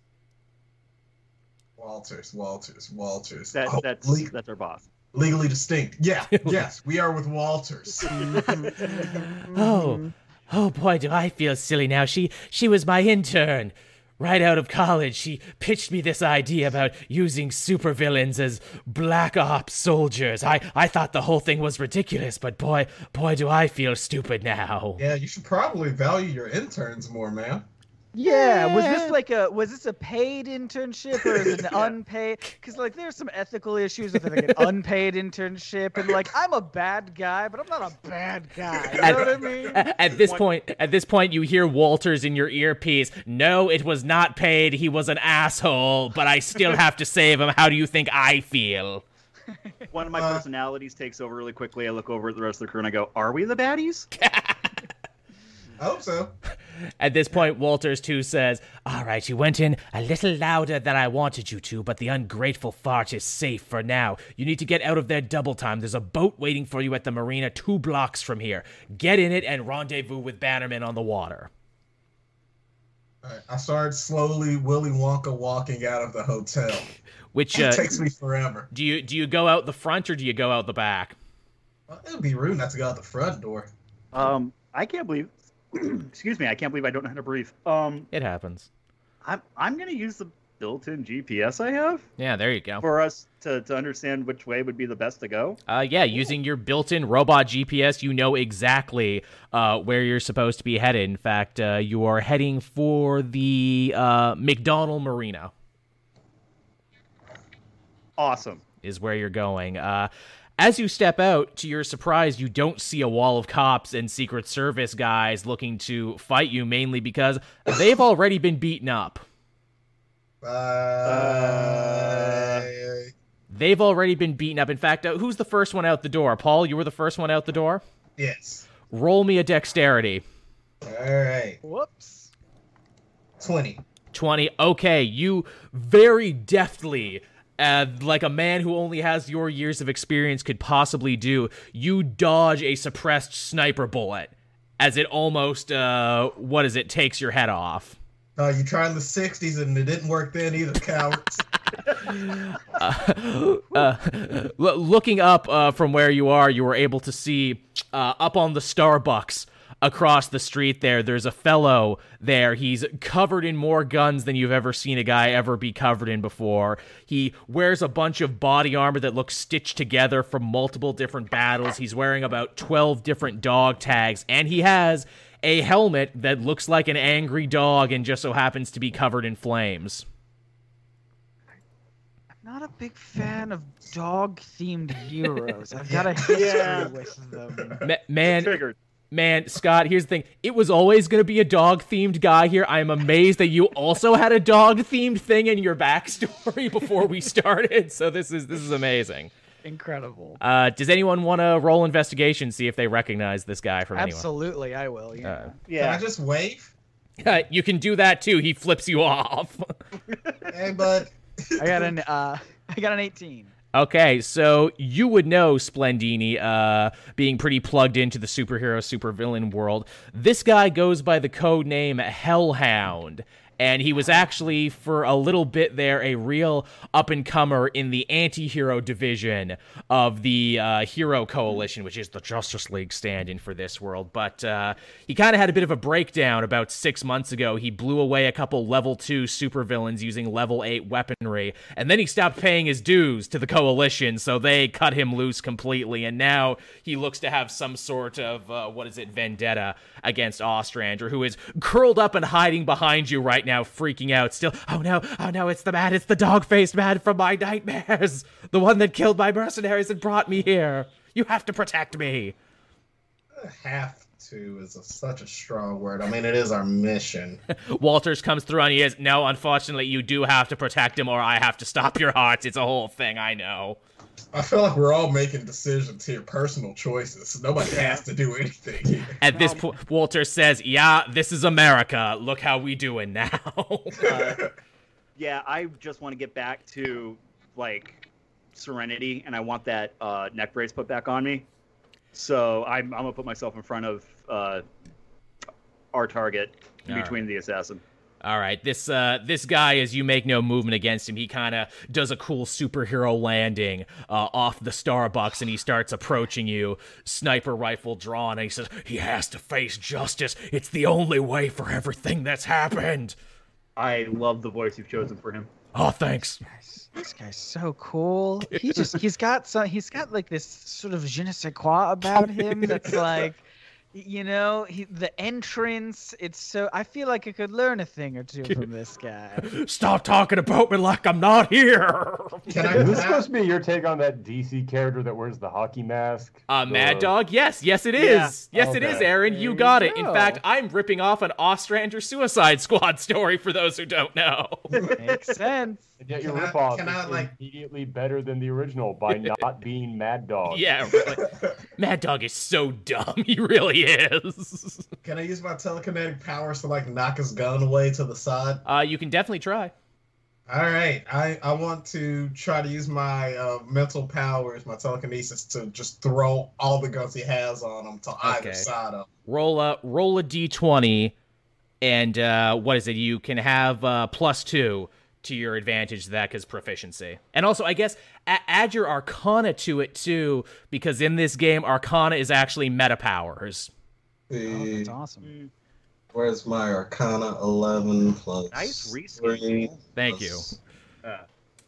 Walters, Walters, Walters. That, Oh, that's le- that's our boss. legally distinct. Yeah, yes, we are with Walters. Oh, oh boy, do I feel silly now. She, she was my intern. Right out of college, she pitched me this idea about using supervillains as black ops soldiers. I, I thought the whole thing was ridiculous, but boy, boy, do I feel stupid now. Yeah, you should probably value your interns more, man. Yeah, was this like a was this a paid internship or is it an unpaid? Because like there's some ethical issues with like an unpaid internship, and like I'm a bad guy, but I'm not a bad guy. You know what I mean? At this point, at this point, you hear Walters in your earpiece. No, it was not paid. He was an asshole, but I still have to save him. How do you think I feel? One of my Uh, personalities takes over really quickly. I look over at the rest of the crew and I go, "Are we the baddies?" I hope so. At this point, Walters too says, "All right, you went in a little louder than I wanted you to, but the ungrateful fart is safe for now. You need to get out of there double time. There's a boat waiting for you at the marina two blocks from here. Get in it and rendezvous with Bannerman on the water." All right, I started slowly Willy Wonka walking out of the hotel. Which uh, takes me forever. do you do you go out the front or do you go out the back? Well, it would be rude not to go out the front door. Um, I can't believe. excuse me, I can't believe I don't know how to breathe. Um, It happens. I'm I'm gonna use the built-in GPS I have Yeah, there you go. for us to to understand which way would be the best to go. Uh, yeah, using your built-in robot GPS, you know exactly uh, where you're supposed to be headed. In fact, uh, you are heading for the uh, McDonald Marina. Awesome. Is where you're going. Uh, as you step out, to your surprise, you don't see a wall of cops and Secret Service guys looking to fight you, mainly because they've already been beaten up. Uh, They've already been beaten up. In fact, uh, who's the first one out the door? Paul, you were the first one out the door. yes. Roll me a dexterity. All right. Whoops. 20. 20. Okay, you very deftly, uh, like a man who only has your years of experience could possibly do, you dodge a suppressed sniper bullet as it almost, uh, what is it, takes your head off. Uh, you tried in the 60s and it didn't work then either, cowards. uh, l- looking up uh, from where you are, you were able to see uh, up on the Starbucks across the street there. There's a fellow there. He's covered in more guns than you've ever seen a guy ever be covered in before. He wears a bunch of body armor that looks stitched together from multiple different battles. He's wearing about 12 different dog tags, and he has a helmet that looks like an angry dog and just so happens to be covered in flames. I'm not a big fan of dog-themed heroes. I've got a history Yeah. with them. Ma- man, Triggered. Man, Scott, here's the thing. It was always going to be a dog themed guy here. I am amazed that you also had a dog themed thing in your backstory before we started. So this is this is amazing. Incredible. Uh, does anyone want to roll investigation see if they recognize this guy from anyone? Absolutely, I will. Yeah. anyone? Can I just wave? Uh, you can do that too. He flips you off. Hey, bud. I got an uh, I got an 18. Okay, so you would know Splendini, uh, being pretty plugged into the superhero supervillain world. This guy goes by the code name Hellhound, and he was actually for a little bit there a real up and comer in the anti-hero division of the uh, hero coalition which is the justice league stand-in for this world. But uh, he kind of had a bit of a breakdown about six months ago. He blew away a couple level 2 supervillains using level 8 weaponry and then he stopped paying his dues to the coalition so they cut him loose completely. And now he looks to have some sort of uh, what is it vendetta against ostrander who is curled up and hiding behind you right now freaking out. Still oh no oh no it's the man it's the dog-faced man from my nightmares. The one that killed my mercenaries and brought me here. You have to protect me. Have to is a, such a strong word. I mean, it is our mission. walters comes through and he is no unfortunately you do have to protect him or i have to stop your hearts. It's a whole thing i know I feel like we're all making decisions here, personal choices. Nobody has to do anything here. At this point, Walter says, "Yeah, this is America. Look how we doing now." Uh, yeah, I just want to get back to like Serenity, and I want that uh, neck brace put back on me. So I'm, I'm gonna put myself in front of uh, our target in All between the assassin. All right, this uh, this guy, as you make no movement against him, he kind of does a cool superhero landing uh, off the Starbucks, and he starts approaching you, sniper rifle drawn, and he says, "He has to face justice. It's the only way for everything that's happened." I love the voice you've chosen for him. Oh, thanks. Guys, this guy's so cool. He just he's got some he's got like this sort of je ne sais quoi about him that's like you know, he, the entrance, it's so I feel like I could learn a thing or two from this guy. Stop talking about me like I'm not here. Can I? Is this supposed to be your take on that DC character that wears the hockey mask? Uh, Mad Dog? Yes, yes, it is. Yeah. Yes, it is, Okay. Aaron. There You you got it. In fact, I'm ripping off an Ostrander Suicide Squad story for those who don't know. Makes sense. And yet your Can I- ripoff can is like- immediately better than the original by not being Mad Dog. yeah, really. Mad Dog is so dumb. He really is. Can I use my telekinetic powers to like knock his gun away to the side? Uh, you can definitely try. All right, I I want to try to use my uh, mental powers, my telekinesis, to just throw all the guns he has on him to Okay. either side of. Roll a roll a d20, and uh, what is it? You can have uh, plus two to your advantage to that because proficiency. And also, I guess a- add your Arcana to it too, because in this game, Arcana is actually meta powers. Oh, that's awesome. Where's my Arcana? Eleven plus. Nice reskin. three Thank plus Uh,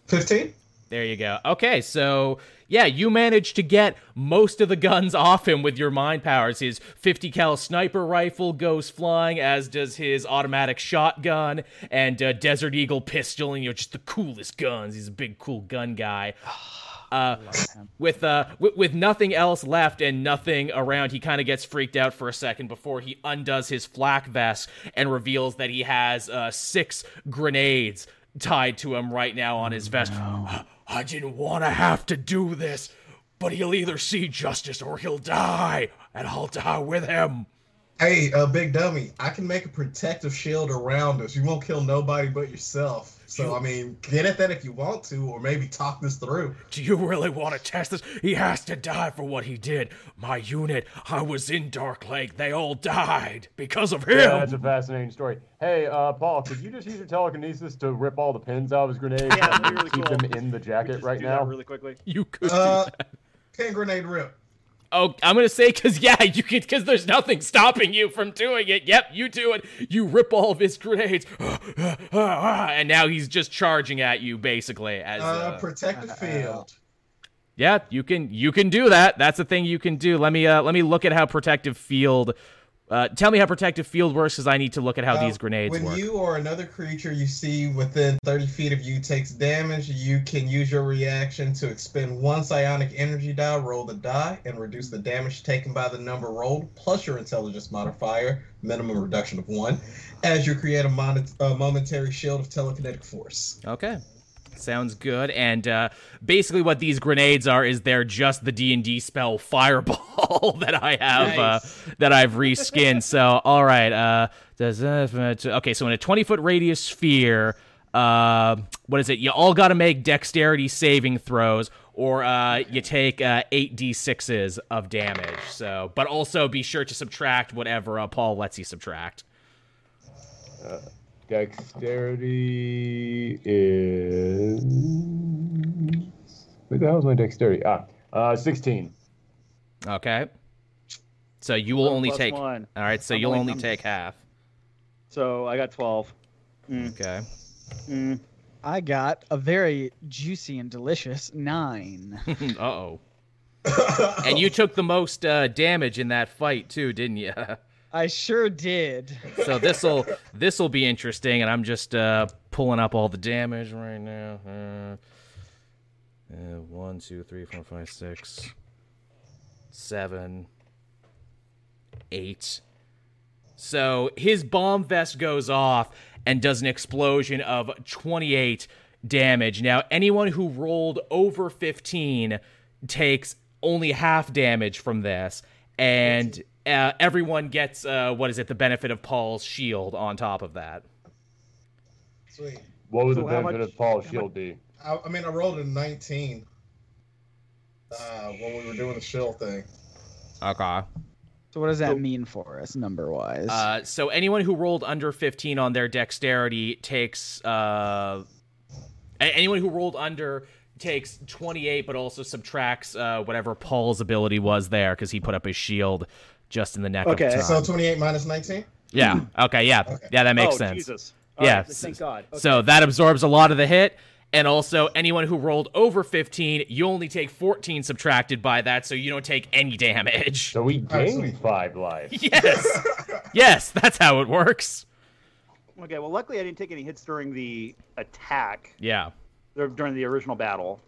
Fifteen. There you go. Okay, so yeah, you managed to get most of the guns off him with your mind powers. His 50 cal sniper rifle goes flying, as does his automatic shotgun and uh, Desert Eagle pistol, and you know just the coolest guns. He's a big, cool gun guy. Uh, with uh, with, with nothing else left and nothing around, he kind of gets freaked out for a second before he undoes his flak vest and reveals that he has uh, six grenades tied to him right now on his vest. I didn't want to have to do this, but he'll either see justice or he'll die, and I'll die with him. Hey, uh, big dummy, I can make a protective shield around us. You won't kill nobody but yourself. So I mean, get at that if you want to, or maybe talk this through. Do you really want to test this? He has to die for what he did. My unit, I was in Dark Lake. They all died because of him. Yeah, that's a fascinating story. Hey, uh, Paul, could you just use your telekinesis to rip all the pins out of his grenades Yeah, and that'd really keep cool. them in the jacket just right do now? that really quickly. you could Uh, do that. Can grenade rip. Oh, I'm gonna say because yeah, you could because there's nothing stopping you from doing it. Yep, you do it. You rip all of his grenades, and now he's just charging at you basically. As Uh, uh, protective field. yeah, you can you can do that. That's a thing you can do. Let me uh let me look at how protective field. Uh, tell me how protective field works, because I need to look at how Uh, these grenades when work. When you or another creature you see within 30 feet of you takes damage, you can use your reaction to expend one psionic energy die, roll the die, and reduce the damage taken by the number rolled, plus your intelligence modifier, minimum reduction of one, as you create a, mon- a momentary shield of telekinetic force. Okay. Sounds good. And uh, basically, what these grenades are is they're just the D and D spell Fireball that I have uh, that I've reskinned. so, all right. Uh, does uh, okay? So, in a twenty foot radius sphere, uh, what is it? You all got to make dexterity saving throws, or uh, you take uh, eight d sixes of damage. So, but also be sure to subtract whatever uh, Paul lets you subtract. Dexterity is. Where the hell is my dexterity? Ah, uh, 16. Okay. So you will only plus take. one. All right. So I'm you'll only- only take half. So I got twelve. Mm, Okay. mm. I got a very juicy and delicious nine. uh oh. And you took the most uh, damage in that fight too, didn't you? I sure did. so this'll this'll be interesting, and I'm just uh, pulling up all the damage right now. Uh, uh, one, two, three, four, five, six, seven, eight. So his bomb vest goes off and does an explosion of 28 damage. Now, anyone who rolled over 15 takes only half damage from this, and uh, everyone gets uh, what is it? The benefit of Paul's shield on top of that. Sweet. What would So the benefit much- of Paul's how shield be? I, I mean, I rolled a 19 uh, when we were doing the shield thing. Okay. So what does that So- mean for us, number wise? Uh, so anyone who rolled under 15 on their dexterity takes uh, anyone who rolled under takes 28 but also subtracts uh, whatever paul's ability was there because he put up his shield just in the neck Okay. of time. So 28 minus 19? yeah mm-hmm. okay yeah Okay. yeah that makes oh, sense Jesus. All Yeah, right, thank God. Okay. so that absorbs a lot of the hit and also anyone who rolled over 15 you only take 14 subtracted by that so you don't take any damage So we Alright, gained five lives. yes yes that's how it works Okay, well, luckily I didn't take any hits during the attack, yeah during the original battle.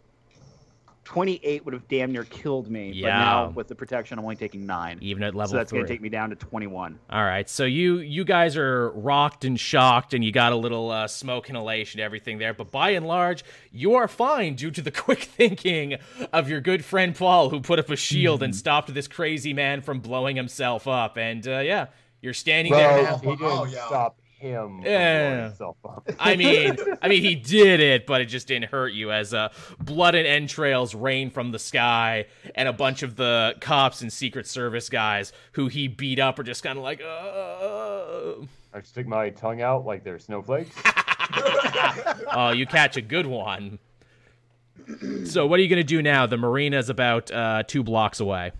28 would have damn near killed me, but Yeah. now with the protection, I'm only taking nine. even at level so that's going to take me down to 21. All right, so you you guys are rocked and shocked, and you got a little uh, smoke inhalation, everything there. But by and large, you are fine due to the quick thinking of your good friend Paul, who put up a shield and stopped this crazy man from blowing himself up. And uh, yeah, you're standing there now. he didn't Oh, yeah. stop him Yeah. himself up. I mean, I mean, he did it, but it just didn't hurt you as uh, blood and entrails rain from the sky, and a bunch of the cops and Secret Service guys who he beat up are just kind of like, uh, I stick my tongue out like they're snowflakes. oh, you catch a good one. So, what are you going to do now? The marina is about uh, two blocks away.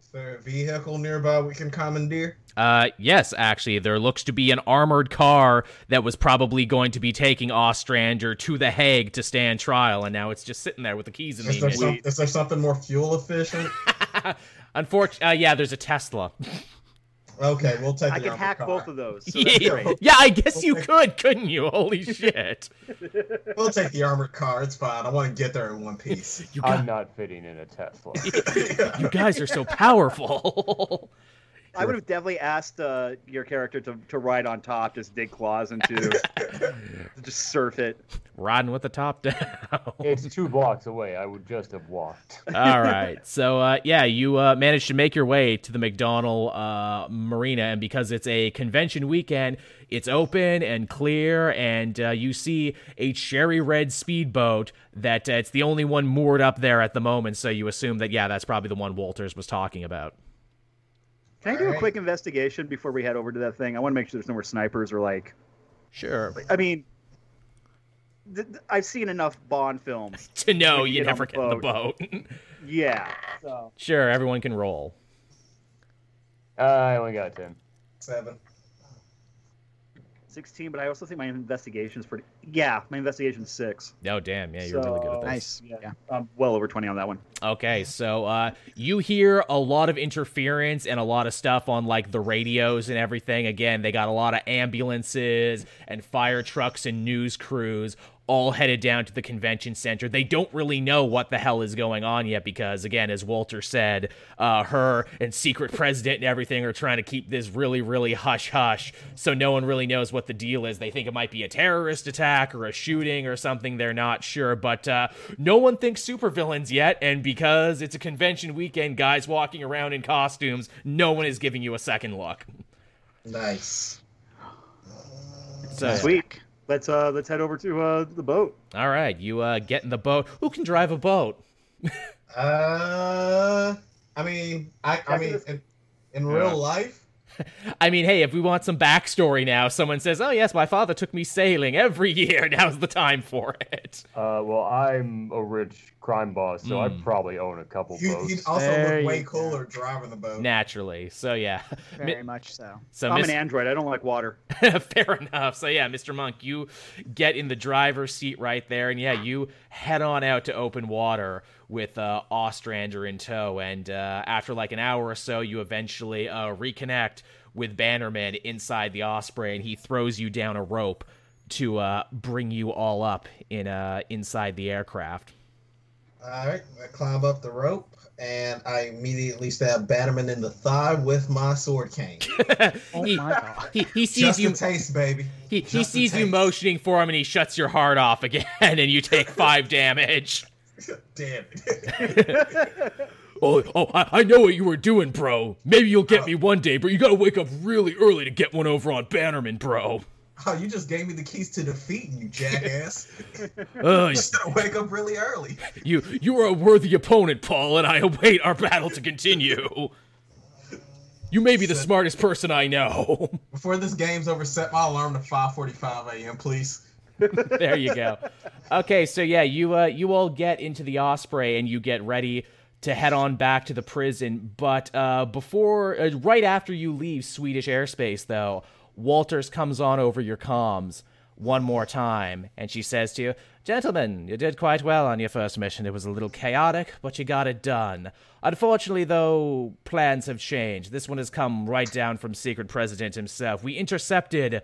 Is there a vehicle nearby we can commandeer? Uh, yes, actually, there looks to be an armored car that was probably going to be taking Ostrander to The Hague to stand trial, and now it's just sitting there with the keys in the Is there, ignition. some, is there something more fuel efficient? Unfortunately, uh, yeah, there's a Tesla. Okay, we'll take I the can armored hack car. both of those. So yeah, great. yeah, I guess you could, couldn't you? Holy shit! We'll take the armored car. It's fine. I want to get there in one piece. You, I'm not fitting in a Tesla. you guys are so powerful. I would have definitely asked uh, your character to, to ride on top, just dig claws into, to just surf it. Riding with the top down. it's two blocks away. I would just have walked. All right. So, uh, yeah, you uh, managed to make your way to the McDonald uh, Marina, and because it's a convention weekend, it's open and clear, and uh, you see a cherry red speedboat that uh, it's the only one moored up there at the moment. So you assume that, yeah, that's probably the one Walters was talking about. Can I do a quick investigation before we head over to that thing? I want to make sure there's no more snipers or like. Sure. I mean, th- th- I've seen enough Bond films. To know Like, you get never get in the boat. Yeah. So sure, everyone can roll. Uh, I only got ten. Seven. 16, but I also think my investigation's pretty. Yeah, my investigation's six. Oh, damn. Yeah, you're really good at So- this. nice. Yeah. Yeah. I'm well over 20 on that one. Okay, so uh, you hear a lot of interference and a lot of stuff on like the radios and everything. Again, they got a lot of ambulances and fire trucks and news crews all headed down to the convention center. They don't really know what the hell is going on yet because, again, as Waller said, uh, her and secret president and everything are trying to keep this really, really hush hush. So no one really knows what the deal is. They think it might be a terrorist attack or a shooting or something. They're not sure, but uh, no one thinks supervillains yet. And because it's a convention weekend, guys walking around in costumes, no one is giving you a second look. Nice. So, Sweet. Let's uh let's head over to uh the boat. all right, you uh, get in the boat. Who can drive a boat? Uh, I mean, I, I mean, in, in Yeah. real life, I mean, hey, if we want some backstory now, someone says, "Oh yes, my father took me sailing every year. Now's the time for it." Uh, well, I'm a rich crime boss, so I Mm. probably own a couple You, boats. you'd also There look way you go. cooler driving the boat. Naturally, so yeah. Very much so. So I'm Miss- an android. I don't like water. Fair enough. So yeah, Mr. Monk, you get in the driver's seat right there, and yeah, you head on out to open water with uh, Ostrander in tow. And uh, after like an hour or so, you eventually uh, reconnect with Bannerman inside the Osprey, and he throws you down a rope to uh, bring you all up in uh, inside the aircraft. All right, I climb up the rope and I immediately stab Bannerman in the thigh with my sword cane. Oh he, my god. he, he sees Just you taste, baby. he, he Just a sees you motioning for him and he shuts your heart off again and you take five damage. Damn it. Oh, oh, I, I know what you were doing, bro. Maybe you'll get uh, me one day, but you gotta wake up really early to get one over on Bannerman, bro. Oh, you just gave me the keys to defeat, you jackass. Uh, you should wake up really early. you, you are a worthy opponent, Paul, and I await our battle to continue. You may be the smartest person I know. Before this game's over, set my alarm to 5:45 a.m., please. there you go. Okay, so yeah, you uh, you all get into the Osprey and you get ready to head on back to the prison. But uh, before, uh, right after you leave Swedish airspace, though, Walters comes on over your comms one more time, and she says to you, "Gentlemen, you did quite well on your first mission. It was a little chaotic, but you got it done. Unfortunately, though, plans have changed. This one has come right down from Secret President himself. We intercepted."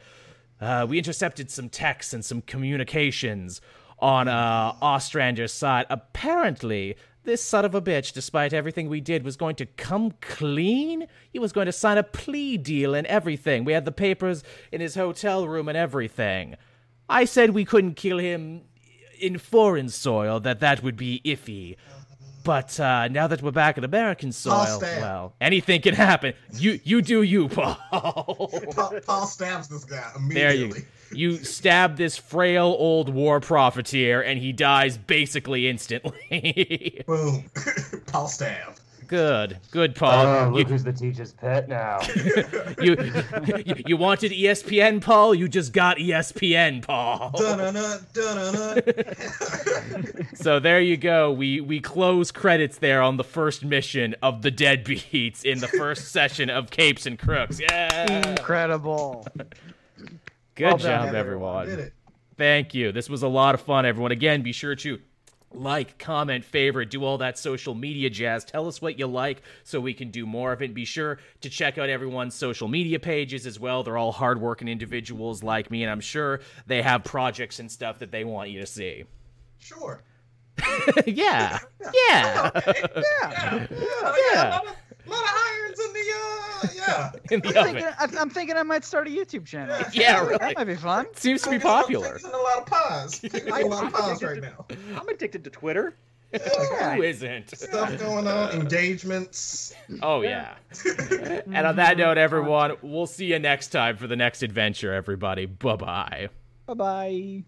Uh, we intercepted some texts and some communications on uh, Ostrander's side. Apparently, this son of a bitch, despite everything we did, was going to come clean. He was going to sign a plea deal and everything. We had the papers in his hotel room and everything. I said we couldn't kill him in foreign soil, that that would be iffy. But uh, now that we're back in American soil, well, anything can happen. You you do you, Paul. Paul, Paul stabs this guy immediately. There you you stab this frail old war profiteer and he dies basically instantly. Boom. Paul stab. good. Good Oh, Paul. Ah, look you, who's the teacher's pet now. you, you you wanted ESPN Paul, you just got ESPN Paul. Dun-dun-dun, dun-dun-dun. So there you go. We we close credits there on the first mission of the Deadbeats in the first session of Capes and Crooks. Yeah. Incredible. Good Well done, job Everyone everyone. did it. Thank you. This was a lot of fun, everyone. Again, be sure to like, comment, favorite, do all that social media jazz. Tell us what you like so we can do more of it. Be sure to check out everyone's social media pages as well. They're all hardworking individuals like me, and I'm sure they have projects and stuff that they want you to see. Sure. yeah. Yeah. Okay. Yeah. Yeah. Yeah. yeah. A lot of, irons in the uh yeah. In the I'm oven. thinking, I- I'm thinking I might start a YouTube channel. Yeah, That really. That might be fun. Seems to be popular. things and a lot of pies. Cooking up a lot of pies right now. I'm addicted to Twitter. Who isn't? Stuff going on, engagements. Oh, yeah. and on that note, everyone, we'll see you next time for the next adventure, everybody. Bye bye. Bye bye.